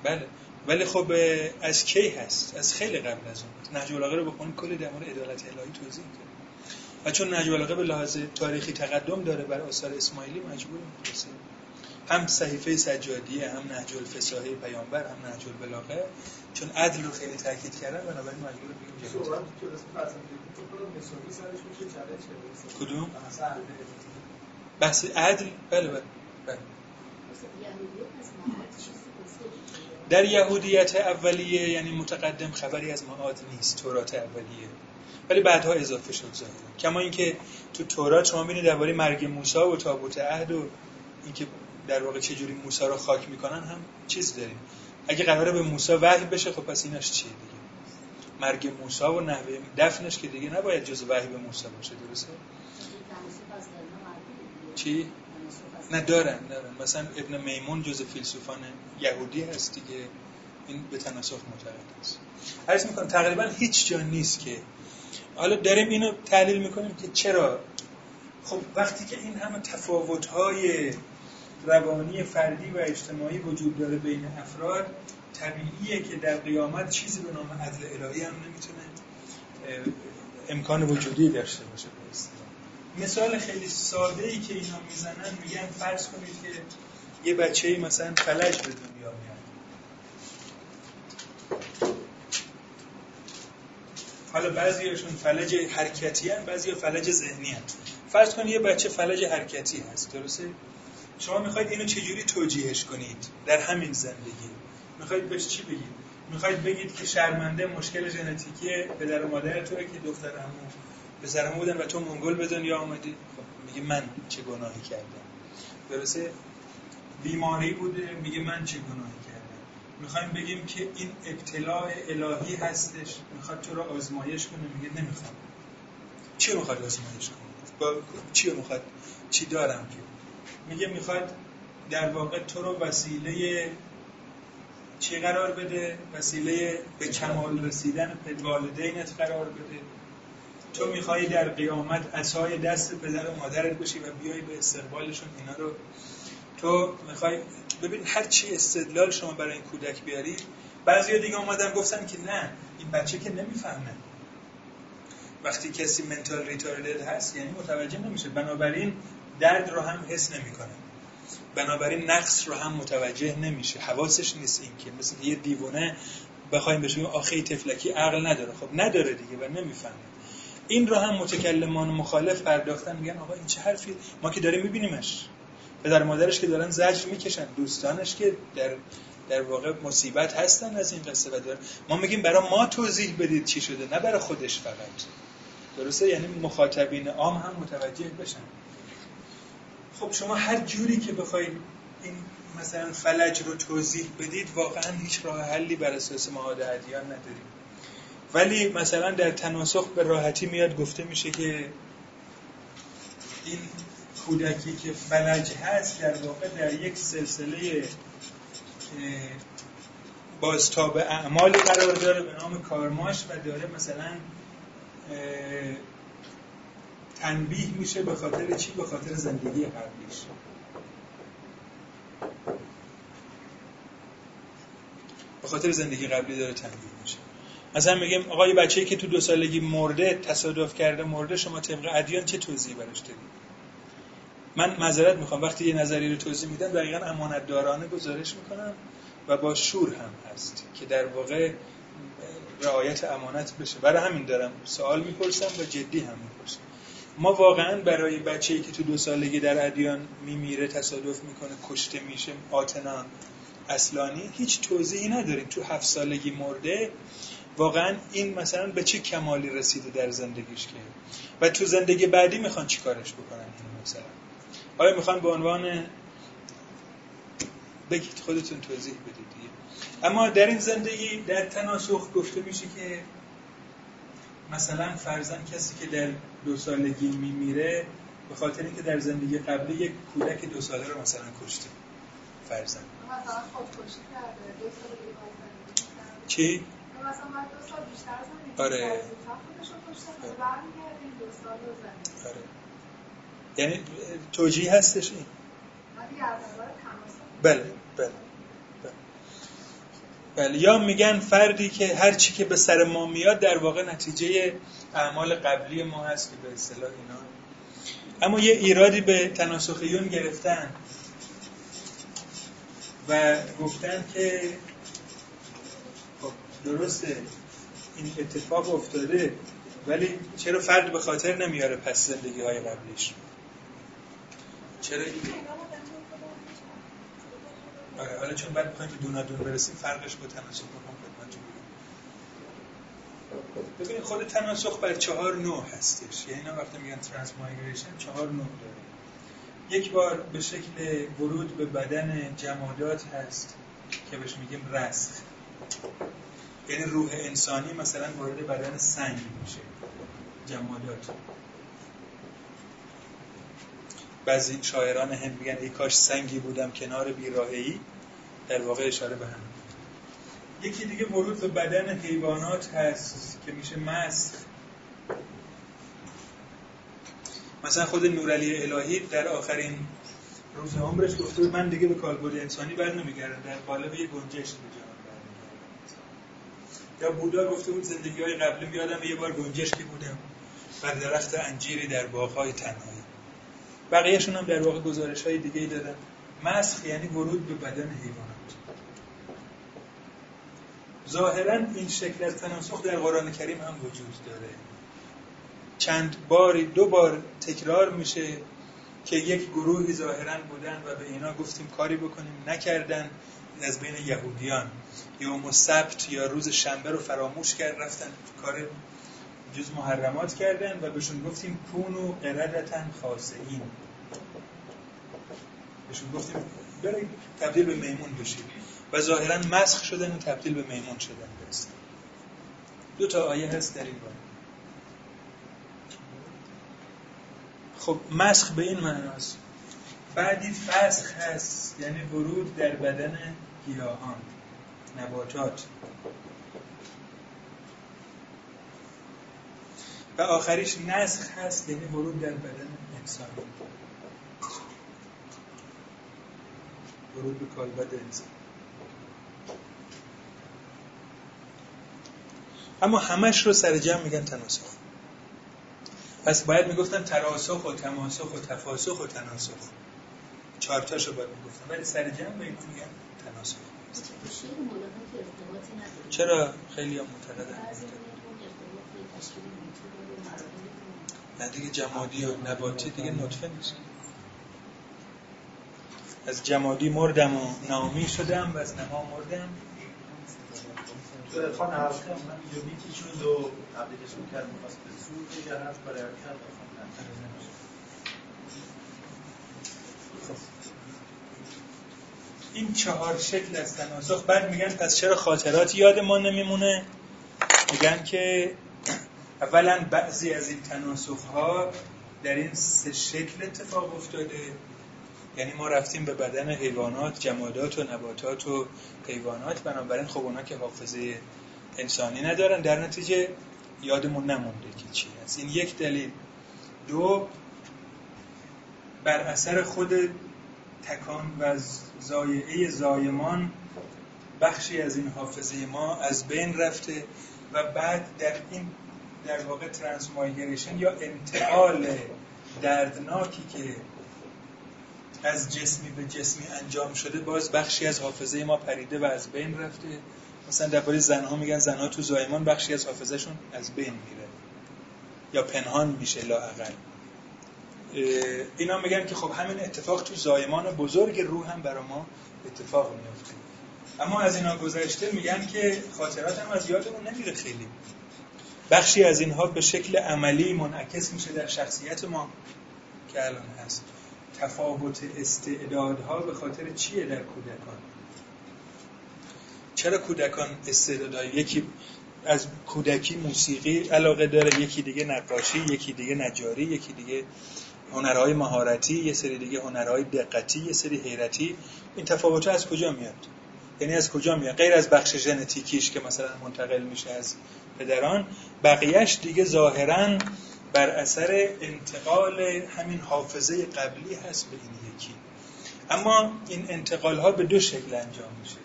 بله. ولی خب از کی هست؟ از خیلی قبل از اون. نهج البلاغه رو بخونید کلی در مورد عدالت الهی توضیح داره و چون نهج البلاغه به لحاظ تاریخی تقدم داره بر آثار اسماعیلی مجبور مدرسه هم صحیفه سجادیه هم نهج الفصاحه پیامبر هم نهج البلاغه. چون عدل رو خیلی تاکید کردن بنابراین مجبور بگیم کدوم؟ بحث عدل. بله بله, بله. در یهودیت اولیه یعنی متقدم خبری از معاد نیست. تورات اولیه. ولی بعدها اضافه شد ظاهرا. کما اینکه تو تورات شما ببینید درباره مرگ موسی و تابوت عهد و اینکه در واقع چه جوری موسی رو خاک می‌کنن هم چیز داریم. اگه قراره به موسی وحی بشه خب پس ایناش چیه دیگه؟ مرگ موسی و نحوه دفنش که دیگه نباید جز وحی به موسی باشه درسته؟ چی؟ نه دارن دارن. مثلا ابن میمون جز فیلسوفان یهودی هست دیگه. این به تناسخ معتقد است عرض می‌کنم تقریبا هیچ جا نیست که حالا داریم اینو تحلیل می‌کنیم که چرا؟ خب وقتی که این همه تفاوت‌های روانی فردی و اجتماعی وجود داره بین افراد طبیعیه که در قیامت چیزی به نام عدل الهی هم نمی‌تونه امکان وجودی داشته باشه. مثال خیلی ساده ای که اینا می‌زنن میگن فرض کنید که یه بچه مثلا فلج به دنیا میاد. حالا بعضیشون فلج حرکتی هست بعضی فلج ذهنی هست فرض کنید یه بچه فلج حرکتی هست درسته؟ شما می‌خواید اینو چجوری توجیهش کنید در همین زندگی؟ می‌خواید بهش چی بگید؟ می‌خواید بگید که شرمنده مشکل ژنتیکی پدر و مادر توه که دختر همون پسرمو بودن و تو منگل به دنیا آمدی. خب میگه من چه گناهی کردم؟ درسته؟ بیماری بوده میگه من چه گناهی کردم؟ می‌خوایم بگیم که این ابتلاع الهی هستش. می‌خواد تو رو آزمایش کنه. میگه نمی‌خوام. چی می‌خواد آزمایش کنه؟ با چی می‌خواد؟ چی دارم که؟ میگه می‌خواد در واقع تو رو وسیله چی قرار بده؟ وسیله به کمال رسیدن به والدینت قرار بده. تو می‌خوای در قیامت اسای دست پدر و مادرت بشی و بیای به استقبالشون اینا رو. تو می‌خوای ببین هر چی استدلال شما برای این کودک بیاری بعضی دیگه اومدن گفتن که نه این بچه که نمی‌فهمه. وقتی کسی منتال ریتاردد هست یعنی متوجه نمیشه. بنابراین درد رو هم حس نمی‌کنه. بنابراین نقص رو هم متوجه نمیشه. حواسش نیست این که مثل یه دیوونه بخوایم بهش بگیم آخه تفلکی عقل نداره. خب نداره دیگه و نمی‌فهمه. این رو هم متکلمان مخالف پرداختن میگن آقا این چه حرفی؟ ما که داریم میبینیمش. پدر مادرش که دارن زجر می‌کشن دوستانش که در در واقع مصیبت هستن از این قصه و دارن. ما میگیم برای ما توضیح بدید چی شده نه برای خودش فقط. درسته؟ یعنی مخاطبین عام هم متوجه بشن. خب شما هر جوری که بخواید این مثلا فلج رو توضیح بدید واقعا هیچ راه حلی بر اساس معاد ادیان نداریم. ولی مثلا در تناسخ به راحتی میاد گفته میشه که این کودکی که فلج هست در واقع در یک سلسله بازتاب اعمالی قرار داره به نام کارماش و داره مثلا تنبیه میشه به خاطر چی؟ به خاطر زندگی قبلیش به خاطر زندگی قبلی داره تنبیه میشه مثلا میگیم آقای بچه‌ای که تو دو سالگی مرده تصادف کرده مرده شما طبق ادیان چه توضیحی براش دارید من معذرت می‌خوام. وقتی یه نظری رو توضیح میدم دقیقا امانتدارانه گزارش می‌کنم و با شور هم هست که در واقع رعایت امانت بشه. برای همین دارم سوال می‌پرسم و جدی هم می‌پرسم. ما واقعا برای بچه‌ای که تو دو سالگی در ادیان میمیره تصادف می‌کنه کشته میشه آتنا اصلانی هیچ توضیحی نداریم. تو هفت سالگی مرده واقعا این مثلا به چه کمالی رسیده در زندگیش که؟ و تو زندگی بعدی می‌خوان چی کارش بکنن این مثلا؟ آیا می‌خوان به عنوان بگید خودتون توضیح بدید اما در این زندگی در تناسخ گفته میشه که مثلا فرزن کسی که در دو سالگی میمیره به خاطر اینکه در زندگی قبلی یک کودک دو ساله رو مثلا کشته. فرزن چی؟ آره. آره. یعنی توجیه هستش این؟ بله بله. بله یا میگن فردی که هر چی که به سر ما میاد در واقع نتیجه اعمال قبلی ما هست که به اصطلاح اینا. اما یه ایرادی به تناسخیون گرفتن و گفتن که درسته. این اتفاق افتاده ولی چرا فرد به خاطر نمیاره پس زندگی های قبلیش؟ چرا؟ آره حالا چون بعد می‌خوایم به دونادون برسیم فرقش با تناسخ بکنم بگم ببینید خود تناسخ بر چهار نوع هستش. یعنی اینا وقتی میگن ترانسمایگریشن چهار نوع داره. یک بار به شکل ورود به بدن جمادات هست که بهش میگیم رسخ یعنی روح انسانی مثلا وارد بدن سنگ میشه جمادات. بعضی شاعران هم میگن ای کاش سنگی بودم کنار بیراهی در واقع اشاره به هم یکی دیگه ورود به بدن حیوانات هست که میشه مسخ. مثلا خود نورعلی الهی در آخرین روز عمرش گفته من دیگه به کالبد انسانی بر نمیگردم در قالب یه گنجش به یا بودا گفته بود زندگی های قبلی بیادم یه بار گنجشکی بودم بر درخت انجیری در باغهای تنهایی. بقیهشون هم در واقع گزارش های دیگه دادن. مسخ یعنی ورود به بدن حیوانات. ظاهرا این شکل از تناسخ در قرآن کریم هم وجود داره. چند باری دو بار تکرار میشه که یک گروهی ظاهرا بودن و به اینا گفتیم کاری بکنیم نکردن. از بین یهودیان. یوم سبت یا روز شنبه رو فراموش کرد رفتن کار جز محرمات کردن و بهشون گفتیم کونو قردتن خاصین بهشون گفتیم برای تبدیل به میمون بشید. و ظاهرا مسخ شدن و تبدیل به میمون شدن برسن. دو تا آیه هست در این باره. خب مسخ به این معناست. بعدی فسخ هست یعنی ورود در بدن گیاهان نباتات. و آخریش نسخ هست یعنی ورود در بدن انسان. ورود به کالبد انسان. اما همش رو سر جمع میگن تناسخ. پس باید می‌گفتن تراسخ و تماسخ و تفاسخ و تناسخ. چهارتاشو باید می‌گفتن ولی سر جمع به این میگن تناسخ چرا؟ خیلی هم معتقدن. نه دیگه جمادی و نباتی دیگه نطفه نیست. از جمادی مردم و نامی شدم و از نما مردم. تو ارفان حلقه من یونیتی شد و اپلیکیشن کرد می‌خواست به سور دیگر هست برای کرد این چهار شکل از تناسخ بعد میگن پس چرا خاطرات یاد ما نمیمونه؟ میگن که اولا بعضی از این تناسخ ها در این سه شکل اتفاق افتاده. یعنی ما رفتیم به بدن حیوانات جمادات و نباتات و حیوانات. بنابراین خب اونا که حافظه انسانی ندارن. در نتیجه یادمون نمونده که چی هست. این یک دلیل. دو بر اثر خود تکان و زایعه زایمان بخشی از این حافظه ما از بین رفته و بعد در این در واقع ترانسمایگریشن یا انتقال دردناکی که از جسمی به جسمی انجام شده باز بخشی از حافظه ما پریده و از بین رفته. مثلا درباره زنها میگن زنها تو زایمان بخشی از حافظهشون از بین میره. یا پنهان میشه لااقل. اینا میگن که خب همین اتفاق تو زایمان بزرگ روح هم برای ما اتفاق میفته. اما از اینا گذشته میگن که خاطرات هم از یادمون نمیره خیلی. بخشی از اینها به شکل عملی منعکس میشه در شخصیت ما که الان هست. تفاوت استعدادها به خاطر چیه در کودکان؟ چرا کودکان استعدادهای یکی از کودکی موسیقی علاقه داره یکی دیگه نقاشی یکی دیگه نجاری یکی دیگه هنرهای مهارتی یه سری دیگه هنرهای دقتی یه سری حیرتی. این تفاوت از کجا میاد؟ یعنی از کجا میاد؟ غیر از بخش ژنتیکیش که مثلا منتقل میشه از پدران بقیهش دیگه ظاهرا بر اثر انتقال همین حافظه قبلی هست به این یکی. اما این انتقال ها به دو شکل انجام میشه.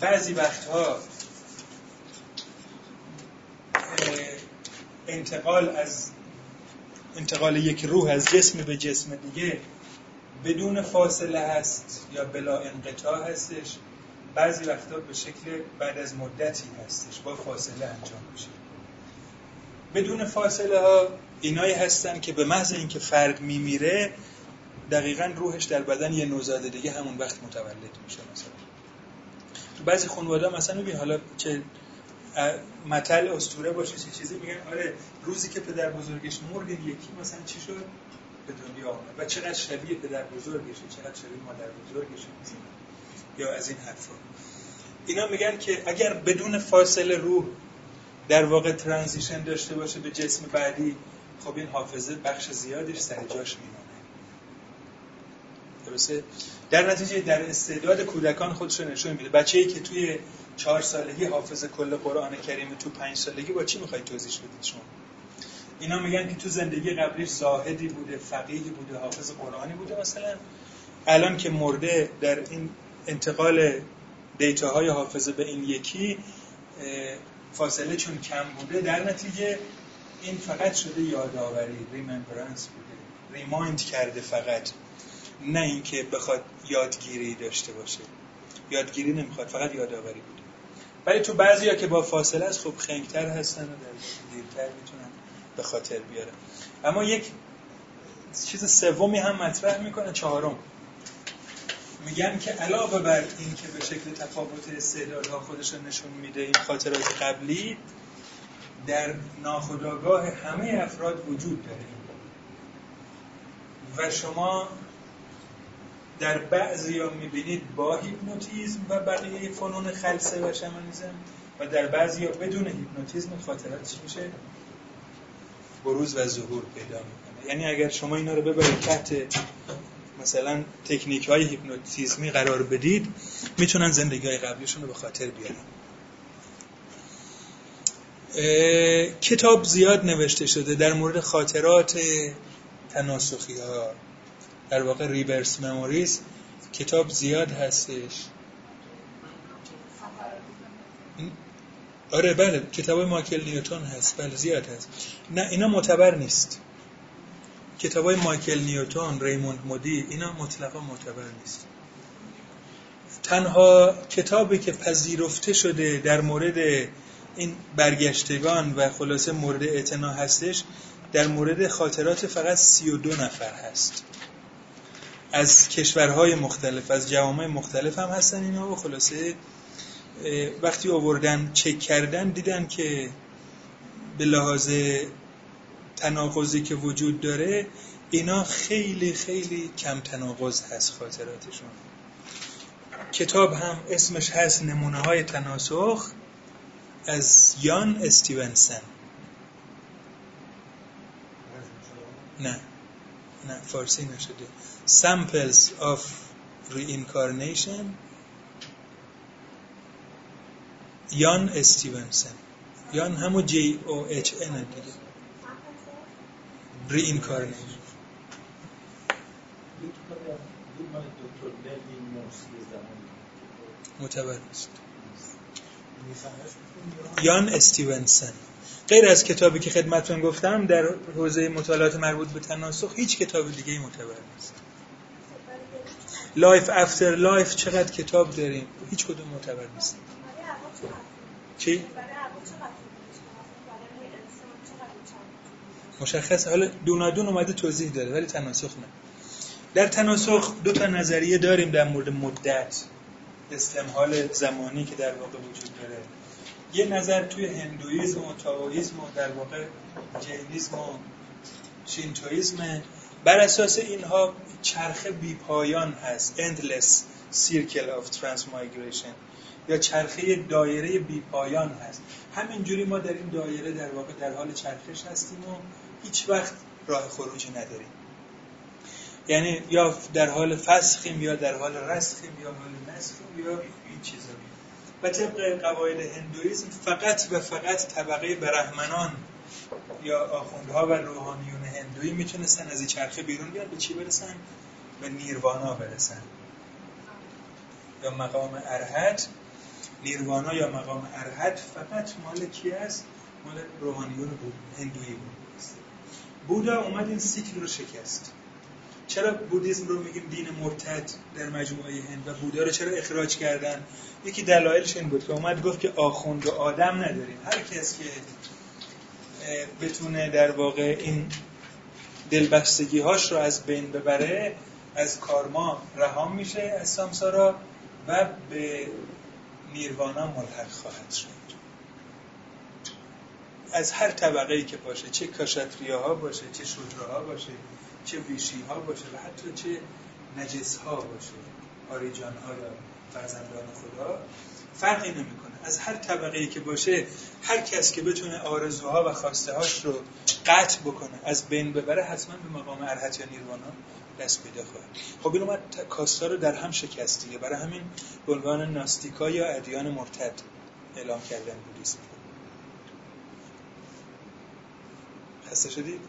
بعضی وقتها انتقال از انتقال یک روح از جسم به جسم دیگه بدون فاصله هست یا بلا انقطاع هستش بعضی وقتا به شکل بعد از مدتی هستش با فاصله انجام میشه. بدون فاصله ها اینایی هستن که به محض اینکه فرد میمیره دقیقا روحش در بدن یه نوزاد دیگه همون وقت متولد میشه مثلا. بعضی خانواده مثلا ببین حالا چه متل اسطوره باشه چه چیزی میگن؟ آره روزی که پدر بزرگش مرد یکی مثلا چی شد؟ به دنیا آمد. و چقدر شبیه پدر بزرگشه چقدر شبیه مادر بزرگشه. یا از این حرفا. اینا میگن که اگر بدون فاصله روح در واقع ترانزیشن داشته باشه به جسم بعدی خب این حافظه بخش زیادش سر جاش میمونه. درسته؟ در نتیجه در استعداد کودکان خودش نشون میده. بچه‌ای که توی چهار سالگی حافظ کل قرآن کریم تو پنج سالگی با چی می‌خواید توضیح بدید شما؟ اینا میگن که تو زندگی قبلی زاهدی بوده فقیهی بوده حافظ قرآنی بوده مثلا. الان که مرده در این انتقال data های حافظه به این یکی فاصله چون کم بوده در نتیجه این فقط شده یادآوری remembrance بوده remind کرده فقط. نه اینکه بخواد یادگیری داشته باشه. یادگیری نمی‌خواد فقط یادآوری. ولی تو بعضیا که با فاصله از خب خنگتر هستن و در دیرتر می‌تونن به خاطر بیارن. اما یک چیز سومی هم مطرح می‌کنه چهارم. میگن که علاوه بر این که به شکل تفاوت استعدادها خودش نشون میده این خاطرات قبلی در ناخودآگاه همه افراد وجود داره. و شما در بعضی ها می‌بینید با هیپنوتیزم و بقیه فنون خلصه و شمانیزم و در بعضی ها بدون هیپنوتیزم خاطرات چی میشه؟ بروز و ظهور پیدا می‌کنه. یعنی اگر شما اینا رو ببرید تحت مثلا تکنیک های هیپنوتیزمی قرار بدید می‌تونن زندگی های قبلیشون رو به خاطر بیارن. کتاب زیاد نوشته شده در مورد خاطرات تناسخی ها در واقع ریورس مموریز کتاب زیاد هستش. آره بله کتاب مایکل نیوتون هست. بله زیاد هست. نه اینا معتبر نیست. کتاب مایکل نیوتون ریموند مودی اینا مطلقا معتبر نیست. تنها کتابی که پذیرفته شده در مورد این برگشتگان و خلاصه مورد اعتنا هستش در مورد خاطرات فقط سی و دو نفر هست. از کشورهای مختلف از جوامع مختلف هم هستن اینا و خلاصه وقتی آوردن چک کردن دیدن که به لحاظ تناقضی که وجود داره اینا خیلی خیلی کم تناقض هست خاطراتشون. کتاب هم اسمش هست نمونه های تناسخ از یان استیونسن. نه نه فارسی نشده. Samples of Reincarnation. یان استیونسن یان همو جی او اچ ان دیگه reincarnation. معتبر نیست یان استیونسن غیر از کتابی که خدمتتون گفتم در حوزه مطالعات مربوط به تناسخ هیچ کتاب دیگه معتبر نیست. life after life چقدر کتاب داریم؟ هیچ کدوم معتبر نیست. چی؟ مشخص؟ حالا دونادون اومده توضیح داره ولی تناسخ نه. در تناسخ دو تا نظریه داریم در مورد مدت استمهال زمانی که در واقع وجود داره. یه نظر توی Hinduism و Taoism و در واقع Jainism و شینتویزم بر اساس اینها چرخه بیپایان هست. Endless circle of transmigration. یا چرخه دایره بیپایان هست. همینجوری ما در این دایره در واقع در حال چرخش هستیم و هیچ وقت راه خروجی نداریم. یعنی یا در حال فسخیم یا در حال رسخیم یا حال نسخیم یا این چیزا. و طبق قواعد هندویزم فقط و فقط طبقه برهمنان یا آخوندها و روحانیون هندویی می‌تونستن از این چرخه بیرون بیاد به چی برسن؟ به نیروانا برسن. یا مقام ارهد نیروانا یا مقام ارهد فقط مال کی است؟ مال روحانیون بود هندویی بود. بودا اومد این سیکل رو شکست. چرا بودیسم رو میگیم دین مرتد در مجموعه هند و بودا رو چرا اخراج کردن؟ یکی دلایلش این بود که اومد گفت که آخوند و آدم نداریم. هر کس که بتونه در واقع این دلبستگی هاش رو از بین ببره از کارما رها میشه از سامسارا و به نیروانا ملحق خواهد شد. از هر طبقه ای که باشه چه کاشتریا ها باشه چه شجره باشه چه ویشی ها باشه و حتی چه نجس ها باشه آریجان ها یا فرزندان خدا فرقی نمی‌کنه. از هر طبقه که باشه هر کس که بتونه آرزوها و خواسته هاش رو قطع بکنه از بین ببره حتما به مقام ارهت یا نیروانا دست پیدا خواهد. خب این اومد کاستا رو در هم شکست برای همین به عنوان ناستیکا یا ادیان مرتد اعلام کردن بودیسم. خسته شدید؟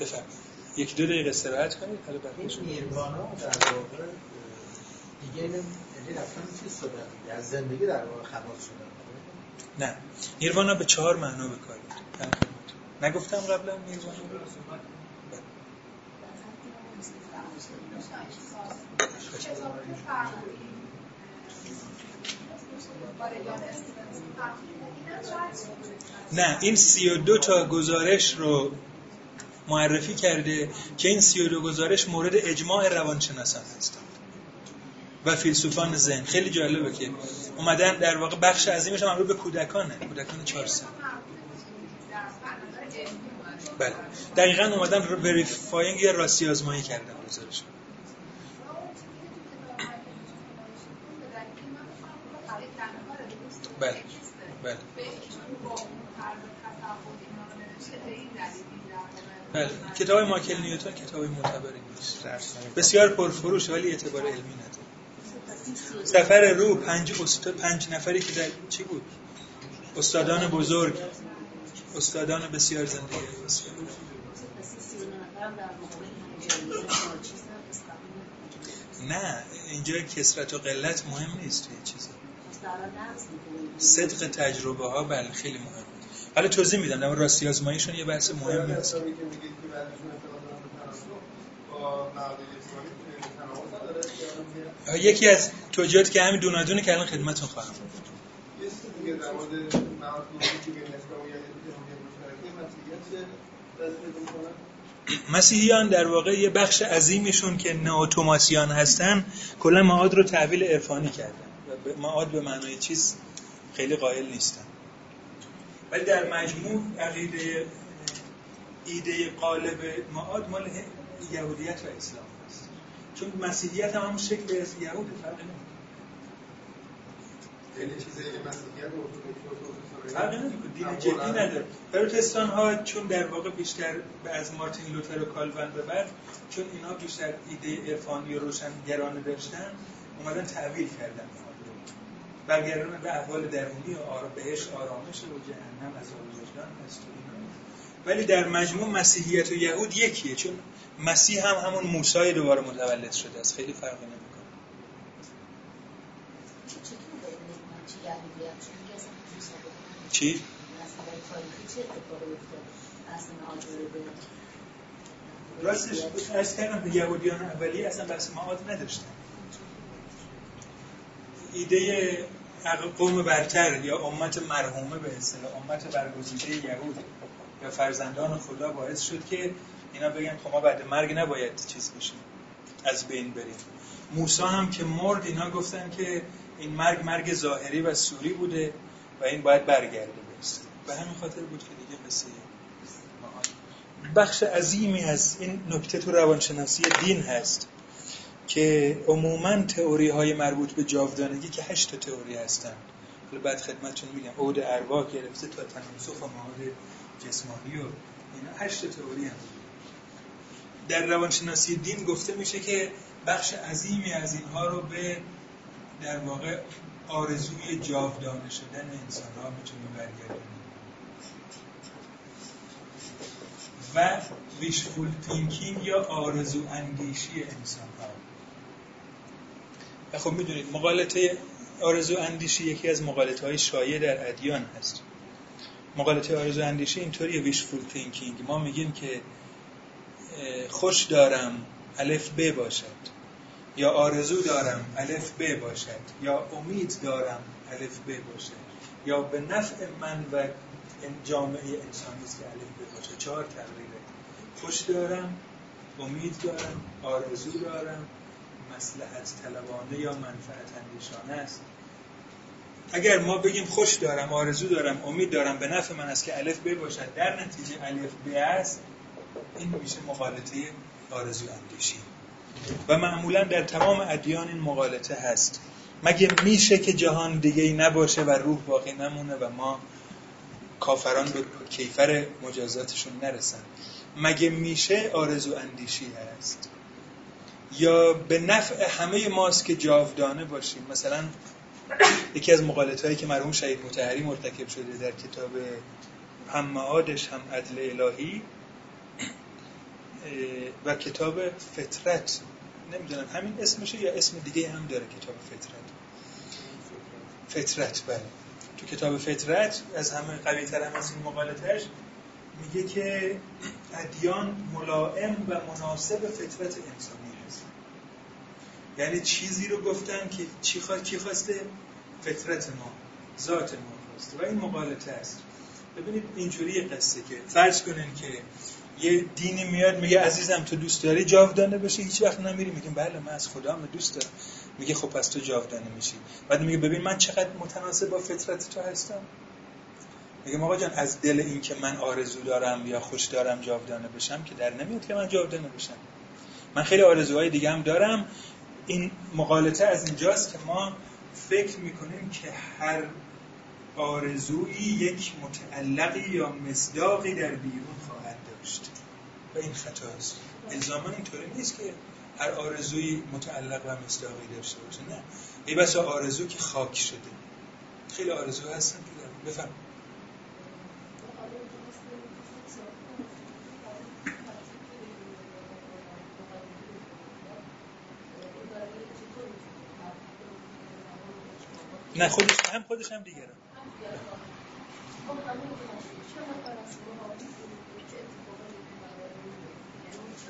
بفهم یک دو دقیقه استراحت کنید. حالا این نیروانا در واقع دیگه یعنی رفتن چیز شدن از زندگی در واقع خلاص شدن نه. نیروانا به چهار معنا به کار نگفتم قبلا نیروانا؟ نه این سی و دو تا گزارش رو معرفی کرده که این سی و دو گزارش مورد اجماع روانشناسان هستند و فیلسوفان ذهن. خیلی جالبه که اومدن در واقع بخش عظیمش هم به کودکانه. کودکان چهار سال بله. دقیقا اومدن verifying یا راستی آزمایی کردن گزارش. بله. بله. بله. کتاب مایکل نیوتن کتاب معتبری نیست بسیار پرفروش ولی اعتبار علمی نداره. سفر رو پنج استاد پنج نفری که در چی بود استادان بزرگ استادان بسیار زندگی بسیار نه اینجا کسرت و قلت مهم نیست توی چیزی صدق تجربه ها بله خیلی مهم حالا توضیح میدم در راستی آزماییشون یه بحث مهم نیست یکی از توجیهات که همین دونادونه که الان خدمتتون خواهم. مسیحیان در واقع یه بخش عظیمشون که نئوتوماسیان هستن کلا معاد رو تحویل عرفانی کردن. و معاد به معنای چیز خیلی قائل نیستن. ولی در مجموع عقیده ایده قالب معاد مال یهودیت و اسلام. چون مسیحیت هم همون شکل از یهود فرق یعنی چیزی که مسیحیت دین جدی نداره. پروتستان ها چون در واقع بیشتر از مارتین لوتر و کالوین به بعد چون اینا بیشتر ایده عرفانی و روشنگرانه داشتن اومدن تعویل کردن. برگردن به احوال درونی و آرا بهش آرامش و جهنم از وجدان هست ولی در مجموع مسیحیت و یهود یکیه چون مسیح هم همون موسی دوباره متولد شده است. خیلی فرقی نمی‌کنه. چی؟ راستش ارز کردم یهودیان اولیه اصلا بحث معاد نداشتن. ایده قوم برتر یا امت مرحومه به اصطلاح امت برگزیده یهود یا فرزندان خدا باعث شد که اینا بگن خب ما بعد مرگ نباید چیز بشیم از بین بریم. موسی هم که مرد اینا گفتن که این مرگ مرگ ظاهری و سوری بوده و این باید برگرده برسه به همین خاطر بود که دیگه مثل بخش عظیمی از این نکته تو روانشناسی دین هست که عموما تئوری های مربوط به جاودانگی که هشت تئوری هستن. حالا بعد خدمتتون میگم عود ارواح گرفته تا تناسخ و معاد جسمانی و اینا. هشت تئوری هم در روانشناسی دین گفته میشه که بخش عظیمی از اینها رو به در واقع آرزوی جاودانه شدن انسان ها می‌تونیم برگردونیم و wishful thinking یا آرزو اندیشی انسان ها و خب می‌دونید مغالطه آرزو اندیشی یکی از مغالطه های شایع در ادیان هست. مغالطه آرزو اندیشی اینطوری wishful thinking ما میگیم که خوش دارم الف ب باشد. یا آرزو دارم الف ب باشد. یا امید دارم الف ب باشد. یا به نفع من و جامعه انسانی است که الف ب باشد چهار تقریبه. خوش دارم امید دارم آرزو دارم. مسلحت طلبانه یا منفعت اندیشانه است. اگر ما بگیم خوش دارم آرزو دارم امید دارم به نفع من است که الف ب باشد در نتیجه الف ب است. این میشه مقالطه آرزو اندیشی. و معمولا در تمام ادیان این مقالطه هست. مگه میشه که جهان دیگه نباشه و روح باقی نمونه و ما کافران به کیفر مجازاتشون نرسن؟ مگه میشه آرزو اندیشی هست؟ یا به نفع همه ماست که جاودانه باشیم؟ مثلا یکی از مقالط هایی که مرحوم شهید متحری مرتکب شده در کتاب هم معادش هم عدل الهی و کتاب فطرت. نمی‌دونم همین اسمشه یا اسم دیگه هم داره کتاب فطرت؟ فطرت بله. تو کتاب فطرت از همه قوی تر هم از این مقالتش میگه که ادیان ملائم و مناسب فطرت انسانی هست. یعنی چیزی رو گفتن که چی, چی خواسته؟ فطرت ما ذات ما خواسته. و این مقالطه است ببینید اینجوری قصه که فرض کنین که یه دینی میاد میگه عزیزم تو دوست داری جاودانه بشی؟ هیچ وقت نمیری. میگیم بله من از خدا دوست دارم. میگه خب پس تو جاودانه میشی. بعد میگه ببین من چقدر متناسب با فطرت تو هستم. میگه آقا جان از دل این که من آرزو دارم یا خوش دارم جاودانه بشم که در نمیاد که من جاودانه بشم. من خیلی آرزوهای دیگه هم دارم. این مقالطه از اینجاست که ما فکر می‌کنیم که هر آرزویی یک متعلقی یا مصداقی در بیرون داشت و این خطاست الزاما اینطوری نیست که هر آرزویی متعلق و مصداقی داشته باشه نه ای بسا آرزو که خاک شده خیلی آرزو هستن که دارم بفهم نه خودش هم خودش هم دیگرم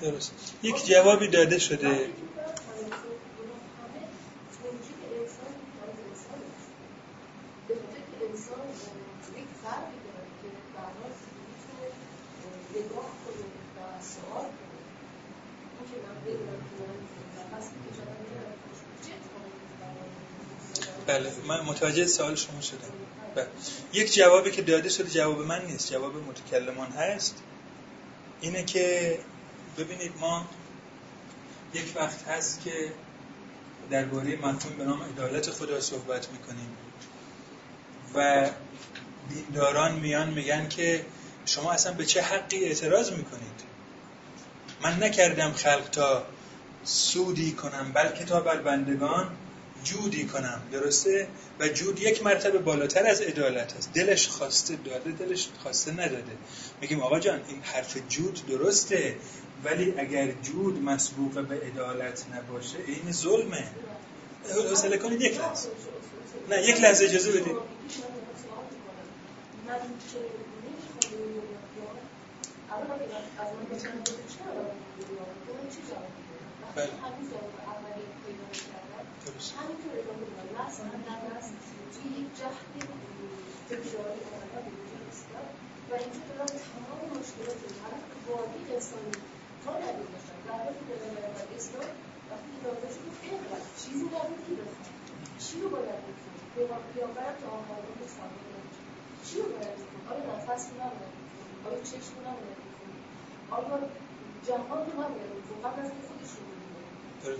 درست. یک جوابی داده شده. بله من متوجه سوال شما شدم. بله. یک جوابی که داده شده جواب من نیست جواب متکلمان هست. اینه که ببینید ما یک وقت هست که درباره مفهوم به نام عدالت خدا صحبت می‌کنیم. و دینداران میان میگن که شما اصلا به چه حقی اعتراض می‌کنید؟ من نکردم خلق تا سودی کنم بلکه تا بر بندگان جودی کنم درسته؟ و جود یک مرتبه بالاتر از عدالت است. دلش خواسته داده دلش خواسته نداده. میگیم آقا جان این حرف جود درسته ولی اگر جود مسبوق به عدالت نباشه این ظلمه. حوصله کنید یک لحظه. نه یک لحظه اجازه بدید. بله. و اینکه دارن تمام مشکلات واقعی انسانی تا ندید باشن حالی که به اسلام وقتی داده شد اینقدر چیزی نبود که بخواد چی رو باید بکنیم پیامبرم تا آخرین سامانه چی رو باید بکنیم آیا نفس رو نباید بکنیم آیا چشم رو نباید بکنیم آیا جهان رو نباید بکنیم قبل از خودش رو همه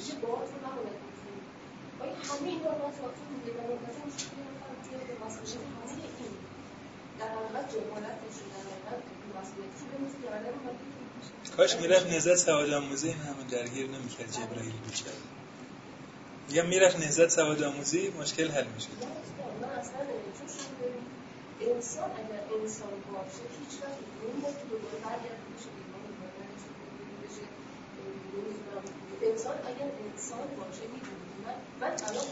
این کاش می‌رفت نهزت سواد آموزی این همه درگیر نمی‌کرد جبرائیل بیچاره میگم می‌رفت نهزت سواد آموزی مشکل حل می‌شد انسان اگر انسان باشه هیچ وقت که دوباره برگرده بشه ایمان ایمان بشه انسان اگر انسان باشه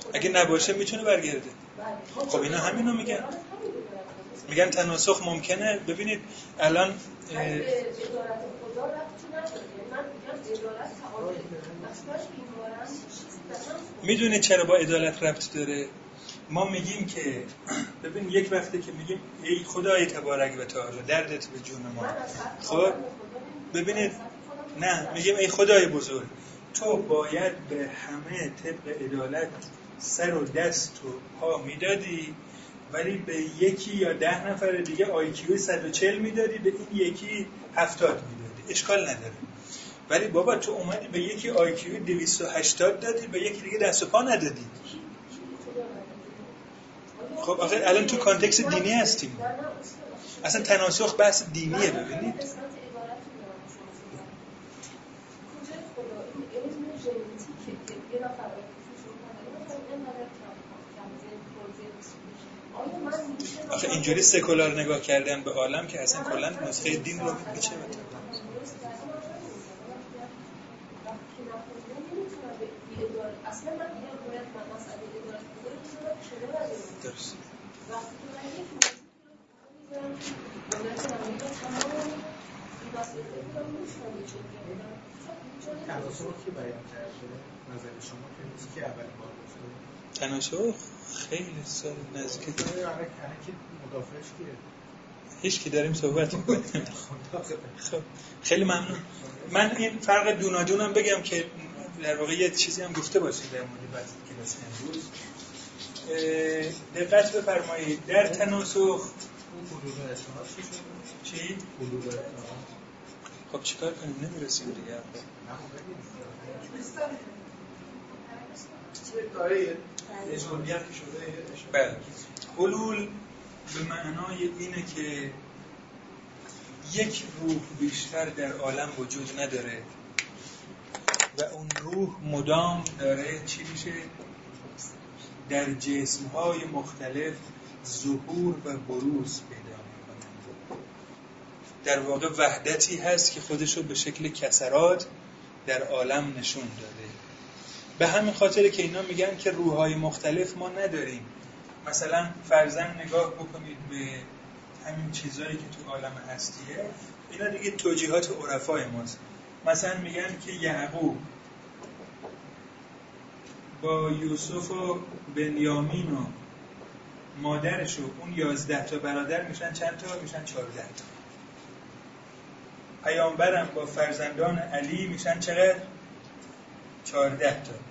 خودم- اگه نباشه می‌تونه برگرده. بله. خب اینا همینو میگن. میگن تناسخ ممکنه. ببینید الان می‌دونید چرا با عدالت ربط داره؟ ما میگیم که ببین یک وقته که میگیم ای خدای تبارک و تعالی دردت به جون ما. خب. ببینید. نه میگیم ای خدای بزرگ. تو باید به همه طبق عدالت سر و دست و پا می‌دادی ولی به یکی یا ده نفر دیگه IQ 140 می‌دادی به این یکی 70 می‌دادی. اشکال نداره. ولی بابا تو اومدی به یکی IQ 280 دادی به یکی دیگه دست و پا ندادی. خب آخه الان تو context دینی هستیم. اصلا تناسخ بحث دینیه ببینید قسمت عبارتتون دارم با شما صحبت. کجای خدا این علم ژنتیکه که یه نفر آیکیو شروع کنه، یه نفر اینقدر کم- کمزه، پرزه نیست. آیا من میشه آخه اینجوری سکولار نگاه کردن به عالم که اصلا کلا نسخه دین رو این. درست وقتی که بیان کرده نظر شما که نیست که اول تناسخ خیلی سال نزدیک. مدافعش کیه؟ هیچ کی داریم صحبت می‌کنیم. خب خیلی ممنون. من این فرق دونادونم بگم که در واقع یه چیزی هم گفته باشید در مورد بحث کلاس امروز. دقت بفرمایید. در تناسخ چی؟ خب چیکار کنیم؟ نمی‌رسیم دیگه. داره اجباریت که شده بله. حلول به معنای اینه که یک روح بیشتر در عالم وجود نداره و اون روح مدام داره چی میشه؟ در جسمهای مختلف ظهور و بروز پیدا می‌کنه. در واقع وحدتی هست که خودشو به شکل کسرات در عالم نشون داده. به همین خاطره که اینا میگن که روحهای مختلف ما نداریم. مثلا فرزن نگاه بکنید به همین چیزهایی که تو عالم هستیه اینا دیگه توجیهات عرفای ماست. مثلا میگن که یعقوب با یوسف و بنیامین و مادرش و اون یازده تا برادر میشن چند تا؟ میشن چهارده تا. پیامبرم با فرزندان علی میشن چقدر؟ چهارده تا.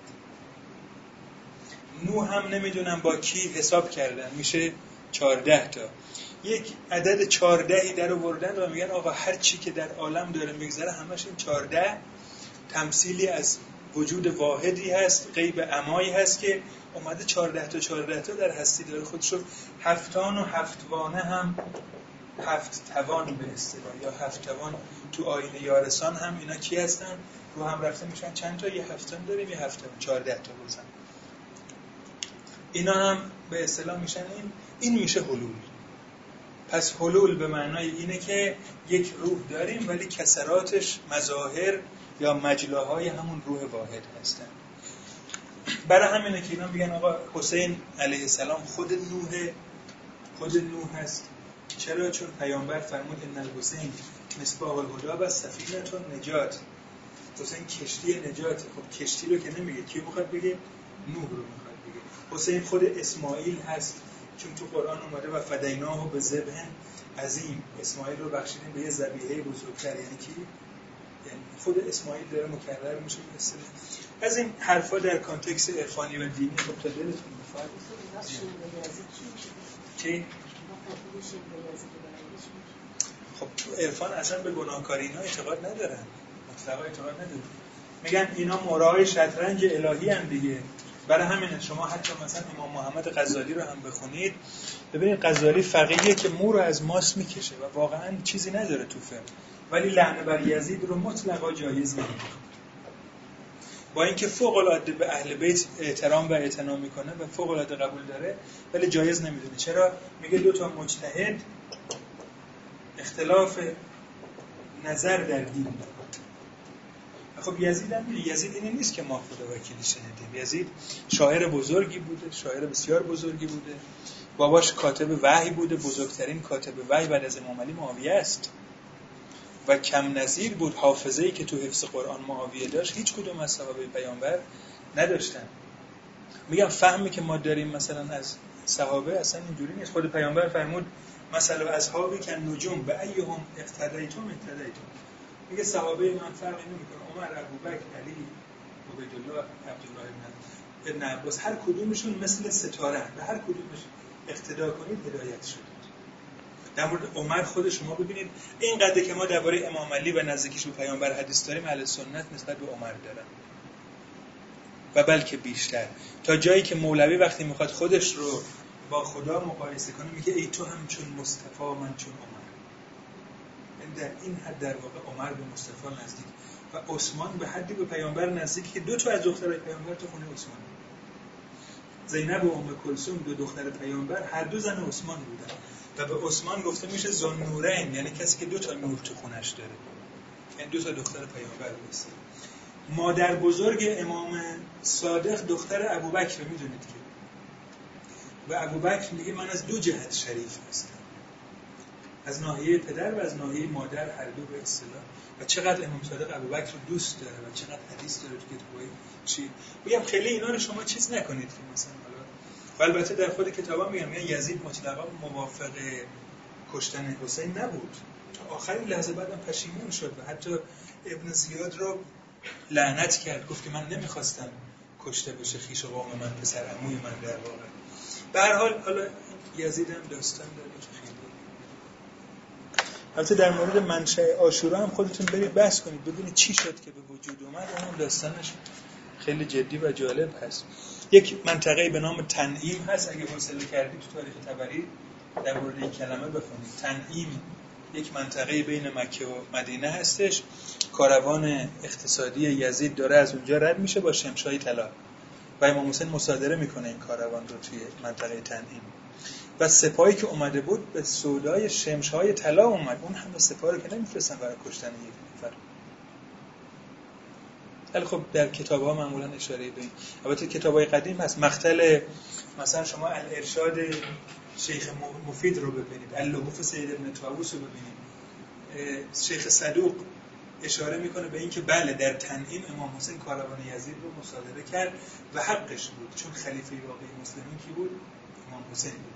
نو هم نمی‌دونم با کی حساب کردن میشه چهارده تا. یک عدد چهاردهی در آوردن و میگن آقا هر چی که در عالم داره میگذره همش این چهارده تمثیلی از وجود واحدی هست غیب امایی هست که اومده چهارده تا چهارده تا در هستی داره. خودش رو هفتان و هفتوانه هم هفت توان به اصطلاح یا هفت توان تو آینه یارسان هم اینا کی هستن؟ رو هم رفته میشن چند تا؟ یه هفتم داریم یه هفتم چهارده تا بزن اینا هم به اصطلاح میشن این این میشه حلول. پس حلول به معنای اینه که یک روح داریم ولی کسراتش مظاهر یا مجلاهای همون روح واحد هستن. برای همینه که اینا میگن آقا حسین علیه السلام خود نوح خود نوح هست. چرا؟ چون پیامبر فرمود ان الحسین مصباح الهدى و سفینه نجات. حسین کشتی نجات. خب کشتی رو که نمیگه. کی می‌خواد بگه؟ نوح رو حسین خود اسماعیل هست چون تو قرآن اومده و فدیناه به ذبح عظیم. اسماعیل رو بخشیدیم به یه ذبیحه بزرگتر. یعنی کی یعنی خود اسماعیل داره مکرر میشه از این حرفا در کانتکست عرفانی و دینی خب تا دلتون می‌خواد چی؟ خب عرفان اصلا به گناهکاری اینا اعتقاد ندارن. مطلقا اعتقاد ندارن. میگن اینا مورای شطرنج الهی هم دیگه. برای همینه شما حتی مثلا امام محمد غزالی رو هم بخونید ببینید غزالی فقیه که مو رو از ماس می‌کشه و واقعا چیزی نداره تو فهم ولی لعنه بر یزید رو مطلقا جایز نمی‌دونه با اینکه فوق العاده به اهل بیت احترام و اعتنا می‌کنه و فوق العاده قبول داره ولی جایز نمی‌دونه. چرا؟ میگه دو تا مجتهد اختلاف نظر در دین خب یزید هم یزید اینی نیست که ما خدا وکیلی شنیدیم یزید شاعر بزرگی بوده شاعر بسیار بزرگی بوده. باباش کاتب وحی بوده بزرگترین کاتب وحی بعد از امام علی معاویه است. و کم نظیر بود حافظه ای که تو حفظ قرآن معاویه داشت. هیچ کدوم از صحابه پیامبر نداشتن. میگم فهمی که ما داریم مثلا از صحابه اصلا اینجوری نیست. خود پیامبر فرمود مثلا اصحابی که نجوم به ایهم اقتدیتم اقتدیتم. میگه صحابه من فرقی نمی‌کنه. عمر ابوبکر علی عبیدالله عبدالله ابن ابن عباس هر کدومشون مثل ستاره به هر کدومش اقتدا کنید هدایت شدید در مورد عمر خود شما ببینید اینقدر که ما درباره امام علی و نزدیکیش به پیامبر حدیث داریم اهل سنت نسبت به عمر دارن. و بلکه بیشتر. تا جایی که مولوی وقتی می‌خواد خودش رو با خدا مقایسه کنه میگه ای تو هم چون مصطفی من چون عمر در این حد در واقع عمر به مصطفی نزدیک. و عثمان به حدی به پیامبر نزدیک که دو تا از دخترای پیامبر تو خونه عثمان زینب و ام کلثوم دو دختر پیامبر هر دو زن عثمان بودن. و به عثمان گفته میشه زنورین یعنی کسی که دو تا نور تو خونش داره. یعنی دو تا دختر پیامبر بسید مادر بزرگ امام صادق دختر ابوبکر می‌دونید که؟ و ابوبکر میگه من از دو جهت شریف هستم. از ناحیه پدر و از ناحیه مادر هر دو به اصطلاح. و چقدر امام صادق ابوبکر رو دوست داره و چقدر حدیث داره تو کتابای چی. میگم خیلی اینا رو شما چیز نکنید که مثلا و البته در خود کتابا میگم یزید مطلقا موافق کشتن حسین نبود. تا آخرین لحظه بعدم پشیمون شد و حتی ابن زیاد رو لعنت کرد. گفت که من نمی‌خواستم کشته بشه خیش و من پسر عموی من در واقع. به هر حال حالا یزید هم داستان داره. که البته در مورد منشأ آشورا هم خودتون برید بحث کنید ببینید چی شد که به وجود اومد. اون داستانش خیلی جدی و جالب هست. یک منطقه به نام تنعیم هست. اگه حوصله کردی تو تاریخ تبری در مورد این کلمه بخونید تنعیم یک منطقه بین مکه و مدینه هستش. کاروان اقتصادی یزید داره از اونجا رد میشه با شمشای طلا. و امام حسین مصادره می‌کنه این کاروان رو توی منطقه تنعیم و سپاهی که اومده بود به سودای شمشای طلا اومد. اون همه سپاه رو که نمیفرستن برای کشتن یک نفر. ولی خب در کتاب ها معمولا اشاره به این. البته کتاب های قدیم هست. مختل مثلا شما الارشاد شیخ مفید رو ببینید. اللحوف سید ابن طاووس رو ببینید. شیخ صدوق اشاره می‌کنه به اینکه بله در تنعیم امام حسین کاروان یزید رو مصادره کرد و حقش بود. چون خلیفه واقعی مسلمین کی بود؟ امام حسین بود.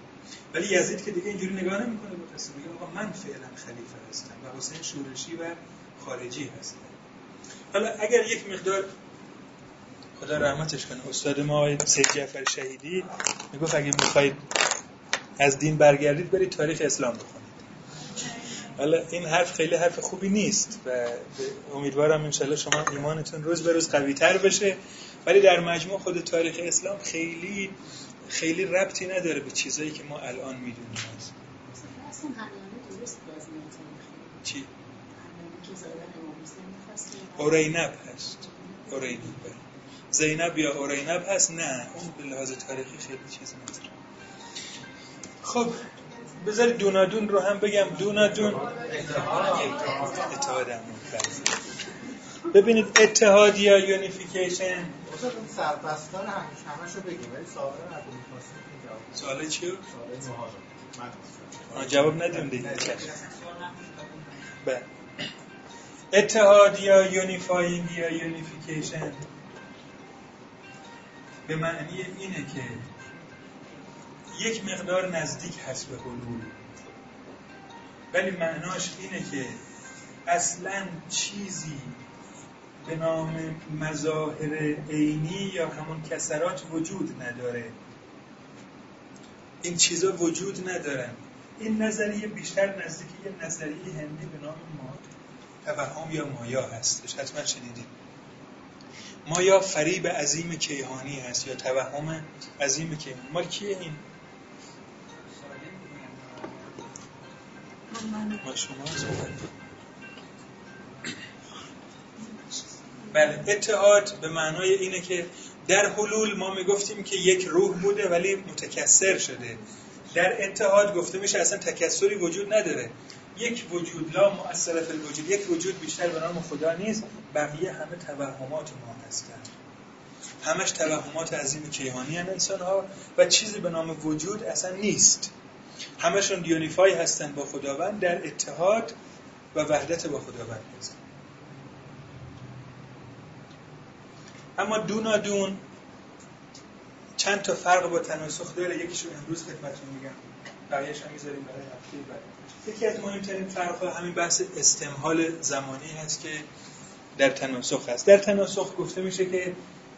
ولی یزید که دیگه اینجوری نگاه نمی‌کنه با میگه آقا من فعلا خلیفه هستم و حسین شورشی و خارجی هستم. حالا اگر یک مقدار خدا رحمتش کنه استاد ما آقای سید جعفر شهیدی می‌گفت اگه می‌خواید از دین برگردید برید تاریخ اسلام بخونید. حالا این حرف خیلی حرف خوبی نیست و امیدوارم انشالله شما ایمانتون روز به روز قوی تر بشه. ولی در مجموع خود تاریخ اسلام خیلی خیلی ربطی نداره به چیزایی که ما الان می‌دونیم. چی؟ اورینب هست. اورینب. زینب یا اورینب هست؟ نه. اون به لحاظ تاریخی خیلی چیز نداره. خب بذاری دونادون رو هم بگم. دونادون اتحاد ببینید اتحاد یا یونیفیکیشن سربستان همش رو بگیم ولی سوال چیو؟ جواب ندیم دیگه. بله. اتحاد یا unifying یا unification. به معنی اینه که یک مقدار نزدیک هست به حلول. ولی معناش اینه که اصلا چیزی به نام مظاهر عینی یا همون کثرات وجود نداره. این چیزا وجود ندارن. این نظریه بیشتر نزدیک یه نظریه هندی به نام ما توهم یا مایا هستش. حتما شنیدید مایا فریب عظیم کیهانی هست یا توهم عظیم کیهانی. مال کیه این؟ ما شما؟ بله. اتحاد به معنای اینه که در حلول ما می‌گفتیم که یک روح بوده ولی متکثر شده. در اتحاد گفته میشه اصلا تکثری وجود نداره. یک وجود لا مؤثر فی الوجود. یک وجود بیشتر به نام خدا نیست بقیه همه توهمات ما هستند. همش توهمات عظیم کیهانی هم انسان ها و چیزی به نام وجود اصلا نیست. همشون دیونیفای هستند با خداوند در اتحاد و وحدت با خداوند هستند. اما دون چند تا فرق با تناسخ داره. یکیشو امروز خدمتتون میگم. بقیه‌اش هم می‌ذاریم برای هفته بعد. یکی از مهمترین فرق همین بحث استمهال زمانی هست که در تناسخ هست در تناسخ گفته میشه که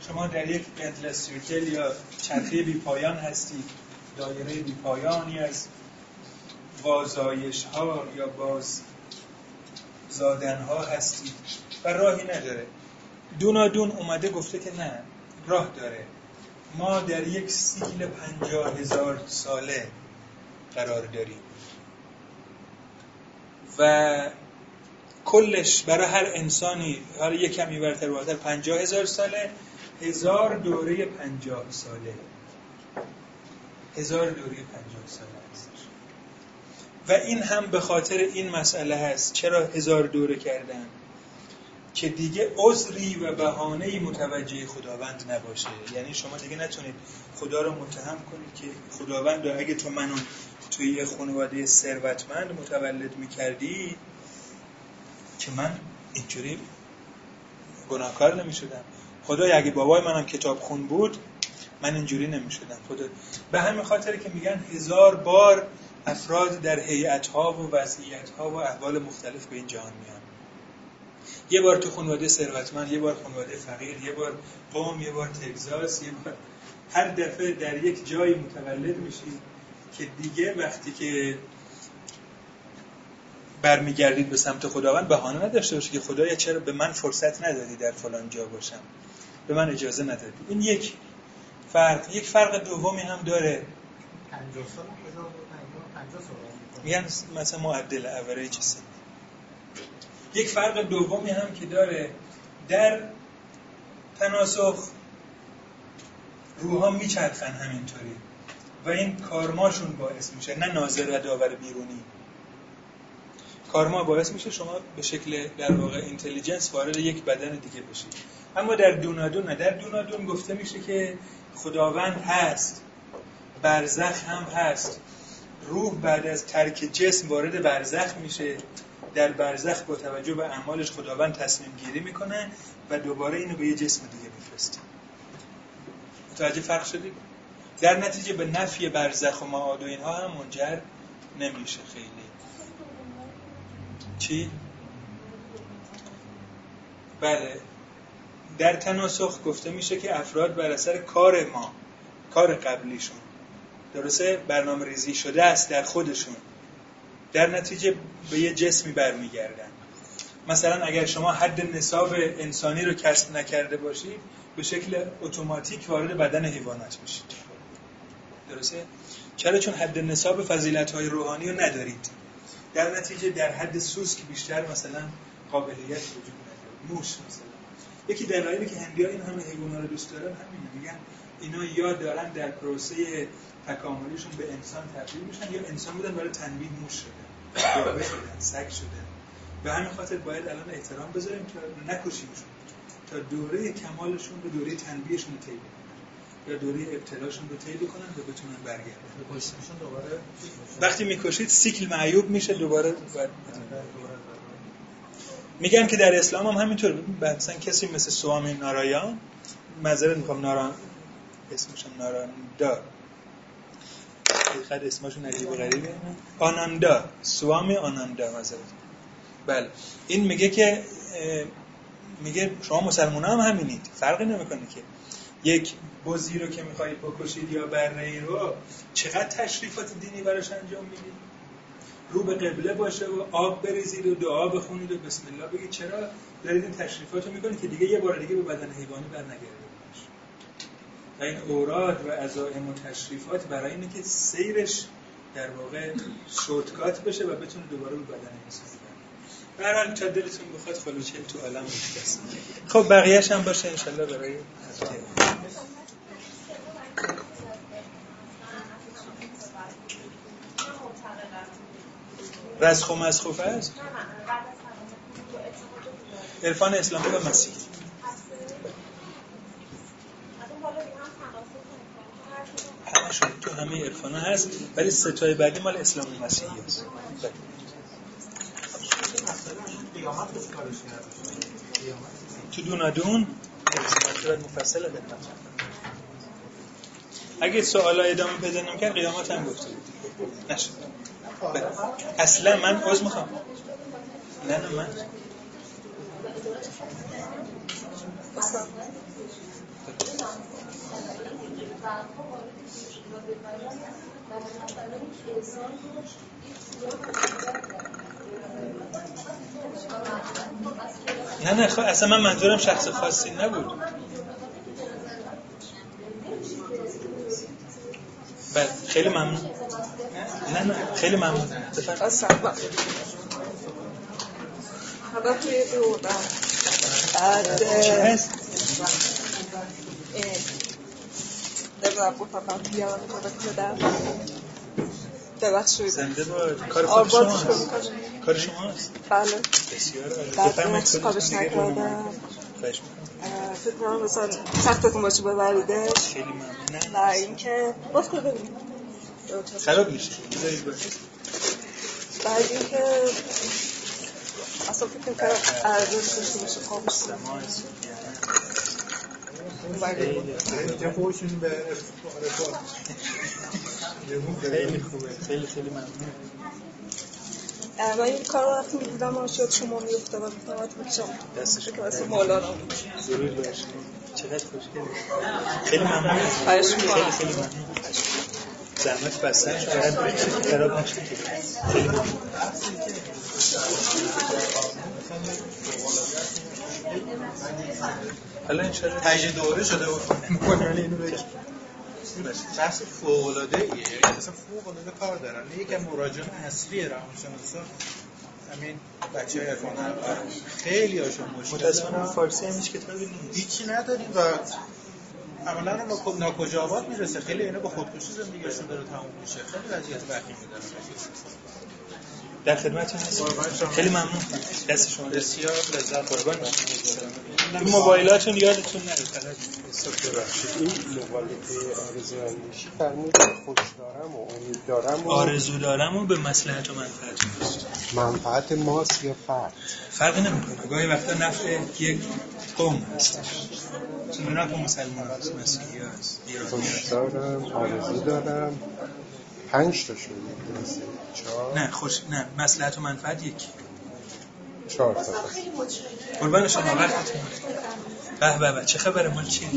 شما در یک اندلس یا چرخه بی پایان هستید دایره بی پایانی از وازایش ها یا باز زادن ها هستید و راهی نداره. دونادون اومده گفته که نه راه داره. ما در یک سیل پنجاه هزار ساله قرار داریم. و کلش برای هر انسانی حالا یک کمی برتر بالاتر پنجاه هزار ساله هزار دوره پنجاه ساله. هزار دوره پنجاه ساله هست و این هم به خاطر این مسئله هست. چرا هزار دوره کردن؟ که دیگه عذری و بهانه‌ای متوجه خداوند نباشه. یعنی شما دیگه نتونید خدا رو متهم کنید که خداوند رو اگه تو منو توی یه خانواده ثروتمند متولد می‌کردی که من اینجوری گناهکار نمی‌شدم. خدای اگه بابای منم کتاب خون بود من اینجوری نمی‌شدم. خدا به همین خاطر که میگن هزار بار افراد در هیئت‌ها و وضعیت‌ها و احوال مختلف به این جهان میان. یه بار تو خانواده ثروتمند یه بار خانواده فقیر یه بار قوم یه بار تگزاس یه بار هر دفعه در یک جایی متولد میشی که دیگه وقتی که برمیگردید به سمت خداوند بهانه نداشته باشی که خدایا چرا به من فرصت ندادی در فلان جا باشم. به من اجازه ندادی. این یک فرق یک فرق دومی هم داره. 50 سال میگن مثلا معدل اوریج سن یک فرق دومی هم که داره. در تناسخ روحا میچرخن همینطوری و این کارماشون باعث میشه نه ناظر و داور بیرونی. کارما باعث میشه شما به شکل در واقع اینتلیجنس وارد یک بدن دیگه بشید. اما در دونادون نه. در دونادون گفته میشه که خداوند هست برزخ هم هست. روح بعد از ترک جسم وارد برزخ میشه. در برزخ با توجه به اعمالش خداوند تصمیم گیری می‌کنه و دوباره اینو به یه جسم دیگه میفرسته. متوجه فرق شدید در نتیجه به نفی برزخ و معاد و اینها هم منجر نمیشه خیلی. چی؟ بله. در تناسخ گفته میشه که افراد بر اثر کار ما کار قبلیشون درسته؟ برنامه ریزی شده است در خودشون. در نتیجه به یه جسمی برمیگردن. مثلا اگر شما حد نصاب انسانی رو کسب نکرده باشید به شکل اتوماتیک وارد بدن حیوانات میشید. درسته؟ چرا؟ چون حد نصاب فضیلت های روحانی رو ندارید. در نتیجه در حد سوسک بیشتر مثلا قابلیت وجود نداره. موش مثلا. یکی دلایلی که هندی این همه حیوانات رو دوست دارن همینه. میگن اینا یا دارن در پروسه تکاملیشون به انسان تبدیل میشن یا انسان بودن برای تنبیه موش شدن گاوه شدن سگ شدن به همین خاطر باید الان احترام بذاریم تا نکشیمشون تا دوره کمالشون به دوره تنبیهشون رو طی یا دوره ابتلاشون رو طی بکنن و بتونن برگردن. دوباره وقتی می‌کشید سیکل معیوب میشه دوباره باید میگن که در اسلام هم همینطور مثلا کسی مثل سوامی نارایان معذرت می‌خوام ناران اسمش هم ناراندا خیلی اسمشون عجیب و غریبه. آناندا. سوامی آناندا مثلا بله. این میگه که میگه شما مسلمان هم همینید. فرقی نمی‌کنه که یک بزی رو که می‌خواهید بکشید یا بره رو چقدر تشریفات دینی براش انجام می‌دید رو به قبله باشه و آب بریزید و دعا بخونید و بسم الله بگید. چرا؟ دارید این تشریفات رو می‌کنید که دیگه یه بار دیگه به بدن حیوانی برنگرده. و این اوراد و عزائم و تشریفات برای اینه که سیرش در واقع شورتکات بشه و بتونه دوباره به بدن انسان به هر حال تا دلتون بخواد خلوچه تو عالم میشکست خب بقیهش هم باشه انشالله برای هفته رزخ و مسخوف است عرفان اسلامی و مسیح همشون تو همه عرفان هست ولی ستای بعدی مال اسلام مسیحی بله. تو دونادون صورت مفصل اگه سوالا ادامه پیدا نمی‌کرد قیامت هم گفته. نشد بله. اصلا من عذر می‌خوام. نه نه من. نه نه خب اصلا من منظورم شخص خاصی نبود. بله خیلی ممنون. نه نه خیلی ممنون. بفرمایید. نمی‌دونم گفتم بیان رو بدم ببخشید. زنده باد. کار خود شماست. کار شماست. بله. بسیار عالی. کارش نکردم. فکر کنم مثلا سختتون باشه ببریدش خیلی ممنون. و اینکه باز ببینیم. خراب میشه. بذارید باشه. بعد اینکه اصلا فکر کردم ارزش داشته باشه بله به خیلی خوبه خیلی خیلی ممنون. اه، من این کار رو وقتی می‌دیدم و شد شما میفته و می‌تونم می‌کشم دستش که مولانا ضرور باشه چقدر خوشگله خیلی ممنون. خواهش خیلی می‌کنم. خیلی ممنون. زحمت بستن. خراب نشه. که. خیلی ممنون حالا انشالله تجدید دوره شده بود می‌کنه اینو بگم شخص فوق العاده ایه. یعنی اصلا فوق العاده کار دارن. یکم مراجعه اصلی روانشناسا. همین بچه های عرفان خیلی هاشون مشکل متاسفانه. فارسی هم هیچ کتابی نیست. هیچی نداریم و عملا ما ناکجاوات می‌رسه. خیلی اینا با خودکشی زندگیشون داره تموم میشه. خیلی وضعیت وخیمی دارن در خدمتتون هستم. خیلی ممنون. دست شما. بسیار لذت قربان. این موبایلاتون یادتون نره. این مقالطه آرزو اندیشی فرمود خوش دارم و امید دارم و آرزو دارم و به مسلحت و منفعت است منفعت ماست یا فرد؟ فرقی نمی‌کنه. گاهی وقتا نفع یک قوم هستش چون نه که مسلمان هست مسیحی هست خوش هست. دارم آرزو دارم پنج تا شد نه خوش نه. مسلحت و منفعت یک چهار تا. قربان شما وقتتون به به به. چه خبره مال چیه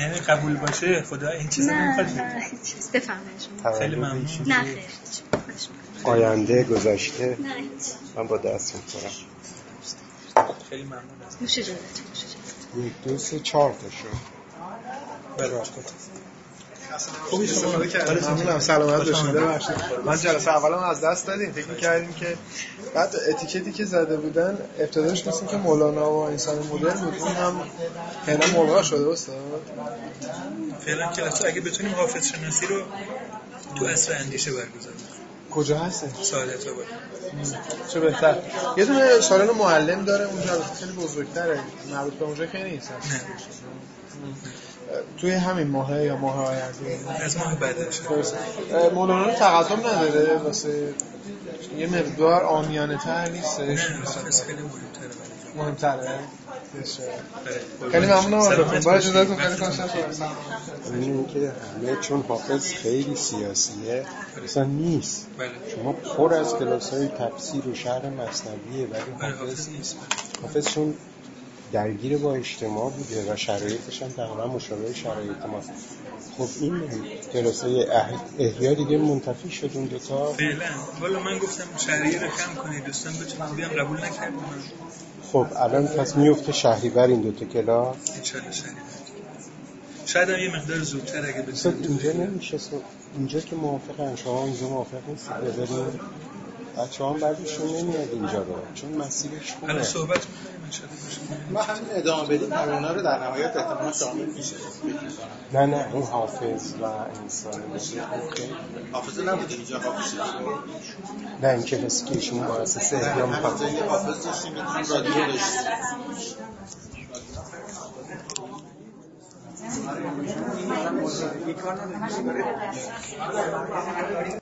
یعنی قبول باشه؟ خدا این چیزا نمی‌خواد؟ نه چیز. بفهمه شما. خیلی ممنون. نه خیر. آینده گذشته. نه من با دست می‌خورم. خیلی ممنون. از نوش یک دو سه چهار تا شد. بله خوبی ممنونم. سلامت. ببخشید. من جلسه اولم از دست دادیم. فکر می‌کردیم که بعد اتیکتی که زده بودن ابتداش مثل که مولانا و انسان مدرن بود. اون هم پیدا ملغا شده استاد فعلا کلاس اگه بتونیم حافظ شناسی رو تو اصر اندیشه برگزار کنیم. کجا هسته سعادت آباد چه بهتر؟ یه دونه سالن معلم داره اونجا خیلی بزرگتره. مربوط به اونجا که نیست. نه. توی همین ماهه یا ماه آینده؟ از ماه بعدش. مولانا تقدم نداره؟ واسه یه مقدار آمیانه تر نیستش خیلی مهمتره. بله. خیلی با اجازهتون باشید. خیلی این اینکه همه چون حافظ خیلی سیاسیه. اصلا نیست. بله. شما پر از کلاس های تفسیر و شهر مصنویه ولی بله حافظ حافظ نیست. حافظ چون درگیر با اجتماع بوده و شرایطش هم تقریبا مشابه شرایط ماست خب این های احیا دیگه منتفی شد اون دوتا فعلا. والا من گفتم شهریه رو کم کنید. دوستان بتونم بیام قبول نکردم خب الان پس میفته شهریور این دوتا کلاس؟ شاید هم یه مقدار زودتر اگه بتونید اینجا نمیشه. اینجا که موافقن. شما اینجا موافق نیستید. بچه هم بعدشون نمیاد اینجا رو. چون مسیرش خوبه. الان صحبت می‌کنیم ما همین ادامه بدیم. اونا رو در نهایت احتمال شامل میشه. نه نه اون حافظ و انسان حافظه نبوده اینجا حافظه نه این کلاسی که ایشون مؤسسه احیا همین می‌کنه. جایی حافظ داشتیم. رادیو داشتیم.